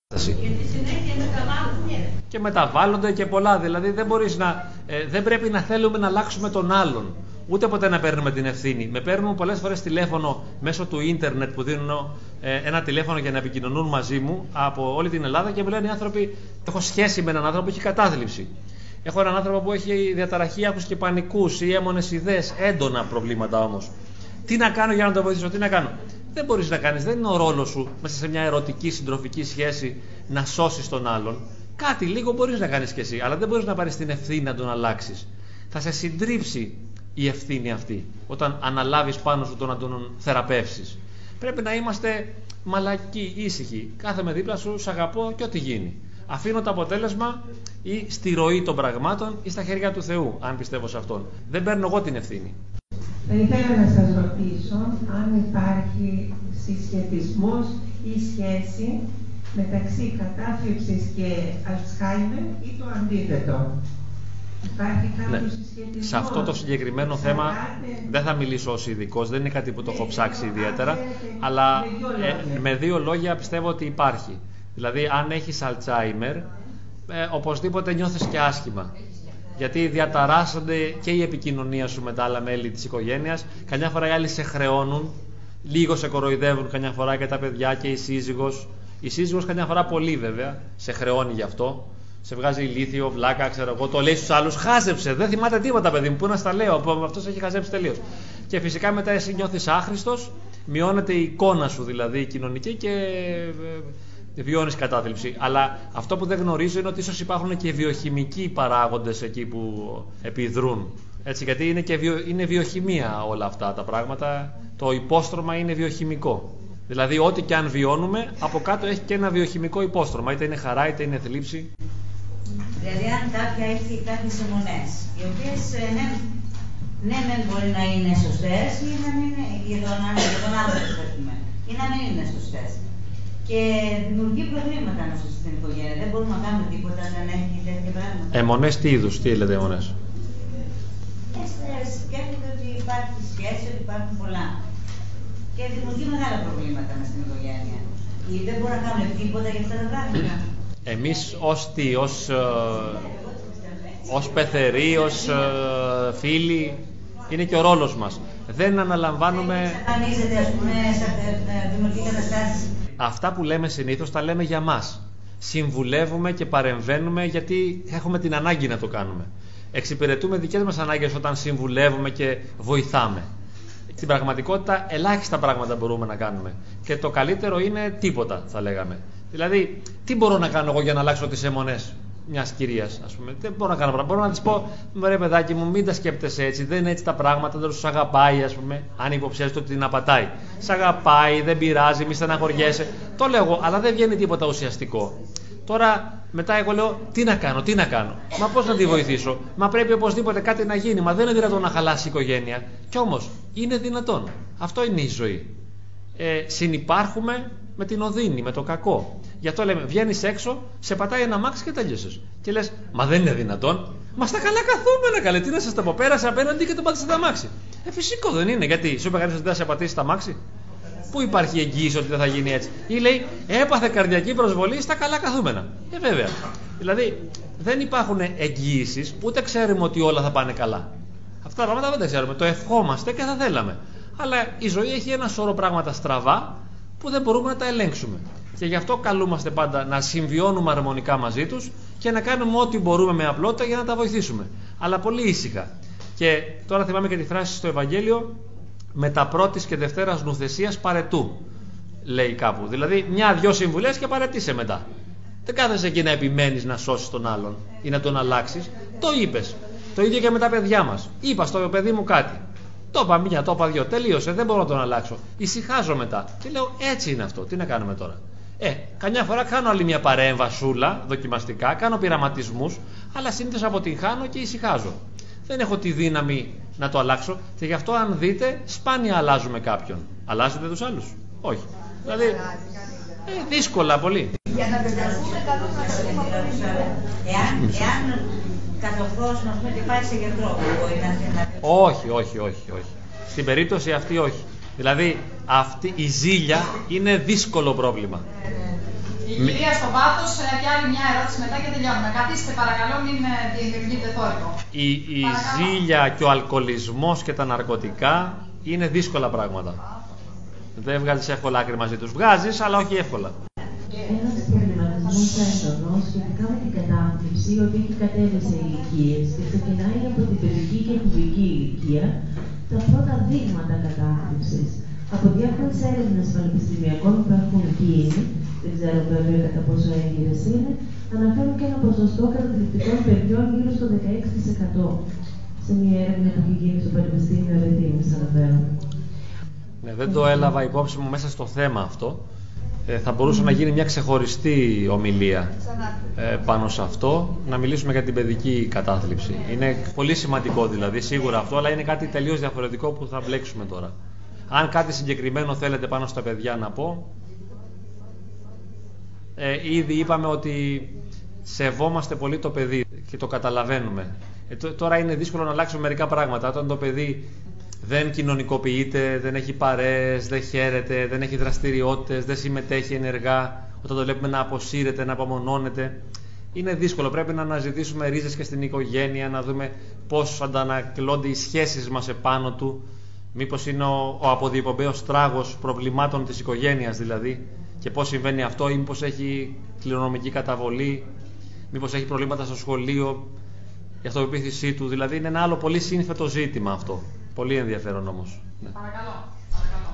και μεταβάλλονται και πολλά. Δηλαδή δεν, μπορείς να, ε, δεν πρέπει να θέλουμε να αλλάξουμε τον άλλον. Ούτε ποτέ να παίρνουμε την ευθύνη. Με παίρνουν πολλές φορές τηλέφωνο μέσω του ίντερνετ που δίνουν ε, ένα τηλέφωνο για να επικοινωνούν μαζί μου από όλη την Ελλάδα και μου λένε οι άνθρωποι: Έχω σχέση με έναν άνθρωπο που έχει κατάθλιψη. Έχω έναν άνθρωπο που έχει διαταραχή άκου και πανικούς ή έμονες ιδέες, έντονα προβλήματα όμως. Τι να κάνω για να το βοηθήσω, τι να κάνω. Δεν μπορείς να κάνεις, δεν είναι ο ρόλος σου μέσα σε μια ερωτική συντροφική σχέση να σώσεις τον άλλον. Κάτι λίγο μπορείς να κάνεις κι εσύ, αλλά δεν μπορείς να πάρεις την ευθύνη να τον αλλάξεις. Θα σε συντρίψει η ευθύνη αυτή όταν αναλάβεις πάνω σου το να τον θεραπεύσεις. Πρέπει να είμαστε μαλακοί, ήσυχοι. Κάθε με δίπλα σου, σ' αγαπώ και ό,τι γίνει. Αφήνω το αποτέλεσμα ή στη ροή των πραγμάτων ή στα χέρια του Θεού, αν πιστεύω σε Αυτόν. Δεν παίρνω εγώ την ευθύνη. Θα ήθελα να σας ρωτήσω αν υπάρχει συσχετισμός ή σχέση μεταξύ κατάθλιψης και Αλτσχάιμερ ή το αντίθετο. Υπάρχει κάποιο ναι. Σε αυτό το συγκεκριμένο θέμα δεν θα μιλήσω ως ειδικός, δεν είναι κάτι που το έχω ψάξει ιδιαίτερα, αλλά ε, με δύο λόγια πιστεύω ότι υπάρχει. Δηλαδή αν έχεις Αλτσάιμερ, ε, οπωσδήποτε νιώθεις και άσχημα. Γιατί διαταράσσονται και η επικοινωνία σου με τα άλλα μέλη της οικογένειας. Καμιά φορά οι άλλοι σε χρεώνουν, λίγο σε κοροϊδεύουν καμιά φορά και τα παιδιά και η σύζυγος Η σύζυγος καμιά φορά πολύ βέβαια, σε χρεώνει γι' αυτό. Σε βγάζει ηλίθιο, βλάκα, ξέρω εγώ, το λέει στους άλλους, χάζεψε. Δεν θυμάται τίποτα, παιδί μου, πού να στα λέω. Αυτός έχει χαζέψει τελείως. Και φυσικά μετά εσύ νιώθεις άχρηστος, μειώνεται η εικόνα σου δηλαδή η κοινωνική και ε, βιώνεις κατάθλιψη. Αλλά αυτό που δεν γνωρίζω είναι ότι ίσως υπάρχουν και βιοχημικοί παράγοντες εκεί που επιδρούν. Έτσι, γιατί είναι, και βιο, είναι βιοχημία όλα αυτά τα πράγματα. Το υπόστρωμα είναι βιοχημικό. Δηλαδή, ό,τι και αν βιώνουμε, από κάτω έχει και ένα βιοχημικό υπόστρωμα. Είτε είναι χαρά, είτε είναι θλίψη. Δηλαδή, αν κάποια έχει κάποιες αιμονέ, οι οποίες ε, ναι, ναι, δεν μπορεί να είναι σωστές ή να μην είναι για τον, για τον άνθρωπο, ή να μην είναι σωστές. Και δημιουργεί προβλήματα μέσα στην οικογένεια. Δεν μπορούμε να κάνουμε τίποτα αν έχει τέτοια πράγματα. Εμονέ τι είδους, τι λέτε εμονέ. Σκέφτεται ότι υπάρχει σχέση, ότι υπάρχουν πολλά. Και δημιουργεί μεγάλα προβλήματα μέσα στην οικογένεια. Ή δεν μπορούμε να κάνουμε τίποτα για αυτά τα πράγματα. Εμείς ως τι, ως, ε, ως πεθεροί, ως ε, φίλοι, είναι και ο ρόλος μας. Δεν αναλαμβάνουμε... ας πούμε, δημιουργεί καταστάσεις. Αυτά που λέμε συνήθως τα λέμε για μας. Συμβουλεύουμε και παρεμβαίνουμε γιατί έχουμε την ανάγκη να το κάνουμε. Εξυπηρετούμε δικές μας ανάγκες όταν συμβουλεύουμε και βοηθάμε. Στην πραγματικότητα ελάχιστα πράγματα μπορούμε να κάνουμε. Και το καλύτερο είναι τίποτα θα λέγαμε. Δηλαδή, τι μπορώ να κάνω εγώ για να αλλάξω τις αιμονές; Μιας κυρίας, ας πούμε. Δεν μπορώ να κάνω πράγματα. Μπορώ να της πω, ρε παιδάκι μου, μην τα σκέπτεσαι έτσι. Δεν είναι έτσι τα πράγματα. Δεν σου αγαπάει, ας πούμε. Αν υποψιάζεται ότι την απατάει. Σ' αγαπάει, δεν πειράζει, μη στεναχωριέσαι. Το λέω εγώ, αλλά δεν βγαίνει τίποτα ουσιαστικό. Τώρα μετά εγώ λέω τι να κάνω, τι να κάνω; Μα πώς να τη βοηθήσω; Μα πρέπει οπωσδήποτε κάτι να γίνει. Μα δεν είναι δυνατόν να χαλάσει η οικογένεια. Κι όμως είναι δυνατόν. Αυτό είναι η ζωή. Ε, συνυπάρχουμε με την οδύνη, με το κακό. Γι' αυτό λέμε, βγαίνεις έξω, σε πατάει ένα μάξι και τελείωσε. Και λες, Μα δεν είναι δυνατόν. Μα στα καλά καθούμενα καλέ. Τι να σας τα πω, πέρασε απέναντι και το πάτησε τα μάξι. Ε, φυσικό δεν είναι, γιατί σου είπε κανείς ότι δεν θα σε πατήσει τα μάξι. Πού υπάρχει εγγύηση ότι δεν θα γίνει έτσι. Ή λέει, έπαθε καρδιακή προσβολή στα καλά καθούμενα. Ε, βέβαια. Δηλαδή, δεν υπάρχουν εγγύησεις, ούτε ξέρουμε ότι όλα θα πάνε καλά. Αυτά τα πράγματα δεν τα ξέρουμε. Το ευχόμαστε και θα θέλαμε. Αλλά η ζωή έχει ένα σώρο πράγματα στραβά που δεν μπορούμε να τα ελέγξουμε. Και γι' αυτό καλούμαστε πάντα να συμβιώνουμε αρμονικά μαζί τους και να κάνουμε ό,τι μπορούμε με απλότητα για να τα βοηθήσουμε. Αλλά πολύ ήσυχα. Και τώρα θυμάμαι και τη φράση στο Ευαγγέλιο με τα πρώτης και δευτέρας νουθεσίας παρετού. Λέει κάπου. Δηλαδή, μια-δυο συμβουλές και παρετήσε μετά. Δεν κάθεσαι εκεί να επιμένεις να σώσεις τον άλλον ή να τον αλλάξεις. Το είπες. Το ίδιο και με τα παιδιά μας. Είπα στο παιδί μου κάτι. Το είπα μία, το είπα δυο. Τελείωσε. Δεν μπορώ να τον αλλάξω. Ησυχάζω μετά. Και λέω έτσι είναι αυτό. Τι να κάνουμε τώρα. Ε, καμιά φορά κάνω άλλη μια παρέμβασούλα δοκιμαστικά, κάνω πειραματισμούς, αλλά συνήθως αποτυγχάνω και ησυχάζω. Δεν έχω τη δύναμη να το αλλάξω και γι' αυτό αν δείτε σπάνια αλλάζουμε κάποιον. Αλλάζετε τους άλλους; Όχι. Δηλαδή, ε, δύσκολα πολύ. Για να βεβαιωθούμε καλό να Εάν, εάν κατοχθώσουμε πούμε και πάει σε γιατρό, μπορεί να Όχι, όχι, όχι, όχι. Στην περίπτωση αυτή όχι. Δηλαδή αυτή η ζήλια είναι δύσκολο πρόβλημα. Η κυρία στο βάθος ε, και άλλη μια ερώτηση μετά και τελειώνουμε. Καθίστε παρακαλώ, μην ε, δημιουργείτε θόρυβο. Η, η ζήλια και ο αλκοολισμός και τα ναρκωτικά είναι δύσκολα πράγματα. Δεν βγάζεις εύκολα άκρη μαζί τους. Βγάζεις, αλλά όχι εύκολα. Ένα προβληματισμό έντονο σχετικά με την κατάθλιψη ότι έχει κατέβει σε ηλικίες και ξεκινάει από την παιδική και εφηβική ηλικία τα πρώτα δείγματα κατάθλιψη. Από διάφορε έρευνε πανεπιστημιακών που έχουν γίνει, δεν ξέρω βέβαια κατά πόσο έγκυρες είναι, αναφέρουν και ένα ποσοστό καταθλιπτικών παιδιών γύρω στο 16%. Σε μια έρευνα που έχει γίνει στο Πανεπιστήμιο Ρετίνη, αναφέρω. Ναι, δεν το έλαβα υπόψη μου μέσα στο θέμα αυτό. Ε, θα μπορούσε να γίνει μια ξεχωριστή ομιλία ε, πάνω σε αυτό, να μιλήσουμε για την παιδική κατάθλιψη. Είναι πολύ σημαντικό δηλαδή, σίγουρα αυτό, αλλά είναι κάτι τελείως διαφορετικό που θα μπλέξουμε τώρα. Αν κάτι συγκεκριμένο θέλετε πάνω στα παιδιά να πω, ε, ήδη είπαμε ότι σεβόμαστε πολύ το παιδί και το καταλαβαίνουμε. Ε, τώρα είναι δύσκολο να αλλάξουμε μερικά πράγματα. Όταν το παιδί δεν κοινωνικοποιείται, δεν έχει παρέες, δεν χαίρεται, δεν έχει δραστηριότητες, δεν συμμετέχει ενεργά, όταν το βλέπουμε να αποσύρεται, να απομονώνεται. Είναι δύσκολο. Πρέπει να αναζητήσουμε ρίζες και στην οικογένεια, να δούμε πώς αντανακλώνται οι σχέσεις μας επάνω του. Μήπως είναι ο, ο αποδιοπομπαίος τράγος προβλημάτων της οικογένειας δηλαδή και πώς συμβαίνει αυτό ή μήπως έχει κληρονομική καταβολή, μήπως έχει προβλήματα στο σχολείο, η αυτοπεποίθησή του. Δηλαδή είναι ένα άλλο πολύ σύνθετο ζήτημα αυτό. Πολύ ενδιαφέρον όμως. Ναι. Παρακαλώ. Παρακαλώ.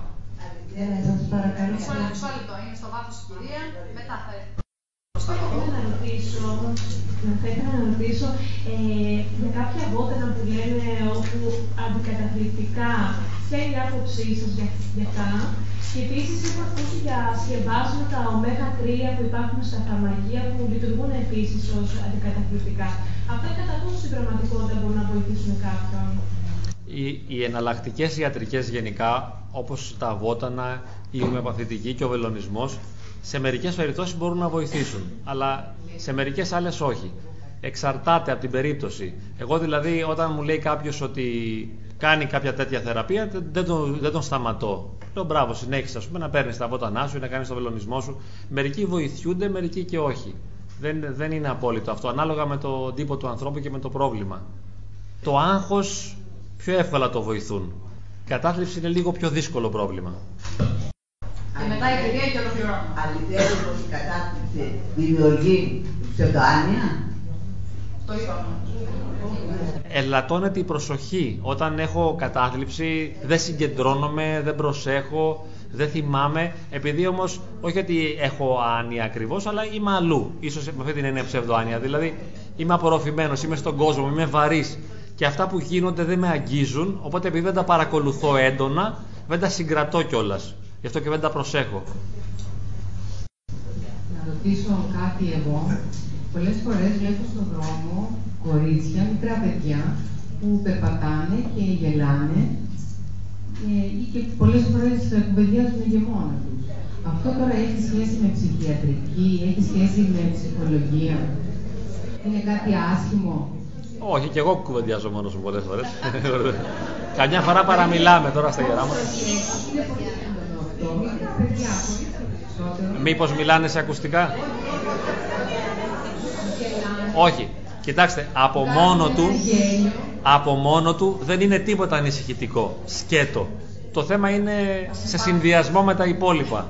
Ε, σας παρακαλώ. Μισό λεπτό, είναι στο βάθος η κυρία, μετά θα έρθει. Θα ήθελα να ρωτήσω, θα ήθελα να ρωτήσω ε, για κάποια βότανα που λένε όπου αντικαταθλιπτικά ποια είναι η άποψή σας για, για αυτά. Και επίσης έχω ακούσει για σκευάσματα ω3 που υπάρχουν στα φαρμακεία που λειτουργούν επίσης ως αντικαταθλιπτικά. Αυτά κατά πόσο στην πραγματικότητα μπορούν να βοηθήσουν κάποιον; Οι, οι εναλλακτικές ιατρικές γενικά, όπως τα βότανα, η ομοιοπαθητική και ο βελονισμός, σε μερικές περιπτώσεις μπορούν να βοηθήσουν, αλλά σε μερικές άλλες όχι. Εξαρτάται από την περίπτωση. Εγώ δηλαδή, όταν μου λέει κάποιος ότι κάνει κάποια τέτοια θεραπεία, δεν τον, δεν τον σταματώ. Λέω μπράβο, συνέχισε ας πούμε, να παίρνεις τα βότανά σου ή να κάνεις το βελονισμό σου. Μερικοί βοηθιούνται, μερικοί και όχι. Δεν, δεν είναι απόλυτο αυτό, ανάλογα με τον τύπο του ανθρώπου και με το πρόβλημα. Το άγχος πιο εύκολα το βοηθούν. Η κατάθλιψη είναι λίγο πιο δύσκολο πρόβλημα. Και μετά η κυρία και ολοκληρώνω. Αληθεύει πως η κατάθλιψη δημιουργεί ψευδοάνοια. Το είπαμε. Ελαττώνεται η προσοχή. Όταν έχω κατάθλιψη δεν συγκεντρώνομαι, δεν προσέχω, δεν θυμάμαι. Επειδή όμως, όχι ότι έχω άνοια ακριβώς, αλλά είμαι αλλού. Ίσως με αυτή την έννοια ψευδοάνοια. Δηλαδή είμαι απορροφημένος, είμαι στον κόσμο, είμαι βαρύς. Και αυτά που γίνονται δεν με αγγίζουν, οπότε επειδή δεν τα παρακολουθώ έντονα, δεν τα συγκρατώ κιόλας. Γι' αυτό και δεν τα προσέχω. Να ρωτήσω κάτι εγώ. Πολλές φορές βλέπω στον δρόμο κορίτσια, μικρά παιδιά, που περπατάνε και γελάνε ε, ή και πολλές φορές κουβεντιάζουν και μόνα τους. Αυτό τώρα έχει σχέση με ψυχιατρική, έχει σχέση με ψυχολογία. Είναι κάτι άσχημο; Όχι, και εγώ κουβεντιάζω μόνος μου πολλές φορές. Καμιά φορά παραμιλάμε τώρα στα γερά μας. Μήπως μιλάνε σε ακουστικά; Όχι. Κοιτάξτε, από μόνο του, από μόνο του δεν είναι τίποτα ανησυχητικό. Σκέτο. Το θέμα είναι σε συνδυασμό με τα υπόλοιπα.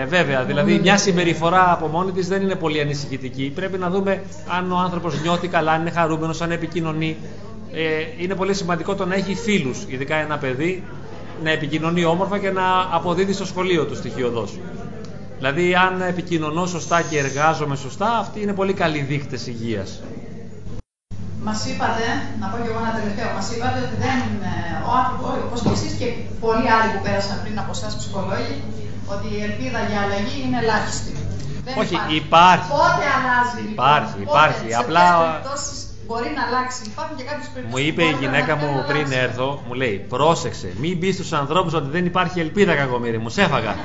Ε, βέβαια, δηλαδή μια συμπεριφορά από μόνη της δεν είναι πολύ ανησυχητική. Πρέπει να δούμε αν ο άνθρωπος νιώθει καλά, αν είναι χαρούμενος, αν επικοινωνεί. Ε, είναι πολύ σημαντικό το να έχει φίλους, ειδικά ένα παιδί, να επικοινωνεί όμορφα και να αποδίδει στο σχολείο του στοιχειοδός. Δηλαδή, αν επικοινωνώ σωστά και εργάζομαι σωστά, αυτοί είναι πολύ καλοί δείκτες υγείας. Μας είπατε, να πω και εγώ ένα τελευταίο, μας είπατε ότι δεν, ο άνθρωπο, όπω και εσεί και πολλοί άλλοι που πέρασαν πριν από εσάς ψυχολόγοι, ότι η ελπίδα για αλλαγή είναι ελάχιστη. Όχι, υπάρχει. Πότε αλλάζει, λοιπόν, Υπάρχει, υπάρχει. Πότε, Απλά. Μπορεί να αλλάξει. Υπάρχουν και κάποιες περιπτώσεις. Μου είπε η γυναίκα μου πριν έρθω, μου λέει: Πρόσεξε, μην μπεις στους ανθρώπους ότι δεν υπάρχει ελπίδα, κακομίρι μου. Σε έφαγα.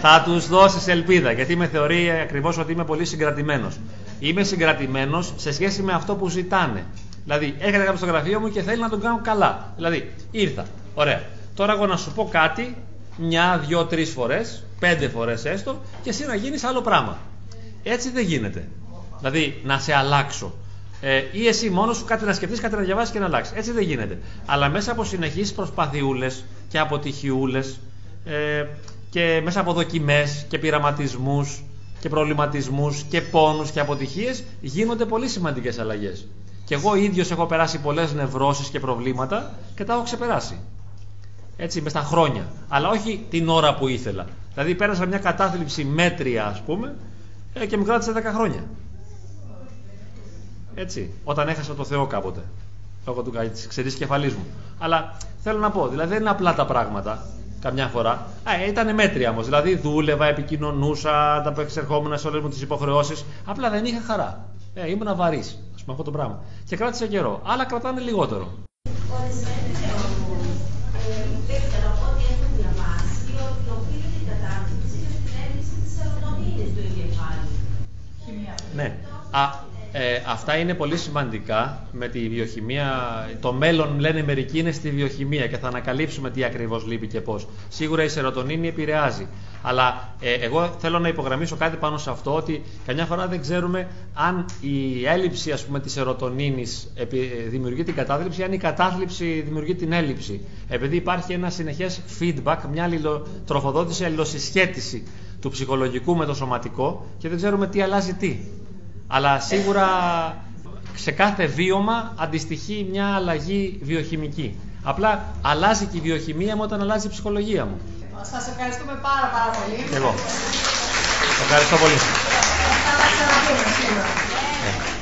θα τους δώσεις ελπίδα. Γιατί με θεωρεί ακριβώς ότι είμαι πολύ συγκρατημένος. Είμαι συγκρατημένος σε σχέση με αυτό που ζητάνε. Δηλαδή, έρχεται κάποιος στο γραφείο μου και θέλει να τον κάνω καλά. Δηλαδή, ήρθα. Ωραία. Τώρα εγώ να σου πω κάτι μια, δυο, τρεις φορές, πέντε φορές έστω, και εσύ να γίνεις άλλο πράγμα. Έτσι δεν γίνεται. Δηλαδή, να σε αλλάξω. Ε, ή εσύ μόνος σου κάτι να σκεφτείς, κάτι να διαβάσεις και να αλλάξεις. Έτσι δεν γίνεται. Αλλά μέσα από συνεχείς προσπαθιούλε και αποτυχιούλες ε, και μέσα από δοκιμές και πειραματισμούς και προβληματισμούς και πόνους και αποτυχίες γίνονται πολύ σημαντικές αλλαγές. Και εγώ ίδιος έχω περάσει πολλές νευρώσεις και προβλήματα και τα έχω ξεπεράσει. Έτσι, μες στα χρόνια. Αλλά όχι την ώρα που ήθελα. Δηλαδή, πέρασα μια κατάθλιψη μέτρια, ας πούμε, ε, και μου κράτησε 10 χρόνια. Έτσι, όταν έχασα το Θεό κάποτε. Λόγω του ξερή κεφαλής μου. Αλλά θέλω να πω, δηλαδή δεν είναι απλά τα πράγματα καμιά φορά. Α, ήταν μέτρια όμως. Δηλαδή δούλευα, επικοινωνούσα, τα εξερχόμουν σε όλες μου τις υποχρεώσεις. Απλά δεν είχα χαρά. Ε, ήμουν βαρύ, ας πούμε, αυτό το πράγμα. Και κράτησε καιρό. Άλλα κρατάνε λιγότερο. Ναι. Α, ε, αυτά είναι πολύ σημαντικά με τη βιοχημία. Το μέλλον, λένε μερικοί, είναι στη βιοχημία και θα ανακαλύψουμε τι ακριβώς λείπει και πώς. Σίγουρα η σερωτονίνη επηρεάζει. Αλλά ε, εγώ θέλω να υπογραμμίσω κάτι πάνω σε αυτό, ότι καμιά φορά δεν ξέρουμε αν η έλλειψη ας πούμε, της σερωτονίνης δημιουργεί την κατάθλιψη, αν η κατάθλιψη δημιουργεί την έλλειψη. Επειδή υπάρχει ένα συνεχές feedback, μια αλληλοτροφοδότηση, αλληλοσυσχέτιση του ψυχολογικού με το σωματικό και δεν ξέρουμε τι αλλάζει τι. Αλλά σίγουρα σε κάθε βίωμα αντιστοιχεί μια αλλαγή βιοχημική. Απλά αλλάζει και η βιοχημία μου όταν αλλάζει η ψυχολογία μου. Σας ευχαριστούμε πάρα πάρα πολύ. Εγώ. Ευχαριστώ πολύ. Θα τα ξαναπούμε σίγουρα. Ε.